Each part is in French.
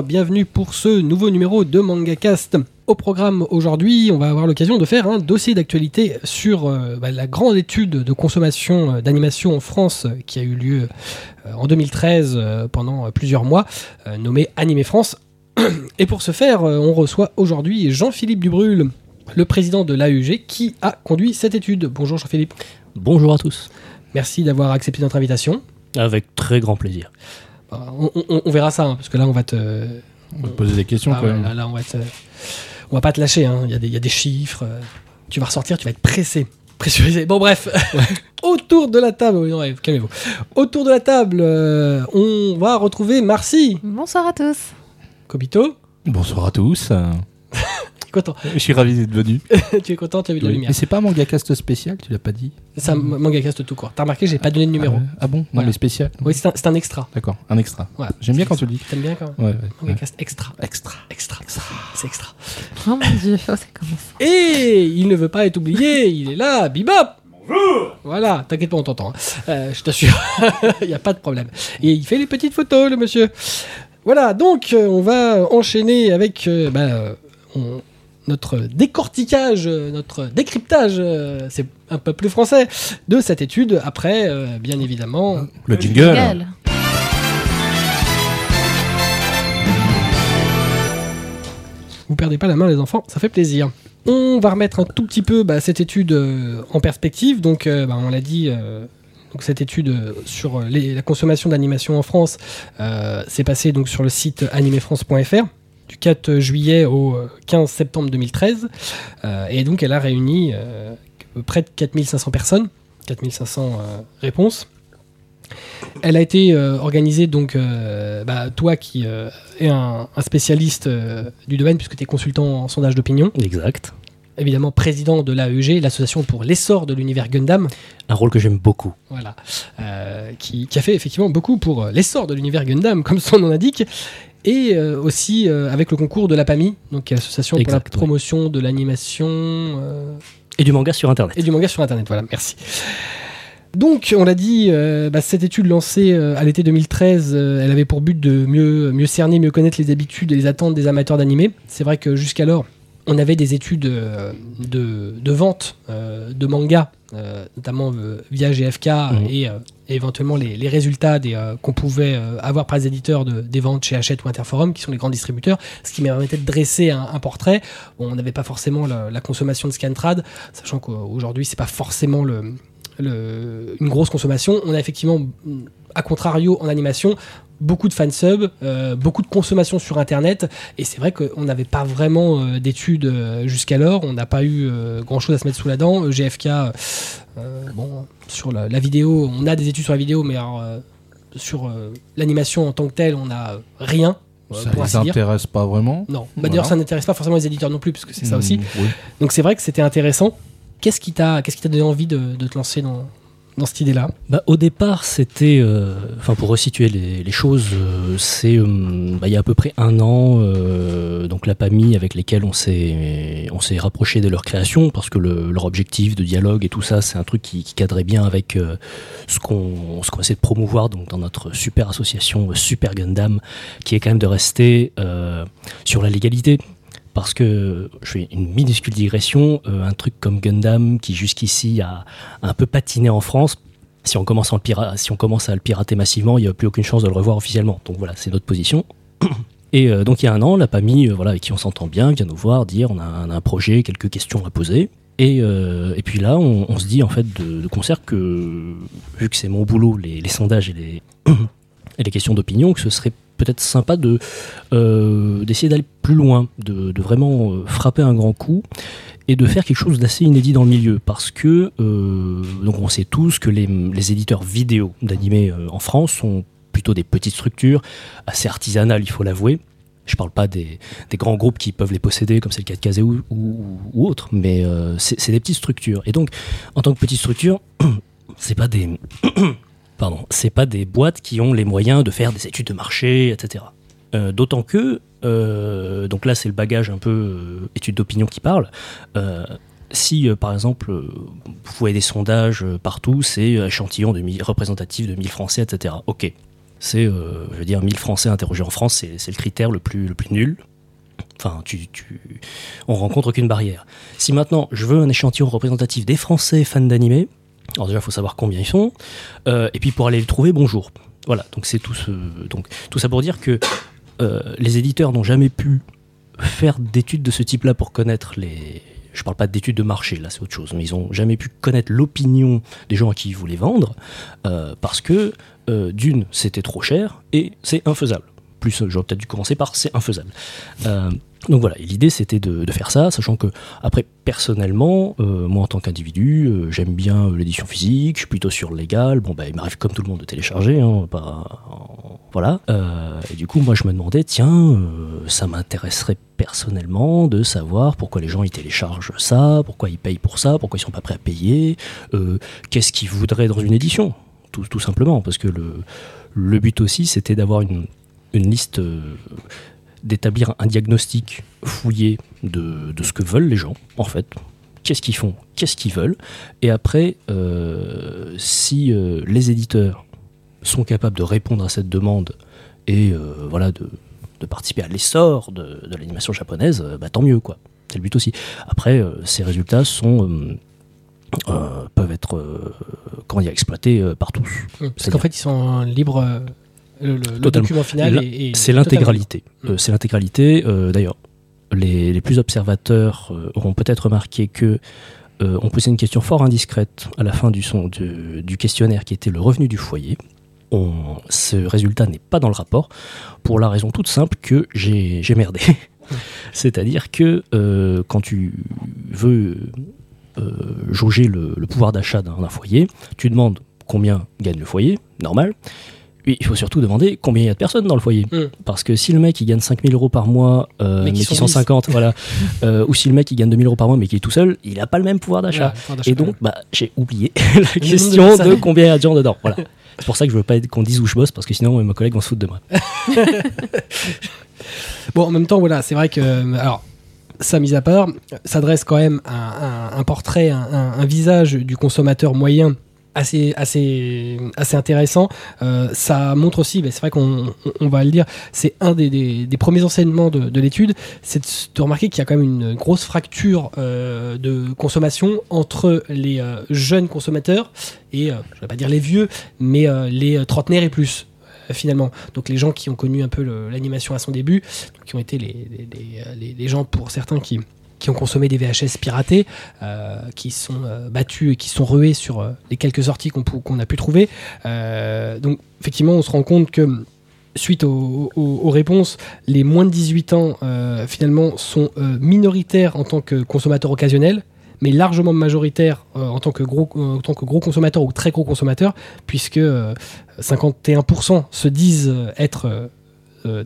bonjour, bienvenue pour ce nouveau numéro de MangaCast. Au programme aujourd'hui, on va avoir l'occasion de faire un dossier d'actualité sur euh, bah, la grande étude de consommation euh, d'animation en France euh, qui a eu lieu en 2013 euh, pendant plusieurs mois, nommée Animé France. Et pour ce faire, on reçoit aujourd'hui Jean-Philippe Dubrul, le président de l'AUG, qui a conduit cette étude. Bonjour Jean-Philippe. Bonjour à tous. Merci d'avoir accepté notre invitation. Avec très grand plaisir. On, on- on verra ça, hein, parce que là, on va te. On va te poser des questions Ah quand ouais, même. là, là, on va te- on va pas te lâcher. hein. Il y, a des- il y a des chiffres. euh, Tu vas ressortir, tu vas être pressé. Pressurisé. Bon, bref. Autour de la table. oui, non, ouais, Calmez-vous. Autour de la table, euh, on va retrouver Marcy. Bonsoir à tous. Kobito. Bonsoir à tous. Content. Je suis ravi d'être venu. tu es content, tu as vu de la lumière. Mais c'est pas un mangacast spécial, tu l'as pas dit C'est un mangacast tout court. T'as remarqué, j'ai pas donné de numéro. Ah, ouais. Ah bon? Non, Voilà. mais spécial. Oui, c'est un, c'est un extra. D'accord, un extra. Voilà. J'aime bien quand tu le dis. T'aimes bien quand même Ouais, ouais. ouais. Mangacast extra. Extra. Extra. C'est extra. Oh mon dieu, oh, ça commence. Et il ne veut pas être oublié, il est là, bibop Bonjour Voilà, t'inquiète pas, on t'entend. hein. Euh, je t'assure, il n'y a pas de problème. Et il fait les petites photos, le monsieur. Voilà, donc euh, on va enchaîner avec euh, bah, euh, on- notre décortiquage, euh, notre décryptage, euh, c'est un peu plus français, de cette étude. Après, euh, bien évidemment, Le jingle. Nickel. Vous perdez pas la main, les enfants, ça fait plaisir. On va remettre un tout petit peu bah, cette étude euh, en perspective. Donc, euh, bah, on l'a dit, euh, donc cette étude sur les- la consommation d'animation en France s'est passée donc sur le site animefrance.fr du 4 juillet au euh, 15 septembre 2013. Euh, et donc, elle a réuni euh, près de 4500 personnes, 4500 euh, réponses. Elle a été euh, organisée donc euh, bah, toi qui euh, es un, un spécialiste euh, du domaine puisque tu es consultant en sondage d'opinion, Exact. évidemment président de l'AEG, l'association pour l'essor de l'univers Gundam, Un rôle que j'aime beaucoup. voilà, euh, qui, qui a fait effectivement beaucoup pour euh, l'essor de l'univers Gundam comme son nom l'indique. Et euh, aussi euh, avec le concours de l'APAMI, donc l'association pour la Exact, ouais. promotion de l'animation euh, Et du manga sur Internet. et du manga sur Internet. Voilà, merci. Donc, on l'a dit, bah, cette étude lancée à l'été 2013, euh, elle avait pour but de mieux, mieux cerner, mieux connaître les habitudes et les attentes des amateurs d'animé. C'est vrai que jusqu'alors, on avait des études de, de vente de manga, notamment euh, via GFK Mhm. et, euh, et éventuellement les, les résultats euh, qu'on pouvait euh, avoir par les éditeurs de, des ventes chez Hachette ou Interforum, qui sont les grands distributeurs, ce qui permettait de dresser un, un portrait. Bon, on n'avait pas forcément la, la consommation de Scantrad, sachant qu'aujourd'hui, c'est pas forcément le, le- une grosse consommation. On a effectivement, à contrario, en animation, beaucoup de fansub, euh, beaucoup de consommation sur Internet, et c'est vrai qu'on n'avait pas vraiment euh, d'études euh, jusqu'alors, on n'a pas eu grand-chose à se mettre sous la dent. Euh, GFK, bon, sur la, la vidéo, on a des études sur la vidéo, mais alors, sur l'animation en tant que telle, on n'a rien, Ça pour les intéresse pas vraiment. Non, bah, Voilà. d'ailleurs ça n'intéresse pas forcément les éditeurs non plus, parce que c'est ça aussi. Mm, oui. Donc c'est vrai que c'était intéressant. Qu'est-ce qui t'a t'a donné envie de, de te lancer dans, dans cette idée-là Bah, au départ, c'était. euh, Enfin, pour resituer les, choses, euh, c'est. euh, bah, il y a à peu près un an, donc la PAMI avec lesquels on s'est on s'est rapproché de leur création, parce que le- leur objectif de dialogue et tout ça, c'est un truc qui, cadrait bien avec ce qu'on essaie de promouvoir donc, dans notre super association Super Gundam, qui est quand même de rester sur la légalité. Parce que, je fais une minuscule digression, euh, un truc comme Gundam qui jusqu'ici a un peu patiné en France, si on commence à le, pirater massivement, il n'y a plus aucune chance de le revoir officiellement. Donc voilà, c'est notre position. Et euh, donc il y a un an, la PAMI, euh, voilà, avec qui on s'entend bien, vient nous voir, dire on a, un- projet, quelques questions à poser. Et, euh, et puis là, on, se dit en fait de, de concert que, vu que c'est mon boulot, les, les sondages et les, et les questions d'opinion, que ce serait peut-être sympa de euh, d'essayer d'aller plus loin, de, de vraiment euh, frapper un grand coup et de faire quelque chose d'assez inédit dans le milieu. Parce que euh, donc on sait tous que les, les éditeurs vidéo d'animés en France sont plutôt des petites structures assez artisanales il faut l'avouer. Je parle pas des, des grands groupes qui peuvent les posséder comme c'est le cas de Kazé ou, ou, autres mais c'est des petites structures. Et donc en tant que petite structure c'est pas des pardon c'est pas des boîtes qui ont les moyens de faire des études de marché etc Euh, d'autant que euh, donc là c'est le bagage un peu euh, étude d'opinion qui parle si par exemple vous voyez des sondages partout, c'est échantillon de 1000 représentatif de 1000 Français, etc. Ok. C'est, je veux dire, 1000 Français interrogés en France, c'est c'est le critère le plus, le plus nul. Enfin, tu, tu, on rencontre aucune barrière. Si maintenant je veux un échantillon représentatif des Français fans d'animé, alors déjà il faut savoir combien ils sont, euh, et puis pour aller le trouver, bonjour. Voilà, donc c'est tout ça pour dire que euh, les éditeurs n'ont jamais pu faire d'études de ce type-là pour connaître les. Je parle pas d'études de marché, là c'est autre chose, mais ils ont jamais pu connaître l'opinion des gens à qui ils voulaient vendre, euh, parce que d'une, c'était trop cher et c'est infaisable. Plus, j'aurais peut-être dû commencer par c'est infaisable. Donc voilà, l'idée c'était de, faire ça, sachant que après personnellement, euh, moi en tant qu'individu, euh, j'aime bien euh, l'édition physique, je suis plutôt sur légal. Bon bah il m'arrive comme tout le monde de télécharger, hein, voilà. Et du coup moi je me demandais tiens, ça m'intéresserait personnellement de savoir pourquoi les gens ils téléchargent ça, pourquoi ils payent pour ça, pourquoi ils sont pas prêts à payer, qu'est-ce qu'ils voudraient dans une édition, tout, simplement, parce que le but aussi c'était d'avoir une liste d'établir un diagnostic fouillé de, de ce que veulent les gens, en fait. Qu'est-ce qu'ils font, qu'est-ce qu'ils veulent? Et après, euh, si euh, les éditeurs sont capables de répondre à cette demande et euh, voilà de, de participer à l'essor de, de l'animation japonaise, bah, tant mieux, quoi. C'est le but aussi. Après, ces résultats sont... peuvent être comment dire, exploités par tous. Parce qu'en fait, ils sont libres. Euh, le, le- le Totalement. document final est C'est l'intégralité. Mm. Euh, c'est l'intégralité. Euh, D'ailleurs, les, les plus observateurs euh, auront peut-être remarqué que euh, on posait une question fort indiscrète à la fin du, son, du, du questionnaire qui était le revenu du foyer. On, ce résultat n'est pas dans le rapport pour la raison toute simple que j'ai merdé. C'est-à-dire que euh, quand tu veux euh, jauger le, le pouvoir d'achat d'un foyer, tu demandes combien gagne le foyer, normal. Puis il faut surtout demander combien il y a de personnes dans le foyer. Mm. Parce que si le mec il gagne 5000 euros par mois, euh, Mais mais qui sont sont 50, voilà, euh, ou si le mec il gagne 2000 euros par mois mais qui est tout seul, il n'a pas le même pouvoir d'achat. Et donc, bah, j'ai oublié la question de, combien il y a de gens dedans. Voilà. C'est pour ça que je veux pas qu'on dise où je bosse, parce que sinon, mes collègues vont se foutre de moi. Bon, en même temps, voilà, c'est vrai que. euh, Alors, ça mis à part, ça dresse quand même un, un- un portrait, un, un- un visage du consommateur moyen assez, intéressant. Euh, ça montre aussi, ben, c'est vrai qu'on on- on va le dire, c'est un des, premiers enseignements de, de l'étude, c'est de, remarquer qu'il y a quand même une grosse fracture euh, de consommation entre les euh, jeunes consommateurs et, je ne vais pas dire les vieux, mais les trentenaires et plus finalement. Donc les gens qui ont connu un peu l'animation à son début, qui ont été les gens pour certains qui, qui ont consommé des VHS piratés, euh, qui sont euh, battus et qui sont rués sur euh, les quelques sorties qu'on a pu trouver. Donc effectivement, on se rend compte que suite aux, réponses, les moins de 18 ans finalement sont minoritaires en tant que consommateurs occasionnels mais largement majoritaires en, tant que gros, en tant que gros consommateurs ou très gros consommateurs, puisque euh, 51% se disent être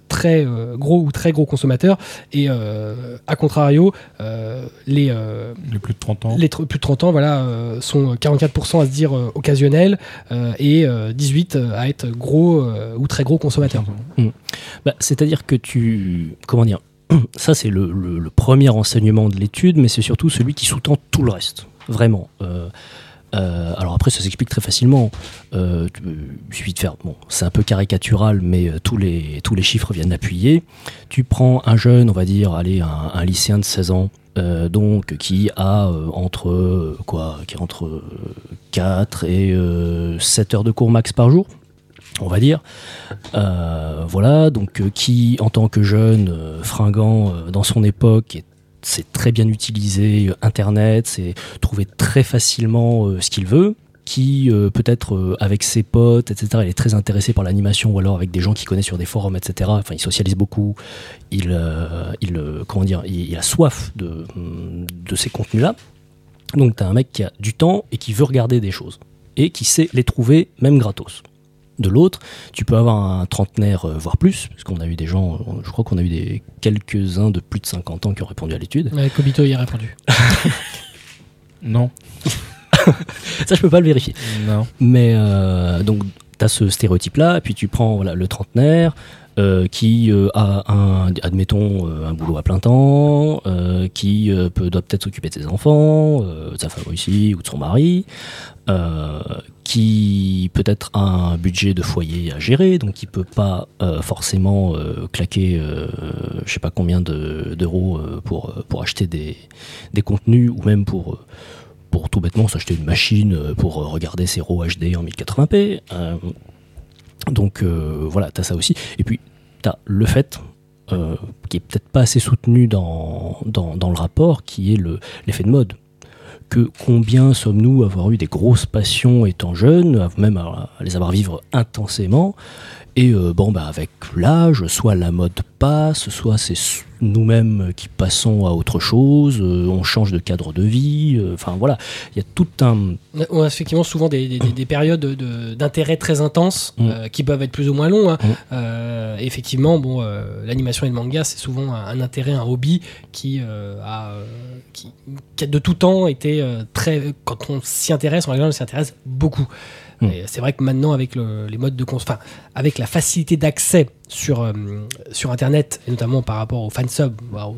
très euh, gros ou très gros consommateurs, et euh, à contrario, euh, les, euh, Les plus de 30 ans. les plus de 30 ans voilà, euh, sont 44% à se dire euh, occasionnels euh, et euh, 18 à être gros euh, ou très gros consommateurs. Bah, C'est-à-dire que tu. Comment dire Ça, c'est le, le- le premier enseignement de l'étude, mais c'est surtout celui qui sous-tend tout le reste. Vraiment. Euh, euh, alors après, ça s'explique très facilement. Euh, il suffit de faire. Bon, c'est un peu caricatural, mais euh, tous, les, tous les chiffres viennent l'appuyer. Tu prends un jeune, on va dire, allez, un, lycéen de 16 ans. donc qui a entre quoi qui entre euh, 4 et euh, 7 heures de cours max par jour on va dire voilà, donc qui, en tant que jeune, fringant dans son époque, sait très bien utiliser euh, Internet, c'est trouver très facilement euh, ce qu'il veut, qui euh, peut-être avec ses potes, etc., il est très intéressé par l'animation ou alors avec des gens qu'il connaît sur des forums, etc. Enfin, il socialise beaucoup, il, il comment dire, il, a soif de, de ces contenus-là. Donc, tu as un mec qui a du temps et qui veut regarder des choses et qui sait les trouver même gratos. De l'autre, tu peux avoir un trentenaire, euh, voire plus, parce qu'on a eu des gens, euh, je crois qu'on a eu des quelques-uns de plus de 50 ans qui ont répondu à l'étude. Ouais, Kobito y a répondu. Non. Ça, je peux pas le vérifier. Non. Mais euh, donc, tu as ce stéréotype-là, et puis tu prends voilà, le trentenaire, euh, qui euh, a un, admettons, euh, un boulot à plein temps, qui peut, doit peut-être s'occuper de ses enfants, de sa femme aussi, ou de son mari, qui peut-être a un budget de foyer à gérer, donc qui peut pas forcément claquer, je sais pas combien de- d'euros euh, pour, pour acheter des, des contenus, ou même pour... pour tout bêtement s'acheter une machine pour regarder ses RAW HD en 1080p. Donc euh, voilà, t'as ça aussi. Et puis t'as le fait, euh, qui est peut-être pas assez soutenu dans, le rapport, qui est le- l'effet de mode. Que combien sommes-nous avoir eu des grosses passions étant jeunes, même à, à les avoir vivre intensément, et euh, bon, bah, avec l'âge, soit la mode passe, soit c'est nous-mêmes qui passons à autre chose, euh, on change de cadre de vie, euh, enfin voilà, il y a tout un, On a- effectivement souvent des, des- des- des périodes de- d'intérêt très intenses Mm. qui peuvent être plus ou moins longs. hein. Mm. Effectivement, bon, l'animation et le manga, c'est souvent un, un intérêt, un hobby qui, a, qui, qui a de tout temps été très. Quand on s'y intéresse, en règle générale, on s'y intéresse beaucoup. Mm. Et C'est vrai que maintenant, avec le- les modes de cons, enfin, avec la facilité d'accès sur, euh, sur Internet, et notamment par rapport aux fansub, voire au,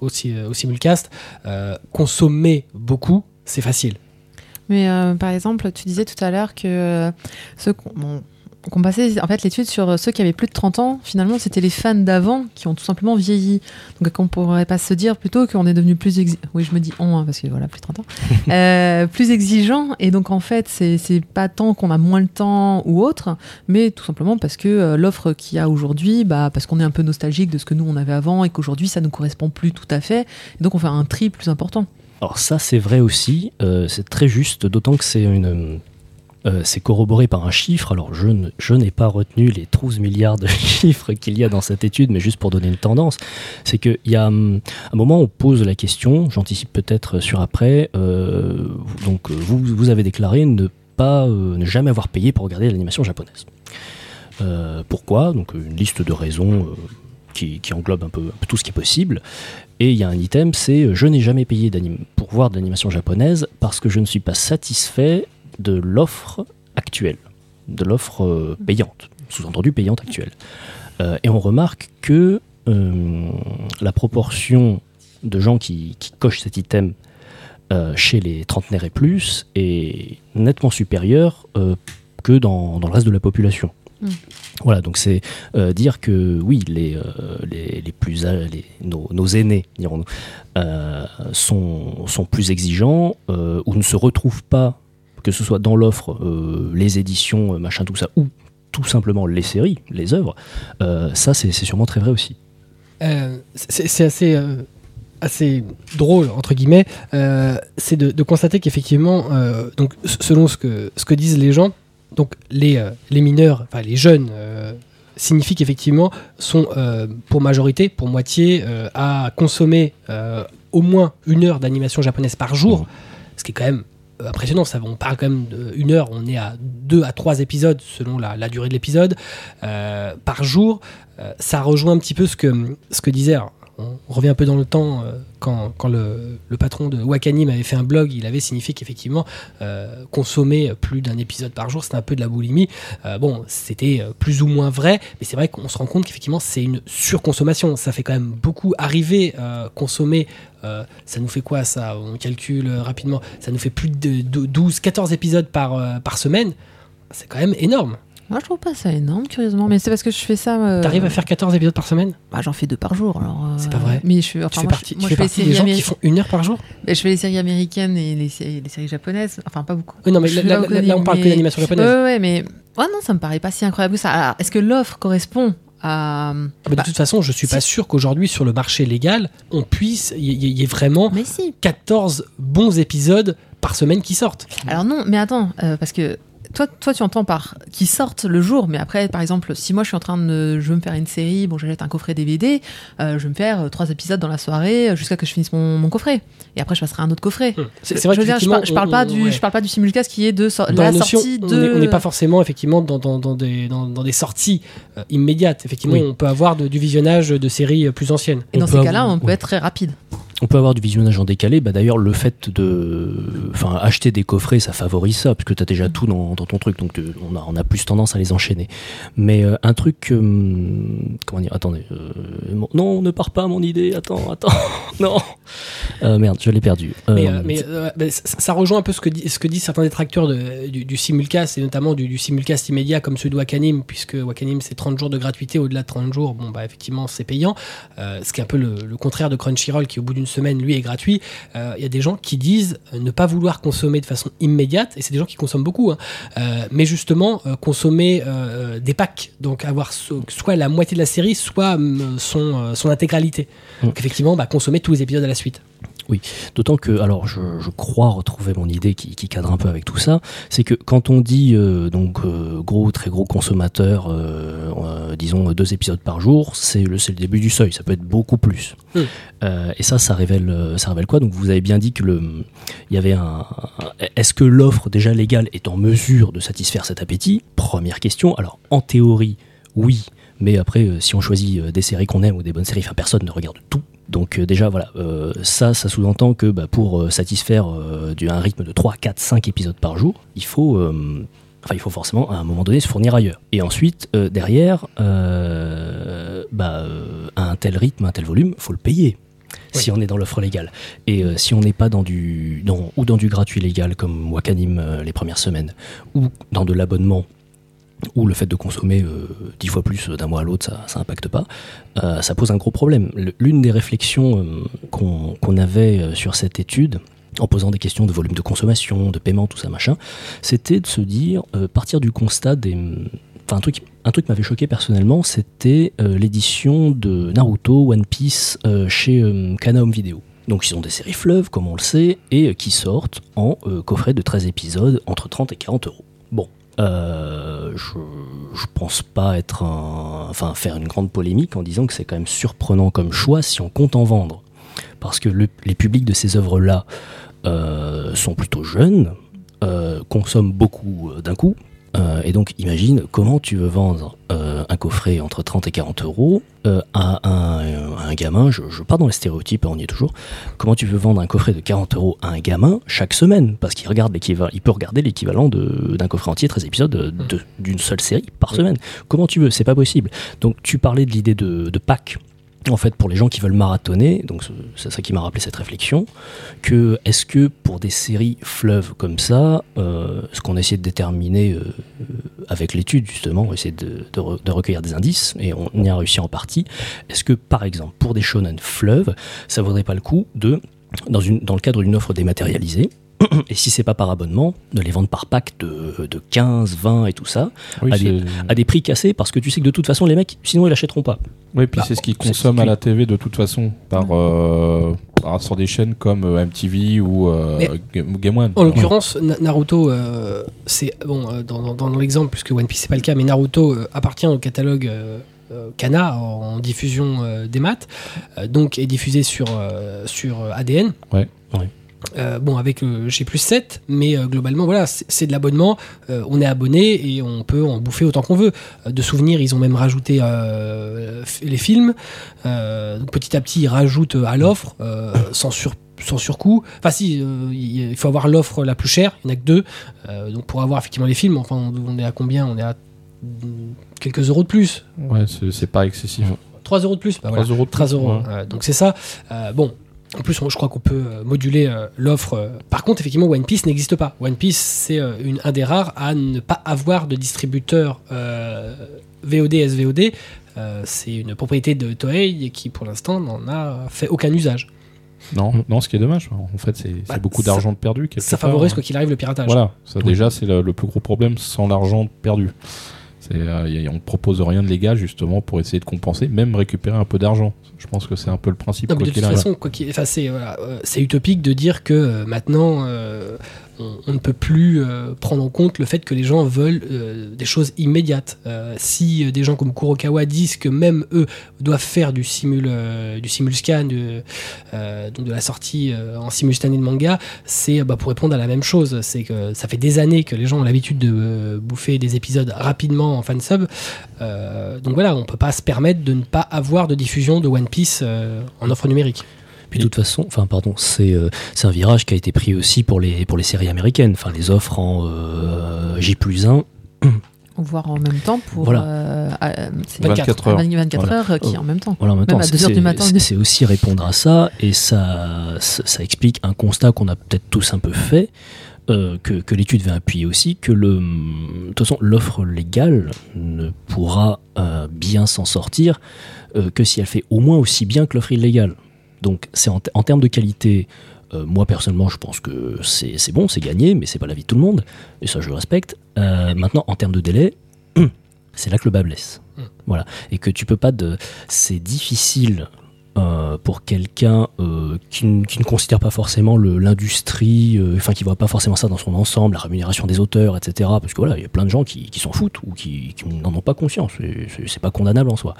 au, si- au simulcast, euh, consommer beaucoup, c'est facile. Mais euh, par exemple, tu disais tout à l'heure que euh, qu'on bon, qu'on passait en fait l'étude sur ceux qui avaient plus de 30 ans, finalement, c'était les fans d'avant qui ont tout simplement vieilli. Donc on pourrait pas se dire plutôt qu'on est devenu plus exi- oui, je me dis on hein, parce que voilà, plus de 30 ans. Euh, plus exigeant et donc en fait, c'est c'est pas tant qu'on a moins le temps ou autre, mais tout simplement parce que euh, l'offre qu'il y a aujourd'hui, bah parce qu'on est un peu nostalgique de ce que nous on avait avant et qu'aujourd'hui ça nous correspond plus tout à fait. Et donc on fait un tri plus important. Alors ça c'est vrai aussi, euh, c'est très juste, d'autant que c'est une... euh, c'est corroboré par un chiffre, alors je, je n'ai pas retenu les 12 milliards de chiffres qu'il y a dans cette étude, mais juste pour donner une tendance, c'est qu'il y a hum, un moment on pose la question, j'anticipe peut-être sur après, euh, donc euh, vous, vous avez déclaré ne pas ne jamais avoir payé pour regarder l'animation japonaise. Pourquoi? Donc une liste de raisons qui, englobe un peu, un peu tout ce qui est possible. Et il y a un item, c'est je n'ai jamais payé pour voir de l'animation japonaise parce que je ne suis pas satisfait de l'offre actuelle, de l'offre euh, payante, sous-entendu payante actuelle. Euh, et on remarque que euh, la proportion de gens qui, qui cochent cet item chez les trentenaires et plus est nettement supérieure que dans, dans le reste de la population. Mm. Voilà, donc c'est euh, dire que oui, les, euh, les, les plus les, nos, nos aînés, dirons-nous, euh, sont, sont plus exigeants ou ne se retrouvent pas, que ce soit dans l'offre, euh, les éditions, euh, machin, tout ça, ou tout simplement les séries, les œuvres, euh, ça c'est sûrement très vrai aussi. C'est assez, assez drôle, entre guillemets, euh, c'est de, de constater qu'effectivement, euh, donc, selon ce que, ce que disent les gens, donc les, euh, les mineurs, enfin les jeunes, euh, signifie qu'effectivement sont pour majorité, pour moitié, à consommer au moins une heure d'animation japonaise par jour, Mhm. ce qui est quand même impressionnant. Ça, on parle quand même d'une heure, on est à deux à trois épisodes selon la, durée de l'épisode euh, par jour. Euh, ça rejoint un petit peu ce que, disait. alors, on revient un peu dans le temps euh, quand, quand le, patron de Wakanim avait fait un blog, il avait signifié qu'effectivement euh, consommer plus d'un épisode par jour, c'était un peu de la boulimie. Euh, bon, c'était plus ou moins vrai, mais c'est vrai qu'on se rend compte qu'effectivement c'est une surconsommation. Ça fait quand même beaucoup arriver consommer. ça nous fait quoi ça On calcule rapidement. Ça nous fait plus de 12, 14 épisodes par, par semaine. C'est quand même énorme. Moi, je trouve pas ça énorme, curieusement. Mais c'est parce que je fais ça. euh, T'arrives à faire 14 épisodes par semaine? Bah, J'en fais deux par jour. Alors, euh, C'est pas vrai. Mais je fais, enfin, Tu fais moi, partie, je, moi, tu je fais partie des gens qui font une heure par jour? Je fais les séries américaines et les, séries- les séries japonaises. Enfin, pas beaucoup. Oui, non, mais là, suis là- là au là, là, on parle que mais- d'animation Ouais, japonaise. ouais, ouais, mais. Ouais, non, ça me paraît pas si incroyable que ça. Alors, est-ce que l'offre correspond à. Ah, Mais Bah, de toute façon, je suis pas sûr qu'aujourd'hui, sur le marché légal, on puisse. Il y, y- y ait vraiment Mais si. 14 bons épisodes par semaine qui sortent. Alors non, mais attends, euh, parce que toi, toi, tu entends par qui sortent le jour, mais après, par exemple, si moi je suis en train de, je veux me faire une série, bon, j'achète un coffret DVD, euh, je vais me faire euh, trois épisodes dans la soirée euh, jusqu'à que je finisse mon, mon coffret, et après je passerai à un autre coffret. Hum. C'est vrai je veux dire, je, qu'effectivement, par- je parle on- pas on- du, ouais. je parle pas du simulcast qui est de so- Dans la, la notion, sortie on de. on n'est pas forcément effectivement dans, dans- dans des, dans, dans des sorties euh, immédiates. Effectivement, Oui. on peut avoir de- du visionnage de séries plus anciennes. Et dans ces cas-là, avoir- on peut être très rapide. On peut avoir du visionnage en décalé. Bah, D'ailleurs, le fait de enfin, acheter des coffrets, ça favorise ça, puisque tu as déjà tout dans, ton truc. Donc, tu- on a, on a plus tendance à les enchaîner. Mais euh, un truc. euh, comment dire Attendez. euh, non, ne pars pas, mon idée. Attends, attends. non. Euh, merde, je l'ai perdu. Mais, Euh, euh, euh, mais ça, rejoint un peu ce que, ce que disent certains détracteurs du, simulcast, et notamment du, simulcast immédiat comme celui de Wakanim, puisque Wakanim c'est 30 jours de gratuité, au-delà de 30 jours, bon bah effectivement c'est payant, Euh, ce qui est un peu le, le contraire de Crunchyroll qui au bout d'une semaine lui est gratuit. Euh, Il y a des gens qui disent euh, ne pas vouloir consommer de façon immédiate, et c'est des gens qui consomment beaucoup, hein, euh, mais justement consommer des packs, donc avoir so- soit la moitié de la série, soit son, son intégralité. Mm. Donc effectivement, bah, consommer tous les épisodes à la suite. D'autant que, alors je, je crois retrouver mon idée qui, qui cadre un peu avec tout ça, c'est que quand on dit euh, donc euh, gros, très gros consommateur, euh, disons deux épisodes par jour, c'est le, le début du seuil, ça peut être beaucoup plus. Mm. Euh, et ça, ça révèle, ça révèle quoi? Donc vous avez bien dit que le, il y avait un. un- Est-ce que l'offre déjà légale est en mesure de satisfaire cet appétit? Première question. Alors en théorie, oui. Mais après, si on choisit des séries qu'on aime ou des bonnes séries, enfin personne ne regarde tout. Donc euh, déjà voilà, euh, ça, ça sous-entend que bah, pour euh, satisfaire du, un rythme de 3, 4, 5 épisodes par jour, il faut, enfin il faut forcément à un moment donné se fournir ailleurs. Et ensuite, euh, derrière, euh, bah, euh, à un tel rythme, un tel volume, faut le payer. Si on est dans l'offre légale. Et si on n'est pas dans du, dans, ou dans du gratuit légal comme Wakanim les premières semaines, ou dans de l'abonnement, ou le fait de consommer euh, dix fois plus d'un mois à l'autre, ça, ça impacte pas, euh, ça pose un gros problème. L'une des réflexions euh, qu'on avait euh, sur cette étude, en posant des questions de volume de consommation, de paiement, tout ça machin, c'était de se dire, euh, partir du constat des... Enfin, un truc, un truc m'avait choqué personnellement, c'était euh, l'édition de Naruto, One Piece euh, chez euh, Kana Home Video. Donc ils ont des séries fleuves, comme on le sait, et euh, qui sortent en euh, coffret de 13 épisodes entre 30 et 40 euros. Bon, euh, je, pense pas être un, enfin faire une grande polémique en disant que c'est quand même surprenant comme choix si on compte en vendre, parce que le- les publics de ces œuvres-là euh, sont plutôt jeunes, euh, consomment beaucoup d'un coup. Euh, et donc imagine comment tu veux vendre euh, un coffret entre 30 et 40 euros euh, à, un, à un gamin, je, je pars dans les stéréotypes, on y est toujours, comment tu veux vendre un coffret de 40 euros à un gamin chaque semaine? Parce qu'il regarde l'équivalent, il peut regarder l'équivalent d'un coffret entier, 13 épisodes de- de- d'une seule série par semaine. Comment tu veux? C'est pas possible. Donc tu parlais de l'idée de, de pack. En fait, pour les gens qui veulent marathonner, donc c'est- ça qui m'a rappelé cette réflexion, que est-ce que pour des séries fleuves comme ça, euh, ce qu'on a essayé de déterminer euh, avec l'étude justement, on a essayé de, de re- de recueillir des indices et on y a réussi en partie. Est-ce que par exemple pour des shonen fleuves, ça vaudrait pas le coup de dans le cadre d'une offre dématérialisée et si c'est pas par abonnement, de les vendre par pack de, de 15, 20 et tout ça, Oui, à, des, c'est- à des prix cassés parce que tu sais que de toute façon les mecs sinon ils l'achèteront pas. Oui, puis Bah, c'est ce qu'ils consomment à la TV de toute façon, par, euh, par- sur des chaînes comme euh, MTV ou euh, Game, One. En l'occurrence, Na- Naruto, euh, c'est bon dans, dans- dans l'exemple puisque One Piece c'est pas le cas, mais Naruto euh, appartient au catalogue Kana en diffusion euh, des maths, euh, donc est diffusé sur euh, sur ADN. Ouais. Ouais. Euh, bon, avec le G plus 7, mais euh, globalement, voilà, c'est de l'abonnement. euh, on est abonné et on peut en bouffer autant qu'on veut. Euh, de souvenirs, ils ont même rajouté euh, les films. Euh, donc petit à petit, ils rajoutent à l'offre euh, sans sur sans surcoût. Enfin, si, euh, il faut avoir l'offre la plus chère, il n'y en a que deux. Euh, donc pour avoir effectivement les films, enfin, on, est à combien? On est à mm, quelques euros de plus. Ouais, c'est pas excessif. 3 euros de plus bah, 3 voilà. euros de 13 plus, euros. ouais. Euh, donc c'est ça. Euh, bon. En plus, on- je crois qu'on peut euh, moduler euh, l'offre. euh. Par contre, effectivement, One Piece n'existe pas. One Piece, c'est euh, une- un des rares à ne pas avoir de distributeur euh, VOD, SVOD. C'est une propriété de Toei qui, pour l'instant, n'en a fait aucun usage. Non, non, ce qui est dommage. En fait, c'est Bah, beaucoup d'argent perdu. Ça part. favorise, quoi qu'il arrive, le piratage. Voilà, ça Oui. déjà c'est le, le plus gros problème sans l'argent perdu. C'est, euh, on ne propose rien de légal justement pour essayer de compenser, même récupérer un peu d'argent. Je pense que c'est un peu le principe. Non, mais quoi de toute façon, c'est voilà, euh, c'est utopique de dire que euh, maintenant on, ne peut plus euh, prendre en compte le fait que les gens veulent euh, des choses immédiates. Euh, si des gens comme Kurokawa disent que même eux doivent faire du simul du simulscan, de, donc de la sortie en simultané de manga, c'est bah, pour répondre à la même chose. C'est que ça fait des années que les gens ont l'habitude de bouffer des épisodes rapidement en fansub. Donc voilà, on peut pas se permettre de ne pas avoir de diffusion de One Piece en offre numérique. Puis de toute façon, enfin pardon, c'est euh, c'est un virage qui a été pris aussi pour les pour les séries américaines, enfin les offres en euh, J plus 1 Voire en même temps pour Voilà. euh, euh, c'est 24 heures. 24 Voilà. heures qui est en même temps. Voilà, en même temps, à c'est- 2 heures du matin, c'est- aussi répondre à ça, et ça, ça, ça explique un constat qu'on a peut-être tous un peu fait, euh, que, que l'étude va appuyer aussi, que le, de toute façon, l'offre légale ne pourra euh, bien s'en sortir euh, que si elle fait au moins aussi bien que l'offre illégale. Donc, c'est en, te- en termes de qualité. euh, moi personnellement, je pense que c'est bon, c'est gagné, mais c'est pas l'avis de tout le monde, et ça je le respecte. Euh, maintenant, en termes de délai, c'est là que le bas blesse. Mm. Voilà, et que tu peux pas de, c'est difficile euh, pour quelqu'un euh, qui, ne considère pas forcément l'industrie, euh, enfin qui voit pas forcément ça dans son ensemble, la rémunération des auteurs, etc. Parce que voilà, il y a plein de gens qui, qui s'en foutent ou qui, qui n'en ont pas conscience. C'est pas condamnable en soi.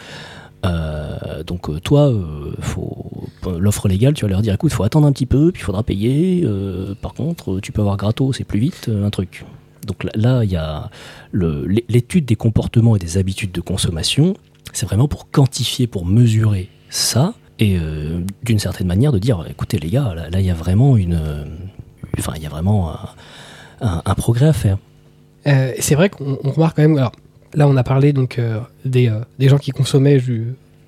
Euh, donc euh, toi, euh, faut l'offre légale, tu vas leur dire écoute, faut attendre un petit peu, puis il faudra payer. par contre, tu peux avoir gratos, c'est plus vite, un truc. Donc là- il y a l'étude des comportements et des habitudes de consommation. C'est vraiment pour quantifier, pour mesurer ça, et d'une certaine manière de dire écoutez les gars, là il y a vraiment une, enfin il y a vraiment un, progrès à faire. C'est vrai qu'on on remarque quand même. Là, on a parlé donc euh, des, euh, des gens qui consommaient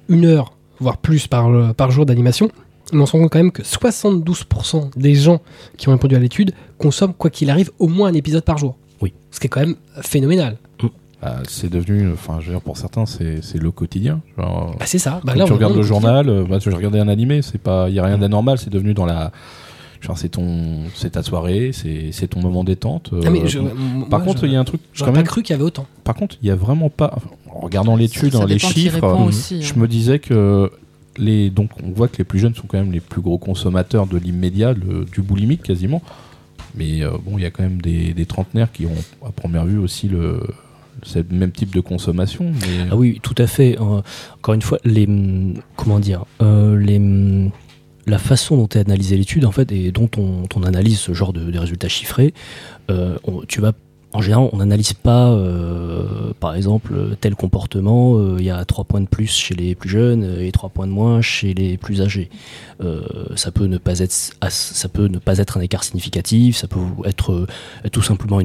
une heure, voire plus par, euh, par jour d'animation. Mais on se rend compte quand même que 72% des gens qui ont répondu à l'étude consomment, quoi qu'il arrive, au moins un épisode par jour. Oui. Ce qui est quand même phénoménal. Bah, c'est devenu, enfin, je veux dire, pour certains, c'est c'est le quotidien. Genre, Bah, c'est ça. Bah, quand là, tu on- regardes le journal, bah, tu regardais un animé, c'est pas, il y a rien d'anormal, c'est devenu dans la, genre, c'est ton, c'est ta soirée, c'est c'est ton moment détente. euh, Ah, mais je- par moi, contre, il y a un truc, j'aurais quand pas même, cru qu'il y avait autant. par contre, il y a vraiment pas, enfin, en regardant l'étude, Ça hein, les chiffres, euh, aussi, je hein. me disais que les, donc, on voit que les plus jeunes sont quand même les plus gros consommateurs de l'immédiat, le- du boulimique quasiment. Mais euh, bon, il y a quand même des, des trentenaires qui ont à première vue aussi le, c'est le même type de consommation. Mais... Ah oui, tout à fait. Euh, encore une fois, les hum, comment dire, euh, les hum, la façon dont est analysée l'étude en fait et dont on, analyse ce genre de, de résultats chiffrés, euh, on- tu vas en général, on n'analyse pas, euh, par exemple, tel comportement, euh, il y a trois points de plus chez les plus jeunes et trois points de moins chez les plus âgés. Euh, ça peut ne pas être, un écart significatif, ça peut être tout simplement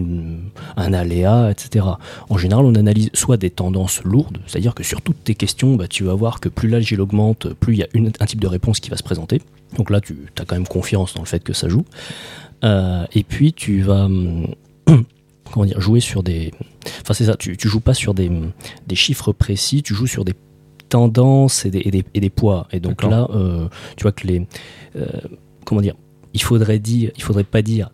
un aléa, etc. En général, on analyse soit des tendances lourdes, c'est-à-dire que sur toutes tes questions, bah, tu vas voir que plus l'âge augmente, plus il y a un type de réponse qui va se présenter. Donc là, tu as quand même confiance dans le fait que ça joue. Et puis, tu vas hum, comment dire, jouer sur des. Enfin, c'est ça, tu, tu joues pas sur des, des chiffres précis, tu joues sur des tendances et des, et des, et des poids. Et donc là, euh, tu vois que les. euh, comment dire Il faudrait dire, il faudrait pas dire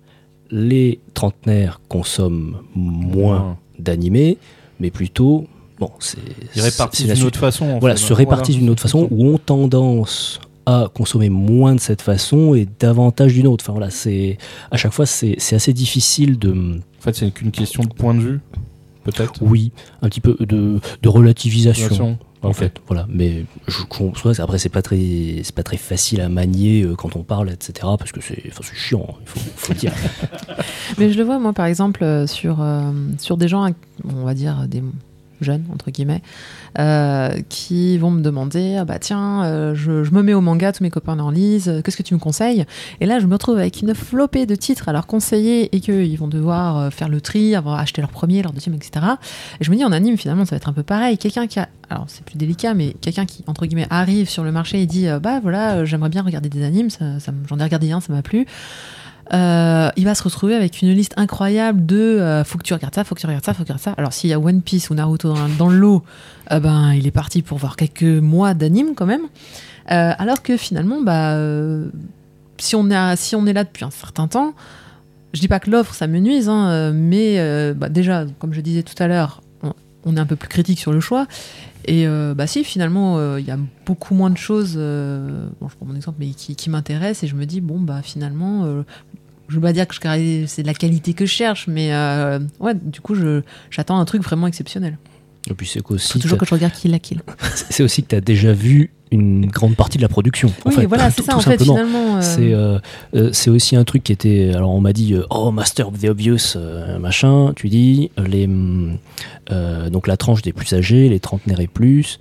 les trentenaires consomment moins d'animés, mais plutôt. Bon, c'est. Ils répartissent d'une autre façon. Voilà, fait. se répartissent d'une autre façon ou ont tendance à consommer moins de cette façon et davantage d'une autre. Enfin voilà, c'est à chaque fois c'est c'est assez difficile de En fait, c'est qu'une question de point de vue, peut-être. oui un petit peu de, de relativisation. Relation. En fait, voilà, mais je conçois. Après, c'est pas très, c'est pas très facile à manier euh, quand on parle, etc. Parce que c'est, enfin, c'est chiant. Il faut, dire. Mais je le vois, moi, par exemple, euh, sur, euh, sur des gens, on va dire des jeunes, entre guillemets, euh, qui vont me demander ah bah tiens, euh, je, me mets au manga, tous mes copains en lisent, euh, qu'est-ce que tu me conseilles? Et là, je me retrouve avec une flopée de titres à leur conseiller et qu'ils vont devoir faire le tri, avoir acheté leur premier, leur deuxième, etc. Et je me dis, en anime, finalement, ça va être un peu pareil. Quelqu'un qui alors c'est plus délicat, mais quelqu'un qui, entre guillemets, arrive sur le marché et dit, bah voilà, j'aimerais bien regarder des animes, ça, j'en ai regardé un, ça m'a plu. Euh, il va se retrouver avec une liste incroyable de euh, faut que tu regardes ça, faut que tu regardes ça, faut que tu regardes ça. Alors s'il y a One Piece ou Naruto dans, dans le euh, ben il est parti pour voir quelques mois d'anime quand même. Alors que finalement, bah si on est si on est là depuis un certain temps, je dis pas que l'offre ça me nuise, hein, mais bah, déjà comme je disais tout à l'heure, on est un peu plus critique sur le choix. Et euh, bah si finalement euh, il y a beaucoup moins de choses, euh, bon je prends mon exemple mais qui, m'intéressent et je me dis bon bah finalement je veux pas dire que c'est la qualité que je cherche, mais ouais, du coup, j'attends un truc vraiment exceptionnel. Et puis c'est qu'aussi, toujours que je regarde Kill la Kill. c'est aussi que tu as déjà vu une grande partie de la production. en Oui, fait, voilà, c'est tout- ça, tout en fait, simplement. finalement. euh, C'est euh, euh, c'est aussi un truc qui était. Alors on m'a dit oh Master of the Obvious machin. Tu dis les donc la tranche des plus âgés, les trentenaires et plus,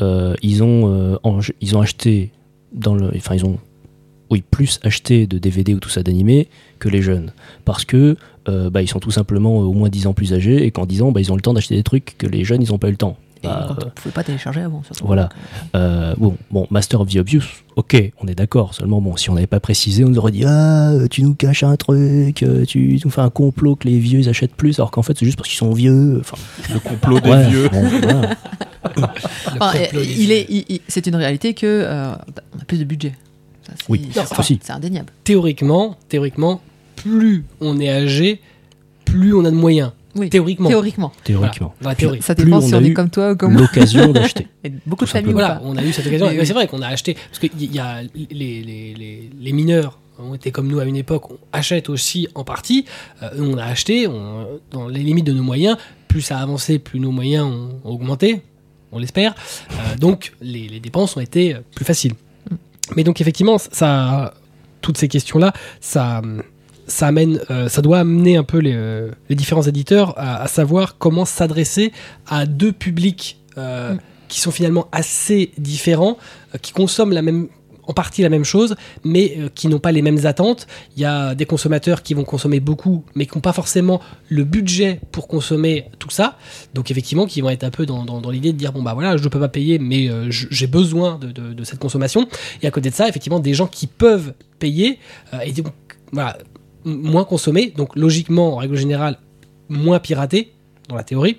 ils ont en- ils ont acheté dans le enfin ils ont oui, plus acheter de DVD ou tout ça d'animé que les jeunes. Parce que euh, bah, ils sont tout simplement au moins 10 ans plus âgés et qu'en 10 ans, bah, ils ont le temps d'acheter des trucs que les jeunes, ils n'ont pas eu le temps. Et Bah, quand on pouvait pas télécharger avant, surtout. voilà. Euh, bon, bon, Master of the Obvious, ok, on est d'accord. Seulement, bon, si on n'avait pas précisé, on nous aurait dit Ah, euh, tu nous caches un truc, euh, tu nous fais un complot que les vieux ils achètent plus, alors qu'en fait, c'est juste parce qu'ils sont vieux. Enfin, Le complot des ouais, vieux. bon, voilà. Enfin, euh, il est, c'est une réalité que euh, on a plus de budget. Oui, c'est- indéniable. Théoriquement, théoriquement, plus on est âgé, plus on a de moyens. Oui. Théoriquement. Théoriquement. Théoriquement. Théorie. Ça dépend si a on est comme toi ou comme moi. L'occasion d'acheter. Et beaucoup de familles Voilà, on a eu cette occasion. Oui. C'est vrai qu'on a acheté, parce qu'il y a les, les, les, les mineurs ont été comme nous à une époque, on achète aussi en partie. Euh, nous, on a acheté on- dans les limites de nos moyens. Plus ça a avancé, plus nos moyens ont, ont augmenté, on l'espère. Euh, donc les, les dépenses ont été plus faciles. Mais donc effectivement, ça, toutes ces questions-là, ça, ça amène, euh, ça doit amener un peu les, euh, les différents éditeurs à, à savoir comment s'adresser à deux publics euh, Mm. qui sont finalement assez différents, qui consomment la même en partie la même chose, mais euh, qui n'ont pas les mêmes attentes. Il y a des consommateurs qui vont consommer beaucoup, mais qui n'ont pas forcément le budget pour consommer tout ça. Donc effectivement, qui vont être un peu dans, dans- l'idée de dire bon bah voilà, je ne peux pas payer, mais euh, j'ai besoin de, de- cette consommation. Et à côté de ça, effectivement, des gens qui peuvent payer euh, et donc voilà moins consommer. Donc logiquement, en règle générale, moins pirater dans la théorie.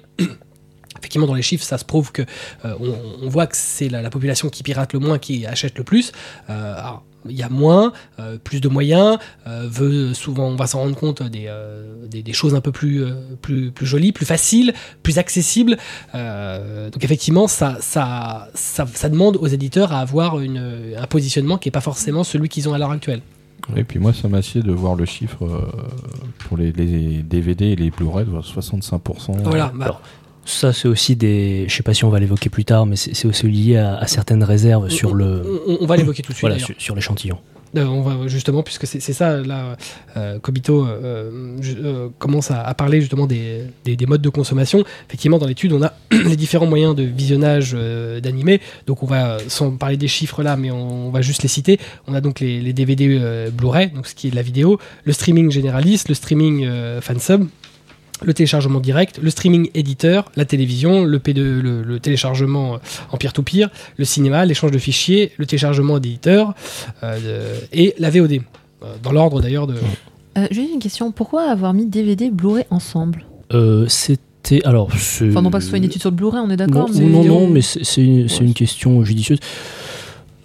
Effectivement, dans les chiffres, ça se prouve que euh, on, on voit que c'est la, la population qui pirate le moins qui achète le plus. Euh, alors, il y a moins, euh, plus de moyens, euh, veut souvent, on va s'en rendre compte des, euh, des, des choses un peu plus, euh, plus, plus jolies, plus faciles, plus accessibles. Euh, donc effectivement, ça, ça, ça, ça demande aux éditeurs à avoir une, un positionnement qui n'est pas forcément celui qu'ils ont à l'heure actuelle. Et puis moi, ça m'assied de voir le chiffre euh, pour les, les DVD et les Blu-ray de 65%. Voilà. bah, Alors, Ça, c'est aussi des. Je sais pas si on va l'évoquer plus tard, mais c'est aussi lié à, à certaines réserves on- sur on- le. On, on va l'évoquer tout de suite. Voilà, sur, sur l'échantillon. Euh, on va justement, puisque c'est ça, là, euh, Kobito euh, euh, commence à, à parler justement des, des- des modes de consommation. Effectivement, dans l'étude, on a les différents moyens de visionnage d'animés. Donc, on va, sans parler des chiffres là, mais on, va juste les citer. On a donc les, les DVD Blu-ray, donc ce qui est de la vidéo, le streaming généraliste, le streaming fansub, le téléchargement direct, le streaming éditeur, la télévision, le, P2, le, le téléchargement euh, en peer-to-peer, le cinéma, l'échange de fichiers, le téléchargement d'éditeur euh, et la VOD. Euh, dans l'ordre d'ailleurs de. Euh, J'ai une question. Pourquoi avoir mis DVD Blu-ray ensemble? Euh, C'était. Alors. c'est- Enfin, non pas que ce soit une étude sur le Blu-ray, on est d'accord Non, mais- non, non, mais c'est c'est une, c'est une question judicieuse.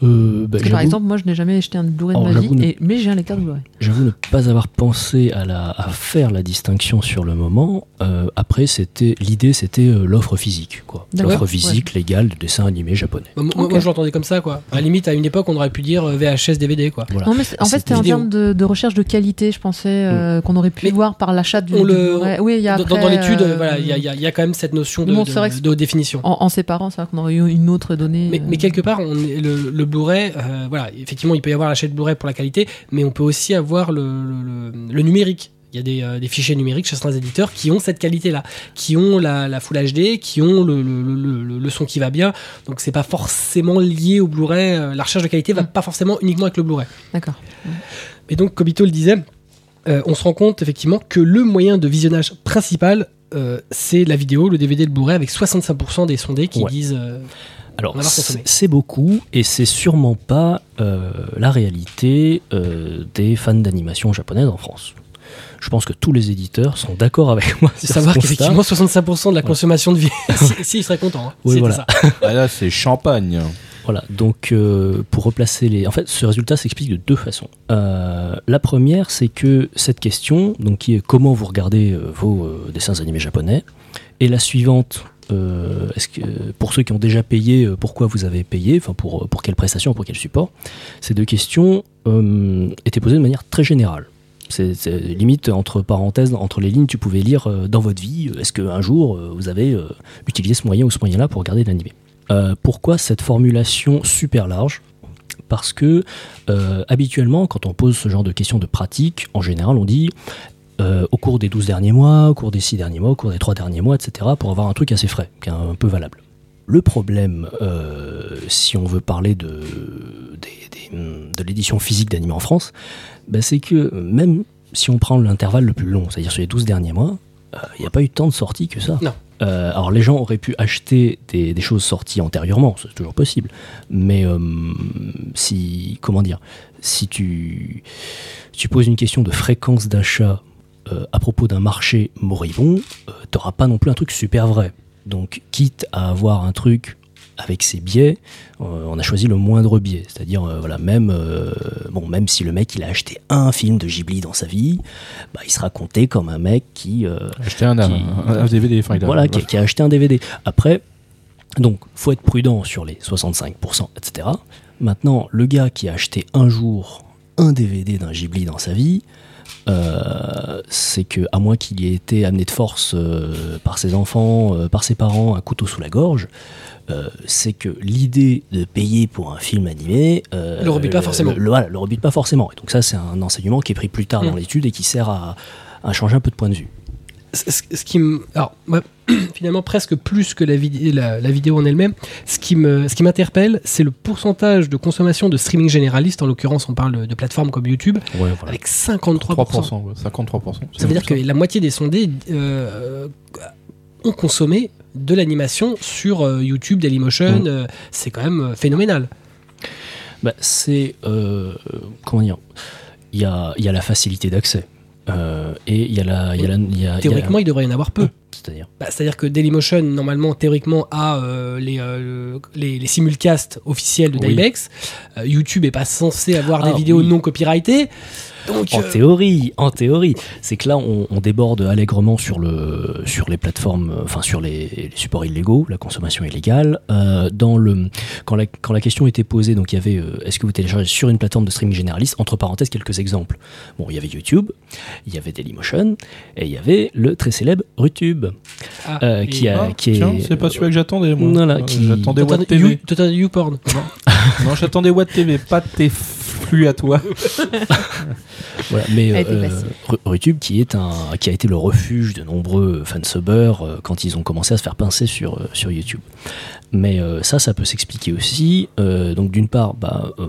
Euh, bah, par exemple, moi, je n'ai jamais acheté un Blu-ray de Oh, ma vie, j'avoue ne- et... mais j'ai un lecteur de Blu-ray. J'avoue ne pas avoir pensé à, la, à faire la distinction sur le moment. Euh, après, c'était l'idée, c'était euh, l'offre physique, quoi. L'offre physique légale de dessin animé japonais. Moi, moi, Ok. moi, je l'entendais comme ça, quoi. À la limite, à une époque, on aurait pu dire VHS, DVD, quoi. Voilà. Non, mais c'est- en fait, C'était en vidéo. termes de, de recherche de qualité, je pensais, euh, qu'on aurait pu Mais voir par l'achat du, on le-. Oui, il y a Dans, dans- après, dans l'étude, euh, voilà, il y, a- y y quand même cette notion de, Bon, de- de définition. En, en séparant, c'est vrai qu'on aurait eu une autre donnée. Mais, mais quelque part, on est- le, le Blu-ray, euh, voilà, effectivement, il peut y avoir l'achat de Blu-ray pour la qualité, mais on peut aussi avoir le, le- le- le numérique. Il y a des, euh, des fichiers numériques chez certains éditeurs qui ont cette qualité-là, qui ont la, la Full HD, qui ont le, le- le- le- le son qui va bien. Donc c'est pas forcément lié au Blu-ray. euh, La recherche de qualité va Mm. pas forcément uniquement avec le Blu-ray. D'accord. Et donc, Kobito le disait, euh, on se rend compte effectivement que le moyen de visionnage principal, euh, c'est la vidéo, le DVD, le Blu-ray, avec 65% des sondés qui Ouais. disent. Alors, c'est beaucoup, et c'est sûrement pas euh, la réalité euh, des fans d'animation japonaise en France. Je pense que tous les éditeurs sont d'accord avec moi. C'est savoir qu'effectivement 65% de la Ouais. consommation de vie. si, si, il serait content. hein, Oui, voilà. ça. Ah, là, c'est champagne. Voilà, donc euh, pour replacer les... En fait, ce résultat s'explique de deux façons. Euh, la première, c'est que cette question, donc qui est comment vous regardez euh, vos euh, dessins animés japonais, et la suivante, euh, est-ce que, pour ceux qui ont déjà payé, euh, pourquoi vous avez payé, enfin pour, pour quelle prestation, pour quel support, ces deux questions euh, étaient posées de manière très générale. C'est limite entre parenthèses, entre les lignes, tu pouvais lire euh, dans votre vie, euh, est-ce qu'un jour euh, vous avez euh, utilisé ce moyen ou ce moyen-là pour regarder l'animé? Euh, pourquoi cette formulation super large? Parce que euh, habituellement, quand on pose ce genre de questions de pratique, en général, on dit euh, au cours des 12 derniers mois, au cours des 6 derniers mois, au cours des 3 derniers mois, etc., pour avoir un truc assez frais, qui est un peu valable. le problème, euh, si on veut parler de, de l'édition physique d'anime en France, bah, c'est que même si on prend l'intervalle le plus long, c'est-à-dire sur les 12 derniers mois, euh, il n'y a pas eu tant de sorties que ça. Non. Euh, alors les gens auraient pu acheter des, des choses sorties antérieurement, c'est toujours possible. Mais euh, si, comment dire, si tu, tu poses une question de fréquence d'achat euh, à propos d'un marché moribond, euh, t'auras pas non plus un truc super vrai. Donc, quitte à avoir un truc avec ses biais, euh, on a choisi le moindre biais. C'est-à-dire, euh, voilà, même, euh, bon, même si le mec il a acheté un film de Ghibli dans sa vie, bah, il sera compté comme un mec qui, Acheter un, Qui- un, un DVD. Enfin, il a- voilà, qui, qui a acheté un DVD. Après, donc, faut être prudent sur les 65%, etc. Maintenant, le gars qui a acheté un jour un DVD d'un Ghibli dans sa vie, euh, c'est que, à moins qu'il ait été amené de force euh, par ses enfants, euh, par ses parents, un couteau sous la gorge, c'est que l'idée de payer pour un film animé Le rebute pas forcément. le- voilà, le rebute pas forcément. Et donc ça, c'est un enseignement qui est pris plus tard Mm. dans l'étude et qui sert à, à changer un peu de point de vue. Ce, qui me, alors finalement presque plus que la, vid- la, la vidéo en elle-même, ce qui me, ce qui m'interpelle, c'est le pourcentage de consommation de streaming généraliste. En l'occurrence, on parle de plateformes comme YouTube, Ouais, voilà. avec 53%. 3%, ouais, 53%. Ça veut dire que la moitié des sondés euh, ont consommé de l'animation sur euh, YouTube, Dailymotion. Mm. euh, c'est quand même phénoménal. Bah, c'est comment dire il y a, y a la facilité d'accès Euh, et il y a la il y a la- il y a- il y a- Théoriquement, il devrait y en avoir peu. c'est-à-dire Bah, C'est-à-dire que Dailymotion, normalement, théoriquement, a euh, les, euh, le- les, les simulcasts officiels de. Dybex. YouTube est pas censé avoir Ah, des vidéos oui. non copyrightées. Donc, en euh, théorie en théorie c'est que là on, on déborde allègrement sur le sur les plateformes enfin sur les, les supports illégaux la consommation illégale Euh, dans le quand la quand la question était posée donc il y avait euh, est-ce que vous téléchargez sur une plateforme de streaming généraliste entre parenthèses quelques exemples bon il y avait YouTube il y avait Dailymotion et il y avait le très célèbre Rutube ah, euh, qui a Ah, qui est Tiens, c'est pas celui que j'attendais, moi. Voilà, qui- J'attendais Watt TV. You- YouPorn. non, j'attendais Watt TV, pas tes flux à toi. Voilà, mais euh, Rutube qui est un qui a été le refuge de nombreux fansubbers euh, quand ils ont commencé à se faire pincer sur euh, sur YouTube. Mais euh, ça, ça peut s'expliquer aussi. Euh, donc d'une part, bah, euh,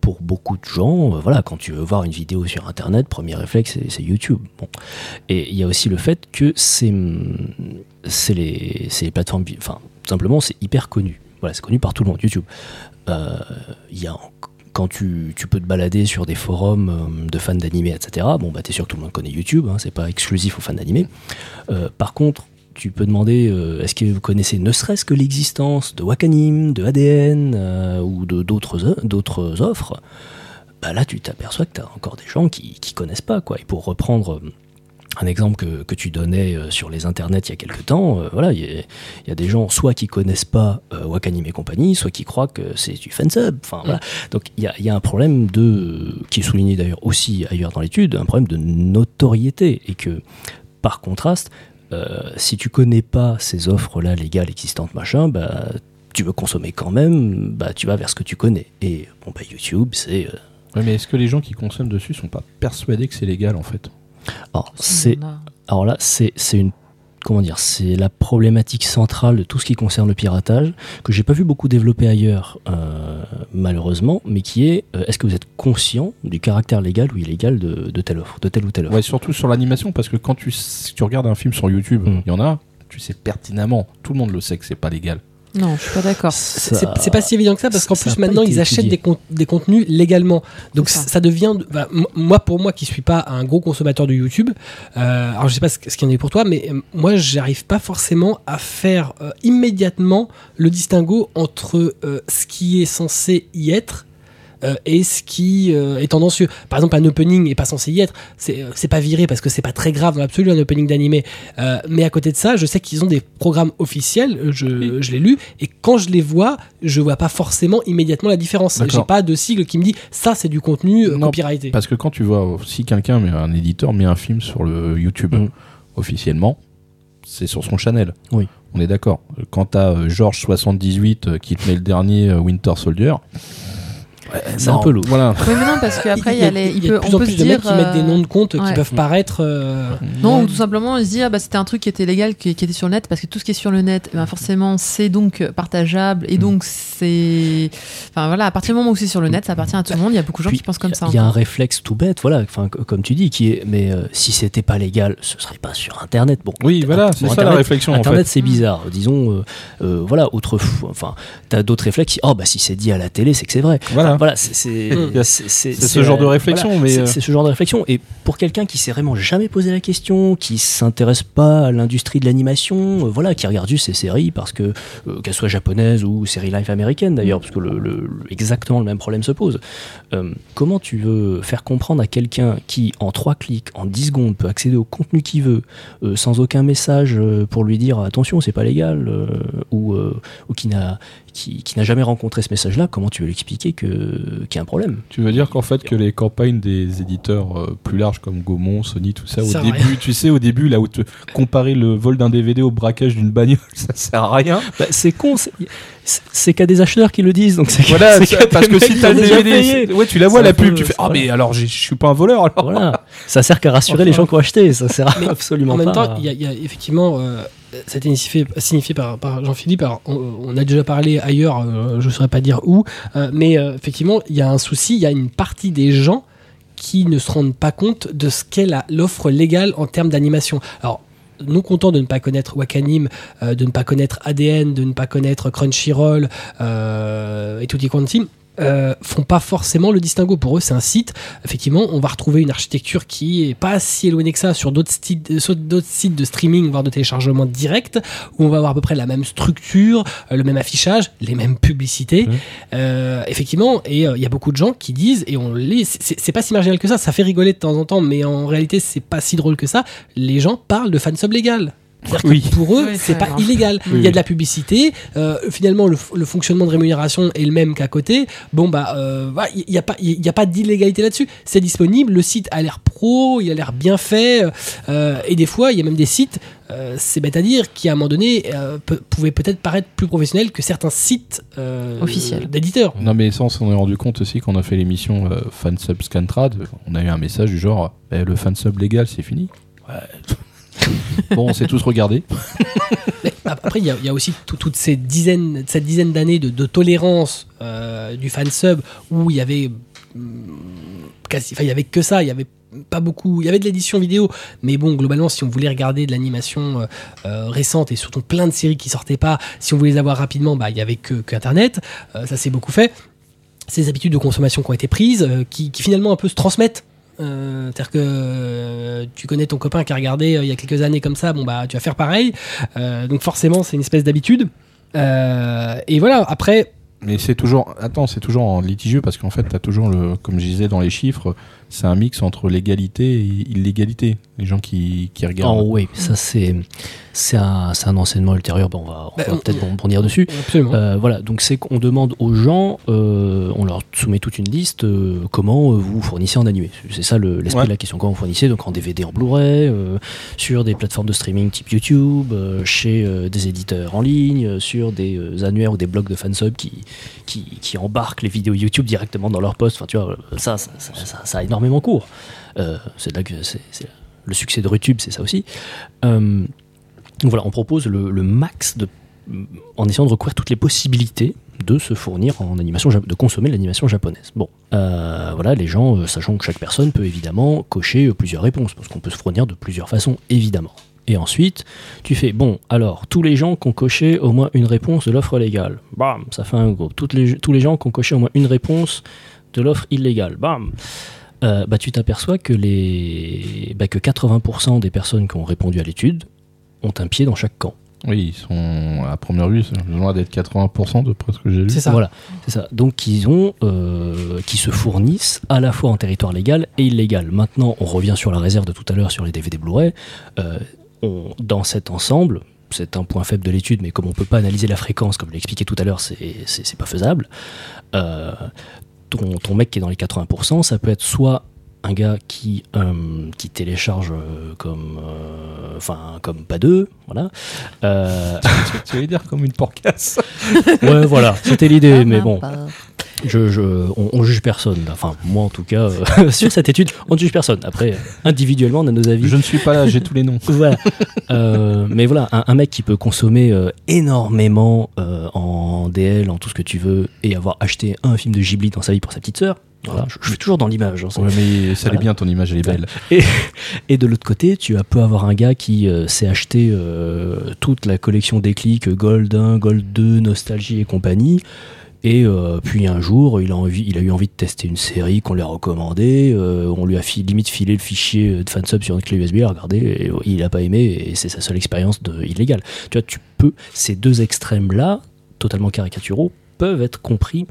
pour beaucoup de gens, euh, voilà, quand tu veux voir une vidéo sur Internet, premier réflexe c'est- c'est YouTube. Bon, et il y a aussi le fait que c'est c'est les c'est les plateformes, enfin tout simplement c'est hyper connu. Voilà, c'est connu par tout le monde. YouTube. Euh, Il y a en- quand tu, peux te balader sur des forums euh, de fans d'animé, etc., bon, bah, t'es sûr que tout le monde connaît YouTube, hein, c'est pas exclusif aux fans d'animé. Euh, par contre, tu peux demander euh, est-ce que vous connaissez ne serait-ce que l'existence de Wakanim, de ADN ou de d'autres offres bah là tu t'aperçois que tu as encore des gens qui, qui connaissent pas quoi et pour reprendre un exemple que, que tu donnais euh, sur les internets il y a quelques temps, euh, voilà, il y, a- il y a des gens soit qui connaissent pas euh, Wakanim et compagnie, soit qui croient que c'est du fansub. Enfin voilà. Donc il y y a un problème de qui est souligné d'ailleurs aussi ailleurs dans l'étude, un problème de notoriété et que par contraste, euh, si tu connais pas ces offres-là légales existantes machin, bah tu veux consommer quand même, bah tu vas vers ce que tu connais. Et bon bah YouTube, c'est Ouais, mais est-ce que les gens qui consomment dessus sont pas persuadés que c'est légal en fait? Alors, c'est Alors là, c'est c'est une comment dire, c'est la problématique centrale de tout ce qui concerne le piratage que j'ai pas vu beaucoup développer ailleurs, euh, malheureusement, mais qui est euh, est-ce que vous êtes conscient du caractère légal ou illégal de, de telle offre, de telle ou telle offre? Ouais, surtout sur l'animation, parce que quand tu, si tu regardes un film sur YouTube, il Mm. y en a, tu sais pertinemment, tout le monde le sait que c'est pas légal. Non, je suis pas d'accord. C'est Ça- c'est pas si évident que ça parce qu'en plus maintenant ils achètent des, con- des contenus légalement. Donc ça. ça. devient, bah, moi pour moi qui suis pas un gros consommateur de YouTube, euh, alors je sais pas ce, ce qu'il y en a pour toi, mais euh, moi j'arrive pas forcément à faire euh, immédiatement le distinguo entre euh, ce qui est censé y être. Euh, et ce qui euh, est tendancieux. Par exemple, un opening est pas censé y être. C'est euh, c'est pas viré parce que c'est pas très grave dans l'absolu un opening d'animé. Euh, mais à côté de ça, je sais qu'ils ont des programmes officiels. euh, Je, je l'ai lu et quand je les vois, je vois pas forcément immédiatement la différence. J'ai pas de sigle qui me dit ça c'est du contenu euh, Non, copyrighté. Parce que quand tu vois, si quelqu'un, met un éditeur met un film sur le YouTube Mm. officiellement, c'est sur son channel. Oui. On est d'accord. Quand t'as euh, George78 euh, qui te met le dernier euh, Winter Soldier, c'est un peu lourd. Voilà. Oui, mais non, parce qu'après, il y a les. il y a peut- de plus on en peut plus se de dire. mecs qui mettent des euh, noms de comptes qui ouais. peuvent paraître. euh, Non, ou tout simplement, il se dit, ah, bah, c'était un truc qui était légal, qui, qui était sur le net, parce que tout ce qui est sur le net, eh ben, forcément, c'est donc partageable, et donc c'est. Enfin voilà, à partir du moment où c'est sur le net, ça appartient à tout le monde, il y a beaucoup de gens Puis, qui pensent comme ça. Il y a un réflexe tout bête, voilà, enfin, comme tu dis, qui est, mais euh, si c'était pas légal, ce serait pas sur Internet. Bon, Oui, voilà, c'est ça la Internet- réflexion en Internet, fait. c'est bizarre. Disons, euh, euh, voilà, autrefois, enfin, t'as d'autres réflexes. qui- Oh, bah si c'est dit à la télé, c'est que c'est vrai. Voilà. Voilà, c'est Mm. ce genre de euh, réflexion, voilà, mais, c'est euh, c'est ce genre de réflexion. Et pour quelqu'un qui s'est vraiment jamais posé la question, qui s'intéresse pas à l'industrie de l'animation, euh, voilà, qui regarde juste ces séries parce que euh, qu'elles soient japonaises ou séries live américaines d'ailleurs, parce que le, le- le- exactement le même problème se pose. Euh, comment tu veux faire comprendre à quelqu'un qui, en trois clics, en 10 secondes, peut accéder au contenu qu'il veut, euh, sans aucun message pour lui dire attention, c'est pas légal, euh, ou, euh, ou qui n'a qui, qui n'a jamais rencontré ce message-là, comment tu veux l'expliquer que qu'il y a un problème? Tu veux dire qu'en fait que les campagnes des éditeurs euh, plus larges comme Gaumont, Sony, tout ça, au Ça début, tu sais, au début, là où te comparer le vol d'un DVD au braquage d'une bagnole, ça sert à rien. Bah, C'est con, c'est- qu'à des acheteurs qui le disent, donc Voilà, parce que si t'as ont le DVD, ouais, tu la vois la peu- pub, tu fais ah voilà. mais alors je suis pas un voleur alors. Voilà, ça sert qu'à rassurer les gens qui ont acheté, ça sert Mais absolument En même pas. temps, il y, a- il y a effectivement, euh, ça a été signifié, par, Jean-Philippe. On, on a déjà parlé ailleurs, euh, je ne saurais pas dire où, euh, mais euh, effectivement, il y a un souci. Il y a une partie des gens qui ne se rendent pas compte de ce qu'est l'offre légale en termes d'animation. Alors, nous contents de ne pas connaître Wakanim, de ne pas connaître ADN, de ne pas connaître Crunchyroll et tutti quanti, euh, font pas forcément le distinguo. Pour eux, c'est un site. Effectivement, on va retrouver une architecture qui est pas si éloignée que ça sur d'autres sites, d'autres sites de streaming, voire de téléchargement direct, où on va avoir à peu près la même structure, euh, le même affichage, les mêmes publicités. Euh, effectivement, et euh, il y a beaucoup de gens qui disent, et on les, c'est c'est pas si marginal que ça, ça fait rigoler de temps en temps, mais en réalité, c'est pas si drôle que ça. Les gens parlent de fansub légal. C'est-à-dire que Oui. pour eux, Oui, c'est pas illégal. Oui, il y a de la publicité. euh, finalement, le, le fonctionnement de rémunération est le même qu'à côté. Bon, bah, euh, il n'y a pas, il y a pas d'illégalité là-dessus. C'est disponible. Le site a l'air pro, il a l'air bien fait. euh, et des fois, il y a même des sites, euh, c'est bête à dire, qui à un moment donné euh, pouvaient peut-être paraître plus professionnels que certains sites euh, Officiels. d'éditeurs. Non mais ça on s'en est rendu compte aussi quand on a fait l'émission euh, Fansub Scantrad, on a eu un message du genre eh, le fansub légal c'est fini. bon on s'est tous regardés. Ap- après, il y, a- aussi tout- toutes ces dizaines, cette dizaine d'années de, tolérance euh, du fansub où il y avait hum, quasi, il y avait que ça, il y avait pas beaucoup, il y avait de l'édition vidéo, mais bon, globalement, si on voulait regarder de l'animation euh, euh, récente et surtout plein de séries qui sortaient pas, si on voulait les avoir rapidement, bah, il y avait que, Internet, ça s'est beaucoup fait. Ces habitudes de consommation qui ont été prises, qui finalement un peu se transmettent. Euh, C'est-à-dire que euh, tu connais ton copain qui a regardé euh, il y a quelques années comme ça, bon bah tu vas faire pareil. Donc forcément c'est une espèce d'habitude. Et voilà, après, Mais c'est toujours attends c'est toujours en litigieux parce qu'en fait t'as toujours le comme je disais dans les chiffres c'est un mix entre légalité et illégalité. Les gens qui, qui regardent. Oh oui, ça c'est c'est un, c'est un enseignement ultérieur. Bon, on va, on Bah, va on- peut-être bondir dessus. absolument. Euh, voilà, donc c'est qu'on demande aux gens, euh, on leur soumet toute une liste, euh, comment euh, vous fournissez en animé. C'est ça le- l'esprit Ouais. de la question. Comment vous fournissez donc en DVD, en Blu-ray, euh, sur des plateformes de streaming type YouTube, euh, chez euh, des éditeurs en ligne, sur des euh, annuaires ou des blogs de fansub qui, qui, qui embarquent les vidéos YouTube directement dans leur poste. Enfin, tu vois, ça, ça, ça, ça- ça a énormément cours. Euh, c'est là que c'est le succès de YouTube, c'est ça aussi. Euh, donc voilà, on propose le, max de en essayant de recouvrir toutes les possibilités de se fournir en animation, de consommer l'animation japonaise. Bon, euh, voilà, les gens, euh, sachant que chaque personne peut évidemment cocher euh, plusieurs réponses, parce qu'on peut se fournir de plusieurs façons, évidemment. Et ensuite, tu fais, bon, alors, tous les gens qui ont coché au moins une réponse de l'offre légale, bam, ça fait un groupe. Toutes les, tous les gens qui ont coché au moins une réponse de l'offre illégale, bam. Euh, bah, tu t'aperçois que, les, bah, que 80% des personnes qui ont répondu à l'étude ont un pied dans chaque camp. Oui, ils sont à première vue, c'est loin d'être 80% de près ce que j'ai lu. C'est ça. Voilà, c'est ça. Donc ils ont, euh, qui se fournissent à la fois en territoire légal et illégal. Maintenant, on revient sur la réserve de tout à l'heure sur les DVD Blu-ray. Euh, dans cet ensemble, c'est un point faible de l'étude, mais comme on peut pas analyser la fréquence, comme je l'ai expliqué tout à l'heure, c'est pas faisable. Euh, ton, ton mec qui est dans les 80%, ça peut être soit un gars qui, euh, qui télécharge euh, comme, euh, enfin, comme pas deux, voilà. Euh, tu allais dire comme une porcasse? ouais, voilà, c'était l'idée, mais bon. Je, je, on, on juge personne. là. Enfin, moi en tout cas, euh, sur cette étude, on ne juge personne. Après, individuellement, on a nos avis. Je ne suis pas là, j'ai tous les noms. Voilà. Euh, mais voilà, un, un mec qui peut consommer euh, énormément euh, en DL, en tout ce que tu veux, et avoir acheté un film de Ghibli dans sa vie pour sa petite sœur. Voilà, je, je suis toujours dans l'image. hein, Ouais, mais ça Voilà. bien, ton image, elle est belle. Et de l'autre côté, tu as- peux avoir un gars qui euh, s'est acheté euh, toute la collection des clics, Gold 1, Gold 2, Nostalgie et compagnie. Et euh, puis un jour, il a, eu envie de tester une série qu'on lui a recommandée. euh, on lui a fi- limite filé le fichier de fansub sur une clé USB, il a regardé, et il n'a pas aimé, et c'est sa seule expérience de illégale. Tu vois, tu peux, ces deux extrêmes-là, totalement caricaturaux, peuvent être compris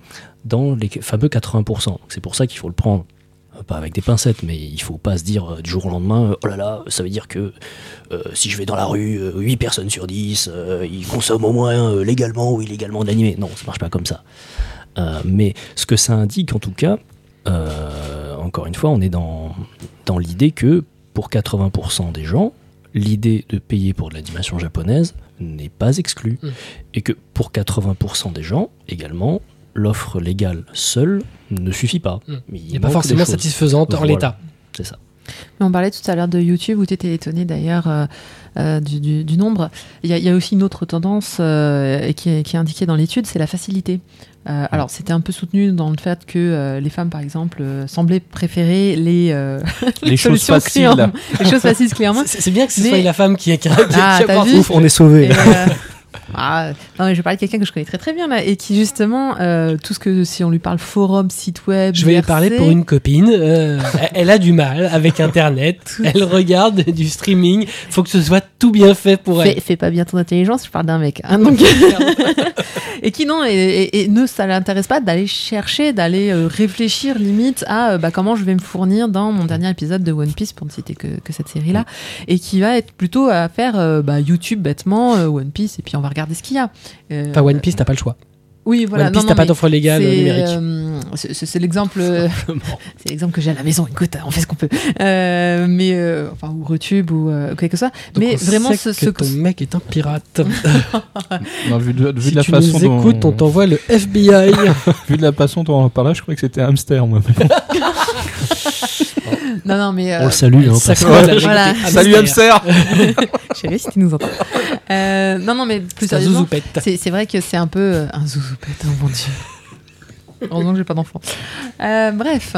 dans les fameux 80%. Donc C'est pour ça qu'il faut le prendre euh, pas avec des pincettes, mais il faut pas se dire euh, du jour au lendemain, euh, oh là là, ça veut dire que euh, si je vais dans la rue, euh, 8 personnes sur 10, euh, ils consomment au moins euh, légalement ou illégalement de l'animé. Non, ça marche pas comme ça. Euh, mais ce que ça indique en tout cas, euh, encore une fois, on est dans, dans l'idée que pour 80% des gens, l'idée de payer pour de l'animation japonaise n'est pas exclue. Mm. Et que pour 80% des gens, également, l'offre légale seule ne suffit pas. Mm. Mais Il n'est pas forcément satisfaisante en Voilà. l'état. C'est ça. Mais on parlait tout à l'heure de YouTube où tu étais étonné d'ailleurs euh, euh, du, du- du nombre. Il y, a, il y a aussi une autre tendance euh, qui, est, qui est indiquée dans l'étude, c'est la facilité. Euh, alors c'était un peu soutenu dans le fait que euh, les femmes, par exemple, euh, semblaient préférer les, euh, Les choses solutions faciles. clients. les choses faciles clairement. C'est bien que ce Mais- soit la femme qui, qui, qui, Ah, qui vu Ouf, on est sauvés. Ah, non, mais je vais parler de quelqu'un que je connais très très bien là et qui justement euh, tout ce que si on lui parle forum, site web, Je vais lui parler pour une copine. euh, elle- a du mal avec Internet. Elle regarde du streaming. Faut que ce soit tout bien fait pour elle. Fais, fais pas bien ton intelligence, je parle d'un mec. hein, donc... et qui non, et, et- et ne ça l'intéresse pas d'aller chercher, d'aller euh, réfléchir limite à bah, comment je vais me fournir dans mon dernier épisode de One Piece pour ne citer que, que cette série-là, et qui va être plutôt à faire bah, YouTube bêtement, One Piece, et puis on va regarder ce qu'il y a. Euh, Enfin, One Piece, t'as pas le choix. Oui, voilà. One Piece, t'as pas d'offre légale c'est, numérique. euh, c'est l'exemple, euh, c'est l'exemple que j'ai à la maison. Écoute, on fait ce qu'on peut. Euh, mais euh, enfin, ou Retube ou euh, quoi que ce soit. Donc, mais on vraiment, sait ce, que ce- ton mec est un pirate. Non, vu de, vu si de la tu façon nous dont, écoutes, on t'envoie le FBI. vu de la façon dont on en parlait, je croyais que c'était hamster, moi. non, non, mais On euh, le salue. Hein, Ça Voilà. rajouter Salut hamster chérie, si tu nous entends. Euh, non, non, mais plus sérieusement, c'est vrai que c'est un peu euh, un zouzoupette, oh mon dieu. Heureusement que j'ai pas d'enfant. Euh, bref,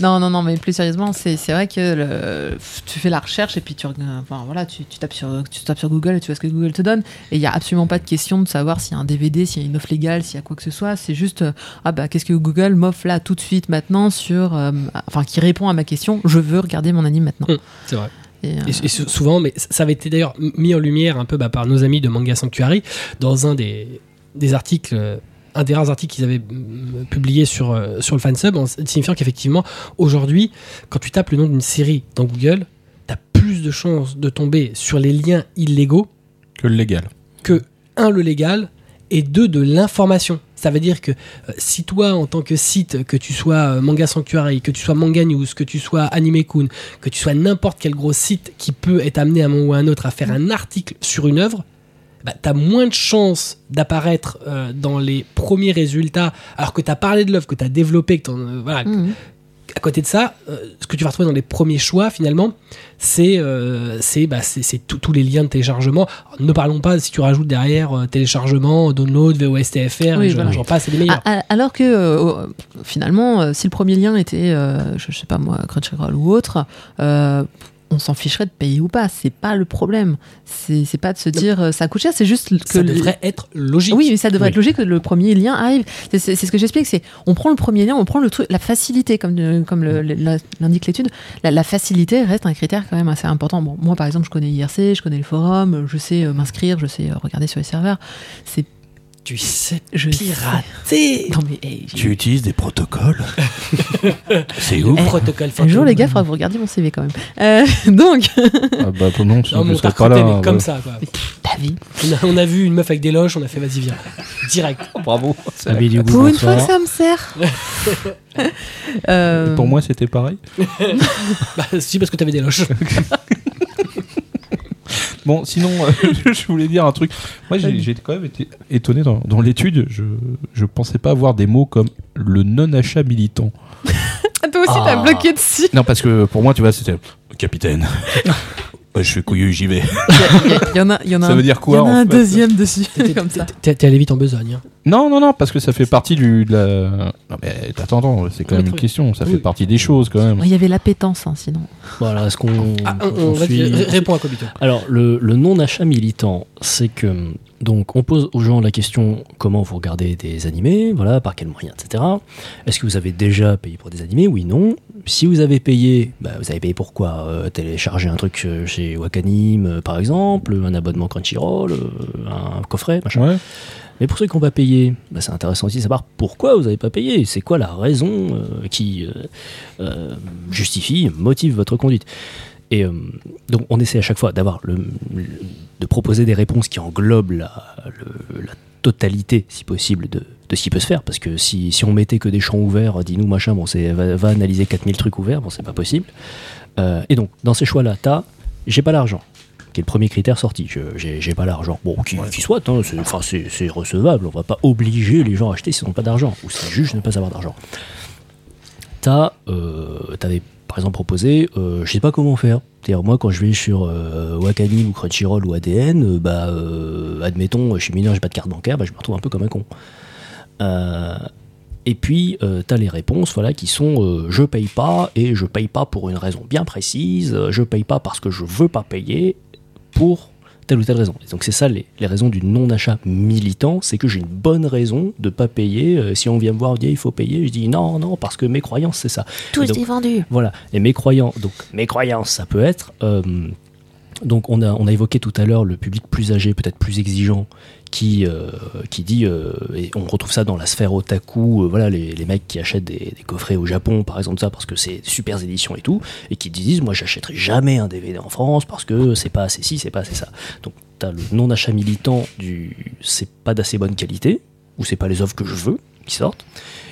non, non, non, mais plus sérieusement, c'est vrai que le- tu fais la recherche et puis tu, enfin, voilà, tu, tu tapes sur, tu tapes sur Google et tu vois ce que Google te donne. Et il y a absolument pas de question de savoir s'il y a un DVD, s'il y a une offre légale, s'il y a quoi que ce soit. C'est juste, euh, ah bah, qu'est-ce que Google m'offre là tout de suite maintenant sur, euh, enfin, qui répond à ma question. Je veux regarder mon anime maintenant. Hum, c'est vrai. Et, euh, Et, et sou- souvent, mais ça avait été d'ailleurs mis en lumière un peu bah, par nos amis de Manga Sanctuary dans un des, des articles, un des rares articles qu'ils avaient mm, publié sur, euh, sur le fansub, en signifiant qu'effectivement, aujourd'hui, quand tu tapes le nom d'une série dans Google, tu as plus de chances de tomber sur les liens illégaux Que le légal. que, un, le légal, et deux, de l'information. Ça veut dire que euh, si toi, en tant que site, que tu sois euh, Manga Sanctuary, que tu sois Manga News, que tu sois Anime-kun, que tu sois n'importe quel gros site qui peut être amené à un moment ou à un autre à faire un article sur une œuvre, bah, tu as moins de chances d'apparaître euh, dans les premiers résultats alors que tu as parlé de l'œuvre, que tu as développé, que euh, voilà, hum. à côté de ça, euh, ce que tu vas retrouver dans les premiers choix, finalement, c'est bah, tous les liens de téléchargement. Alors, ne parlons pas si tu rajoutes derrière téléchargement, download, VOSTFR, Oui, voilà. j'en passe, c'est les meilleurs. Ah, ah, Alors que finalement, si le premier lien était, je, je sais pas moi, Crunchyroll ou autre, on s'en ficherait de payer ou pas. C'est pas le problème. C'est c'est pas de se dire euh, ça coûte cher, c'est juste que ça le- devrait être logique. Oui, mais ça devrait Oui. être logique que le premier lien arrive. C'est c'est- c'est ce que j'explique, c'est on prend le premier lien, on prend le truc, la facilité, comme, de- comme le- le- la- l'indique l'étude. La, la facilité reste un critère quand même assez important. Bon, moi, par exemple, je connais IRC, je connais le forum, je sais euh, m'inscrire, je sais euh, regarder sur les serveurs. C'est Tu sais je pirater. Non mais hey, j'ai- utilises des protocoles C'est Le Eh, protocole Un jour, les gars, faudra que vous regardiez mon CV quand même. Euh, donc, Ah bah non, Non, mais on t'a mais comme ouais. ça, quoi. ta vie. On a, on a vu une meuf avec des loches, on a fait vas-y, viens. Direct. Bravo. Avis du goût, Pour une fois que ça me sert. Euh, Pour moi, c'était pareil. Bah, si, parce que t'avais des loches. Bon, sinon, euh, je voulais dire un truc. Moi, j'ai j'ai quand même été étonné dans, dans l'étude. Je, je pensais pas avoir des mots comme le non-achat militant. Ah, Toi aussi, t'as Ah. bloqué dessus. Non, parce que pour moi, tu vois, c'était capitaine. Ouais, je suis couillu, j'y vais. Il y, en a, il y en a Ça un, veut dire quoi il y en a un fait deuxième dessus, T'es- comme ça. T'es t'es allé vite en besogne. hein. Non, non, non, parce que ça fait partie du. De la... Non, mais attends, attends, c'est quand Oui, même une question. Ça oui. fait partie des choses quand même. Il y avait l'appétence, hein, sinon. Voilà, est-ce qu'on Ah, on, on on va suit- ré- réponds à Kobito. Alors, le, le non-achat militant, c'est que. Donc, on pose aux gens la question comment vous regardez des animés, voilà, par quels moyens, etc. Est-ce que vous avez déjà payé pour des animés? Oui, non. Si vous avez payé, bah, vous avez payé pour quoi Euh, Télécharger un truc euh, chez Wakanim, euh, par exemple, un abonnement Crunchyroll, euh, un coffret, machin. Ouais. Mais pour ceux qui n'ont pas payé, bah, c'est intéressant aussi de savoir pourquoi vous n'avez pas payé. C'est quoi la raison euh, qui euh, euh, justifie, motive votre conduite? Et donc on essaie à chaque fois d'avoir de proposer des réponses qui englobent la, totalité, si possible, de, de ce qui peut se faire. Parce que si, si on mettait que des champs ouverts, dis-nous machin, bon, c'est va, va analyser 4000 trucs ouverts, bon, c'est pas possible. Et donc, dans ces choix-là, t'as j'ai pas l'argent qui est le premier critère sorti. Je- J'ai pas l'argent. Bon, qui, qui soit, hein, c'est enfin, c'est- c'est recevable. On va pas obliger les gens à acheter s'ils n'ont pas d'argent, ou s'ils jugent ne pas avoir d'argent. T'as, euh, t'avais par exemple proposé, euh, je sais pas comment faire. C'est-à-dire, moi, quand je vais sur euh, Wakanim ou Crunchyroll ou ADN, euh, bah, euh, admettons, je suis mineur, j'ai pas de carte bancaire, bah, je me retrouve un peu comme un con. Euh, et puis, euh, tu as les réponses voilà, qui sont je paye pas et je paye pas pour une raison bien précise, je paye pas parce que je veux pas payer pour telle ou telle raison. Et donc, c'est ça les, les raisons du non-achat militant c'est que j'ai une bonne raison de pas payer. Euh, si on vient me voir, dit il faut payer, je dis non, non, parce que mes croyances, c'est ça. Tout est vendu. voilà, et mes croyances, donc mes croyances, ça peut être. euh, donc on a, on a évoqué tout à l'heure le public plus âgé, peut-être plus exigeant, qui, euh, qui dit, euh, et on retrouve ça dans la sphère otaku, euh, voilà, les, les mecs qui achètent des, coffrets au Japon, par exemple, ça, parce que c'est super éditions et tout, et qui disent, moi j'achèterai jamais un DVD en France parce que c'est pas assez ci, c'est pas assez ça. Donc t'as le non-achat militant du c'est pas d'assez bonne qualité, ou c'est pas les offres que je veux qui sortent,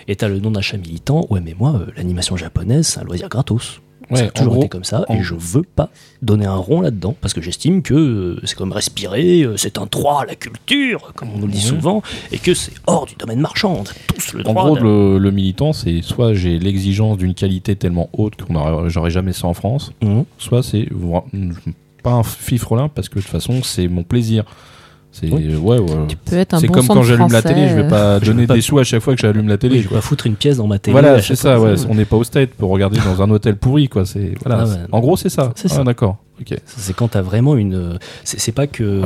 et t'as le non-achat militant, ouais mais moi, l'animation japonaise, c'est un loisir gratos. Ça Ouais, a en toujours gros, été comme ça, en- et je veux pas donner un rond là-dedans, parce que j'estime que euh, c'est comme respirer, euh, c'est un droit à la culture, comme on nous le dit souvent, et que c'est hors du domaine marchand, on a tous le En droit. gros, de- le, le militant, c'est soit j'ai l'exigence d'une qualité tellement haute qu'on j'aurais jamais ça en France, Mhm. soit c'est vra- pas un fifrelin parce que de toute façon c'est mon plaisir. C'est Oui. ouais, ouais. Tu peux être un C'est bon comme quand j'allume la télé, je vais pas Je donner vais pas- des sous à chaque fois que j'allume la télé. Oui, je vais quoi. pas foutre une pièce dans ma télé. Voilà, c'est ça, ouais. On n'est pas au state pour regarder dans un hôtel pourri, quoi. C'est voilà. Ah En gros, c'est ça. C'est Ah, ça. d'accord. Ok. C'est quand t'as vraiment une. C'est c'est pas que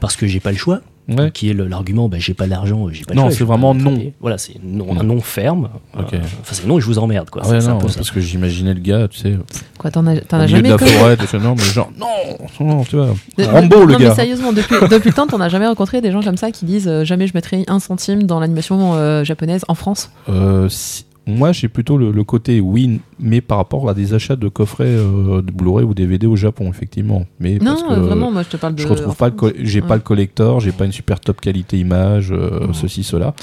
parce que j'ai pas le choix, Ouais. qui est le- l'argument, bah, j'ai pas d'argent, j'ai pas le Non, c'est vraiment non. Voilà, c'est non, Non. un non ferme. Euh, Enfin, c'est non et je vous emmerde, quoi. Ouais, non, ça. parce que j'imaginais le gars, tu sais, Quoi, t'en as, as jamais de la forêt, tu sais, non, mais genre, non, non, tu vois, De- Rambo, le non, gars. mais sérieusement, depuis, depuis le temps, t'en as jamais rencontré des gens comme ça qui disent euh, jamais je mettrai un centime dans l'animation euh, japonaise en France? Euh, si- Moi, j'ai plutôt le, le côté oui, mais par rapport à des achats de coffrets euh, de Blu-ray ou DVD au Japon, effectivement. Mais parce Non, que euh, vraiment, moi je te parle de. je retrouve pas, le j'ai Ouais. pas le collector, j'ai pas une super top qualité image, euh, ceci, cela.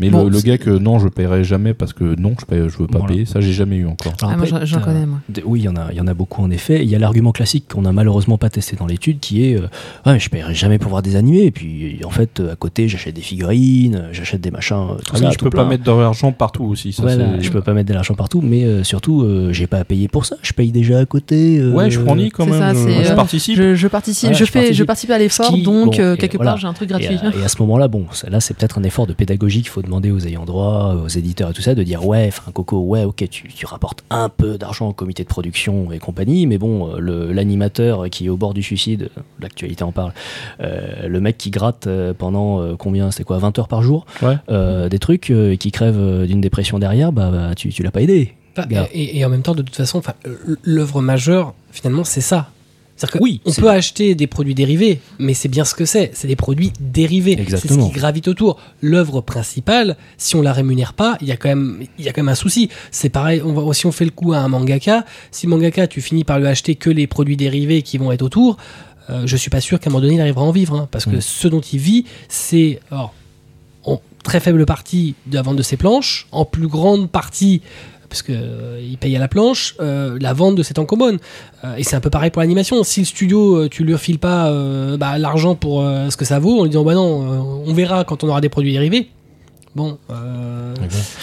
Mais Bon, le, le gars que non, je paierai jamais parce que non, je, je veux pas Voilà. payer, ça j'ai jamais eu encore. Alors Ah, moi j'en- connais, moi. Oui, il y, en a, il y en a beaucoup en effet. Il y a l'argument classique qu'on n'a malheureusement pas testé dans l'étude qui est euh, Ouais, mais je paierai jamais pour voir des animés. Et puis en fait, à côté, j'achète des figurines, j'achète des machins, euh, tout Ah ça. oui, je tout peux pas mettre de l'argent partout aussi. Ça, Voilà, je peux pas mettre de l'argent partout, mais euh, surtout, euh, j'ai pas à payer pour ça. Je paye déjà à côté. euh, Ouais, je fournis quand même. ça, je, c'est, je participe. Je, je participe, Voilà, je, fais, participe. je participe à l'effort, donc bon, quelque part j'ai un truc gratuit. et à ce moment-là, bon, là, c'est peut-être un effort de pédagogie qu'il faut demander aux ayants droit, aux éditeurs et tout ça, de dire ouais, enfin Coco, ouais, ok, tu, tu rapportes un peu d'argent au comité de production et compagnie, mais bon, euh, le- l'animateur qui est au bord du suicide, l'actualité en parle, euh, le mec qui gratte euh, pendant euh, combien, c'est quoi, 20 heures par jour, Ouais. euh, des trucs euh, et qui crève d'une dépression derrière, bah, bah, tu, tu l'as pas aidé. Et, et en même temps, de toute façon, l'œuvre majeure, finalement, c'est ça. C'est-à-dire que Oui, on peut acheter des produits dérivés, mais c'est bien ce que c'est. C'est des produits dérivés. C'est ce qui gravite autour. L'œuvre principale, si on la rémunère pas, il y a quand même, il y a quand même un souci. C'est pareil. On va, si on fait le coup à un mangaka, si le mangaka, tu finis par lui acheter que les produits dérivés qui vont être autour, euh, je suis pas sûr qu'à un moment donné, il arrivera à en vivre, hein, parce que Mm. ce dont il vit, c'est en très faible partie de la vente de ses planches, en plus grande partie parce que euh, à la planche, euh, la vente de cet encomone. Euh, et c'est un peu pareil pour l'animation. Si le studio, tu lui refiles pas bah, l'argent pour ce que ça vaut, en lui disant bah non, on verra quand on aura des produits dérivés. Bon, euh,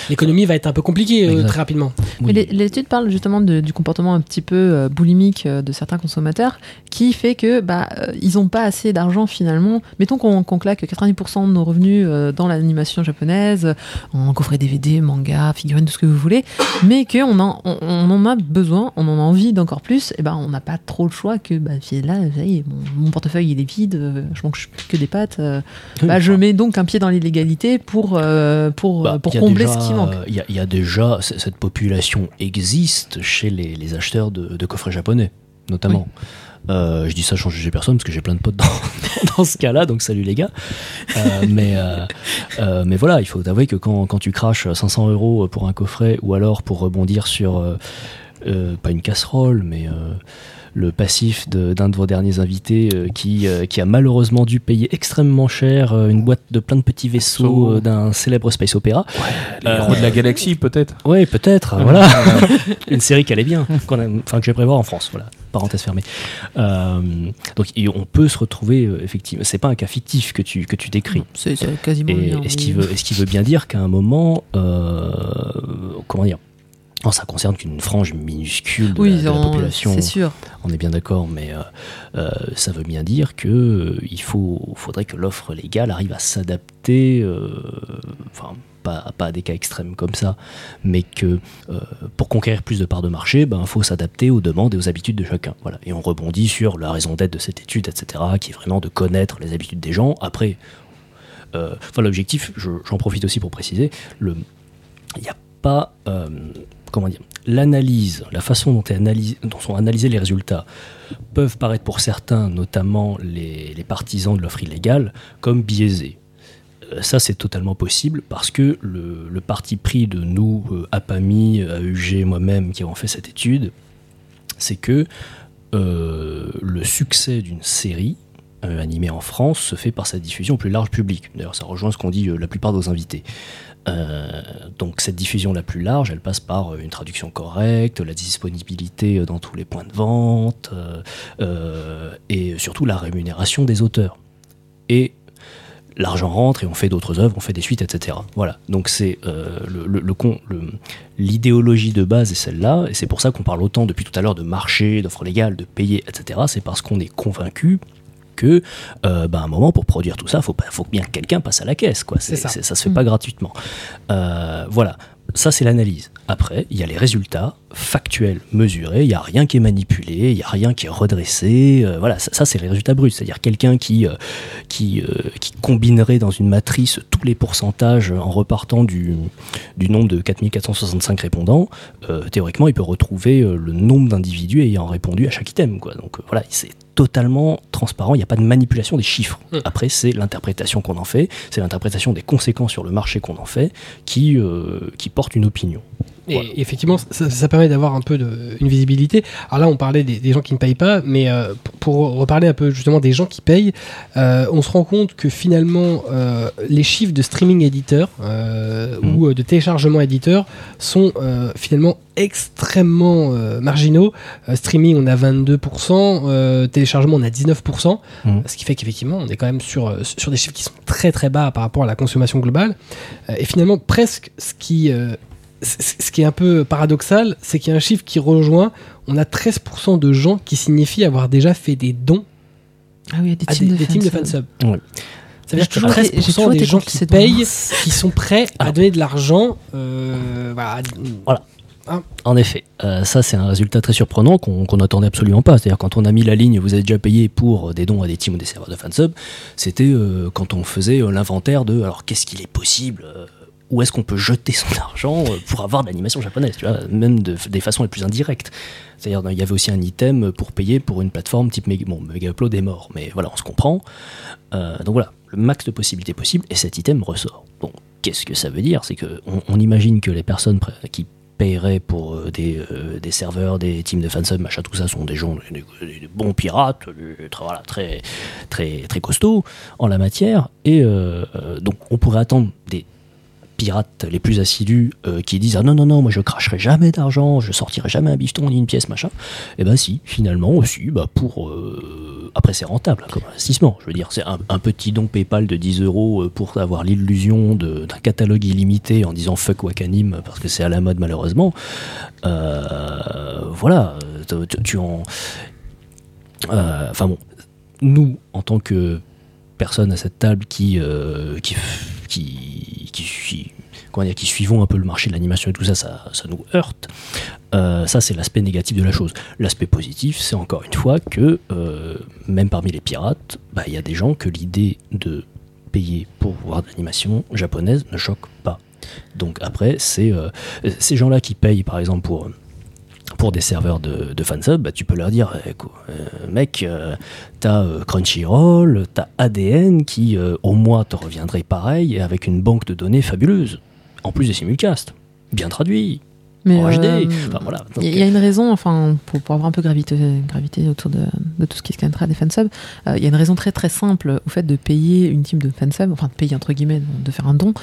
l'économie va être un peu compliquée euh, très rapidement. Mais L'étude parle justement de- du comportement un petit peu euh, boulimique de certains consommateurs qui fait que bah ils n'ont pas assez d'argent finalement. Mettons qu'on qu'on claque 90% de nos revenus euh, dans l'animation japonaise, en coffret DVD, manga, figurines, tout ce que vous voulez, mais qu'on en, on, on en a besoin, on en a envie d'encore plus, et ben on n'a pas trop le choix que bah, là, ça y est, mon, mon portefeuille il est vide, euh, je mange plus que des pâtes. euh, bah, je mets donc un pied dans l'illégalité pour, euh, pour, Bah, euh, pour a combler déjà- ce qui manque. Il y a, il y a déjà cette population existe chez les, les acheteurs de, de coffrets japonais, notamment. Euh, je dis ça sans juger personne parce que j'ai plein de potes dans, dans ce cas-là, donc salut les gars. Euh, mais, euh, euh, mais voilà, il faut avouer que quand, quand tu craches 500 euros pour un coffret ou alors pour rebondir sur, euh, euh, pas une casserole, mais euh, le passif de- d'un de, vos derniers invités euh, qui, euh, qui a malheureusement dû payer extrêmement cher euh, une boîte de plein de petits vaisseaux euh, d'un célèbre space opéra. Les héros de la galaxie, peut-être Ouais, peut-être, voilà. Une série qui allait bien, qu'on a- enfin que je vais prévoir en France, voilà. Parenthèse fermée. Euh, donc on peut se retrouver euh, effectivement. C'est pas un cas fictif que tu que tu décris. C'est quasiment Et oui. qui veut, est-ce qui veut bien dire qu'à un moment, euh, comment dire Non, ça concerne qu'une frange minuscule de, Oui, la, de la on- population. c'est sûr. On est bien d'accord, mais euh, euh, ça veut bien dire que euh, il faut, faudrait que l'offre légale arrive à s'adapter, enfin pas, pas à des cas extrêmes comme ça, mais que pour conquérir plus de parts de marché, ben faut s'adapter aux demandes et aux habitudes de chacun. Voilà. Et on rebondit sur la raison d'être de cette étude, etc., qui est vraiment de connaître les habitudes des gens. Après, enfin l'objectif, je- j'en profite aussi pour préciser, le, il n'y a pas, comment dire, l'analyse, la façon dont, sont analysés les résultats peuvent paraître pour certains, notamment les, partisans de l'offre illégale, comme biaisés. Euh, Ça, c'est totalement possible parce que le, parti pris de nous, euh, APAMI, AUG, moi-même, qui avons fait cette étude, c'est que euh, le succès d'une série animée en France se fait par sa diffusion au plus large public. D'ailleurs, ça rejoint ce qu'ont dit la plupart de nos invités. Euh, donc cette diffusion la plus large, elle passe par euh, une traduction correcte, la disponibilité euh, dans tous les points de vente, et surtout la rémunération des auteurs. Et l'argent rentre et on fait d'autres œuvres, on fait des suites, etc. Voilà. Donc c'est l'idéologie de base est celle-là, et c'est pour ça qu'on parle autant depuis tout à l'heure de marché, d'offres légales, de payer, etc. C'est parce qu'on est convaincu que, euh, bah, à un moment, pour produire tout ça, faut pas, faut bien que quelqu'un passe à la caisse, quoi. C'est, C'est ça. c'est- ça se fait pas gratuitement. Euh, voilà. Ça, c'est l'analyse. Après, il y a les résultats factuels, mesurés. Il n'y a rien qui est manipulé, il n'y a rien qui est redressé. Euh, voilà, ça, ça, c'est les résultats bruts. C'est-à-dire quelqu'un qui, euh, qui, euh, qui combinerait dans une matrice tous les pourcentages en repartant du, du nombre de 4465 répondants. euh, théoriquement, il peut retrouver le nombre d'individus ayant répondu à chaque item. Quoi. Donc euh, voilà, c'est totalement transparent. Il n'y a pas de manipulation des chiffres. Mm. Après, c'est l'interprétation qu'on en fait, c'est l'interprétation des conséquences sur le marché qu'on en fait qui, euh, qui porte une opinion. Et Voilà. effectivement, ça, ça permet d'avoir un peu de, une visibilité. Alors là, on parlait des, des gens qui ne payent pas, mais euh, pour, pour reparler un peu justement des gens qui payent, euh, on se rend compte que finalement, euh, les chiffres de streaming éditeur Mhm. ou de téléchargement éditeur sont finalement extrêmement euh, marginaux. Euh, streaming, on a 22%, euh, téléchargement, on a 19%, Mhm. ce qui fait qu'effectivement, on est quand même sur, sur des chiffres qui sont très très bas par rapport à la consommation globale. Et finalement, presque ce qui, ce qui est un peu paradoxal, c'est qu'il y a un chiffre qui rejoint. On a 13% de gens qui signifient avoir déjà fait des dons Ah oui, il y a des à teams des, de des teams de fansub. Ouais. Ça veut dire que J'ai toujours été- j'ai 13% toujours des été gens qui payent, qui sont prêts à Alors. donner de l'argent. euh, voilà. En effet, euh, ça c'est un résultat très surprenant qu'on qu'on n'attendait absolument pas. C'est-à-dire quand on a mis la ligne, vous avez déjà payé pour des dons à des teams ou des serveurs de fansub, c'était euh, quand on faisait euh, l'inventaire de alors qu'est-ce qu'il est possible, euh, où est-ce qu'on peut jeter son argent euh, pour avoir de l'animation japonaise, tu vois, même de, des façons les plus indirectes. C'est-à-dire il y avait aussi un item pour payer pour une plateforme type Mega, Upload est mort, mais voilà, on se comprend. Euh, donc voilà, le max de possibilités possibles et cet item ressort. Bon, qu'est-ce que ça veut dire? C'est que on, imagine que les personnes qui paieraient pour euh, des, serveurs, des teams de fansub, machin, tout ça sont des gens, des, bons pirates, très, costauds en la matière. Et donc, on pourrait attendre des pirates les plus assidus euh, qui disent ah non non non moi je cracherai jamais d'argent, je sortirai jamais un bifton ni une pièce machin. Et ben si finalement aussi bah pour euh, après c'est rentable comme investissement. Je veux dire c'est un, petit don PayPal de 10 euros euh, pour avoir l'illusion d'un catalogue illimité en disant fuck Wakanim parce que c'est à la mode malheureusement. Voilà tu, en enfin bon nous en tant que personnes à cette table qui, qui, qui, qui, comment dire, qui suivons un peu le marché de l'animation et tout ça, ça, ça nous heurte. Euh, ça, c'est l'aspect négatif de la chose. L'aspect positif, c'est encore une fois que, euh, même parmi les pirates, bah, il y a des gens que l'idée de payer pour voir de l'animation japonaise ne choque pas. Donc après, c'est euh, ces gens-là qui payent, par exemple, pour pour des serveurs de, fansub, bah, tu peux leur dire, eh, euh, mec, euh, t'as euh, Crunchyroll, t'as ADN qui au mois te reviendrait pareil avec une banque de données fabuleuse, en plus des simulcasts, bien traduits, Mais en HD. euh, Enfin, voilà. Donc, Il y, a une raison, enfin, pour, pour avoir un peu gravité, gravité autour de, de tout ce qui est scantra des fansubs, euh, il y a une raison très très simple au fait de payer une team de fansub, enfin de payer entre guillemets, de faire un don.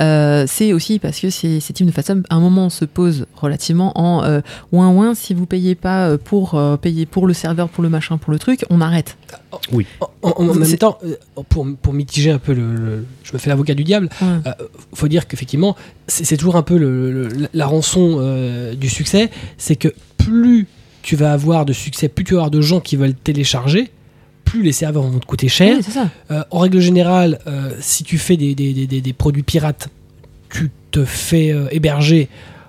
Euh, c'est aussi parce que ces, ces teams de fansub, à un moment, se posent relativement en euh, ouin ouin, si vous payez pas euh, pour euh, payer pour le serveur, pour le machin, pour le truc, on arrête. En, en- en même C'est- temps, euh, pour, pour mitiger un peu le, le- je me fais l'avocat du diable. Ouais. Euh, faut dire qu'effectivement, c'est c'est toujours un peu le- le- la rançon euh, du succès, c'est que plus tu vas avoir de succès, plus tu vas avoir de gens qui veulent télécharger, plus les serveurs vont te coûter cher. Oui. Euh, en règle générale, euh, si tu fais des, des- des- des- des produits pirates, tu te fais euh, héberger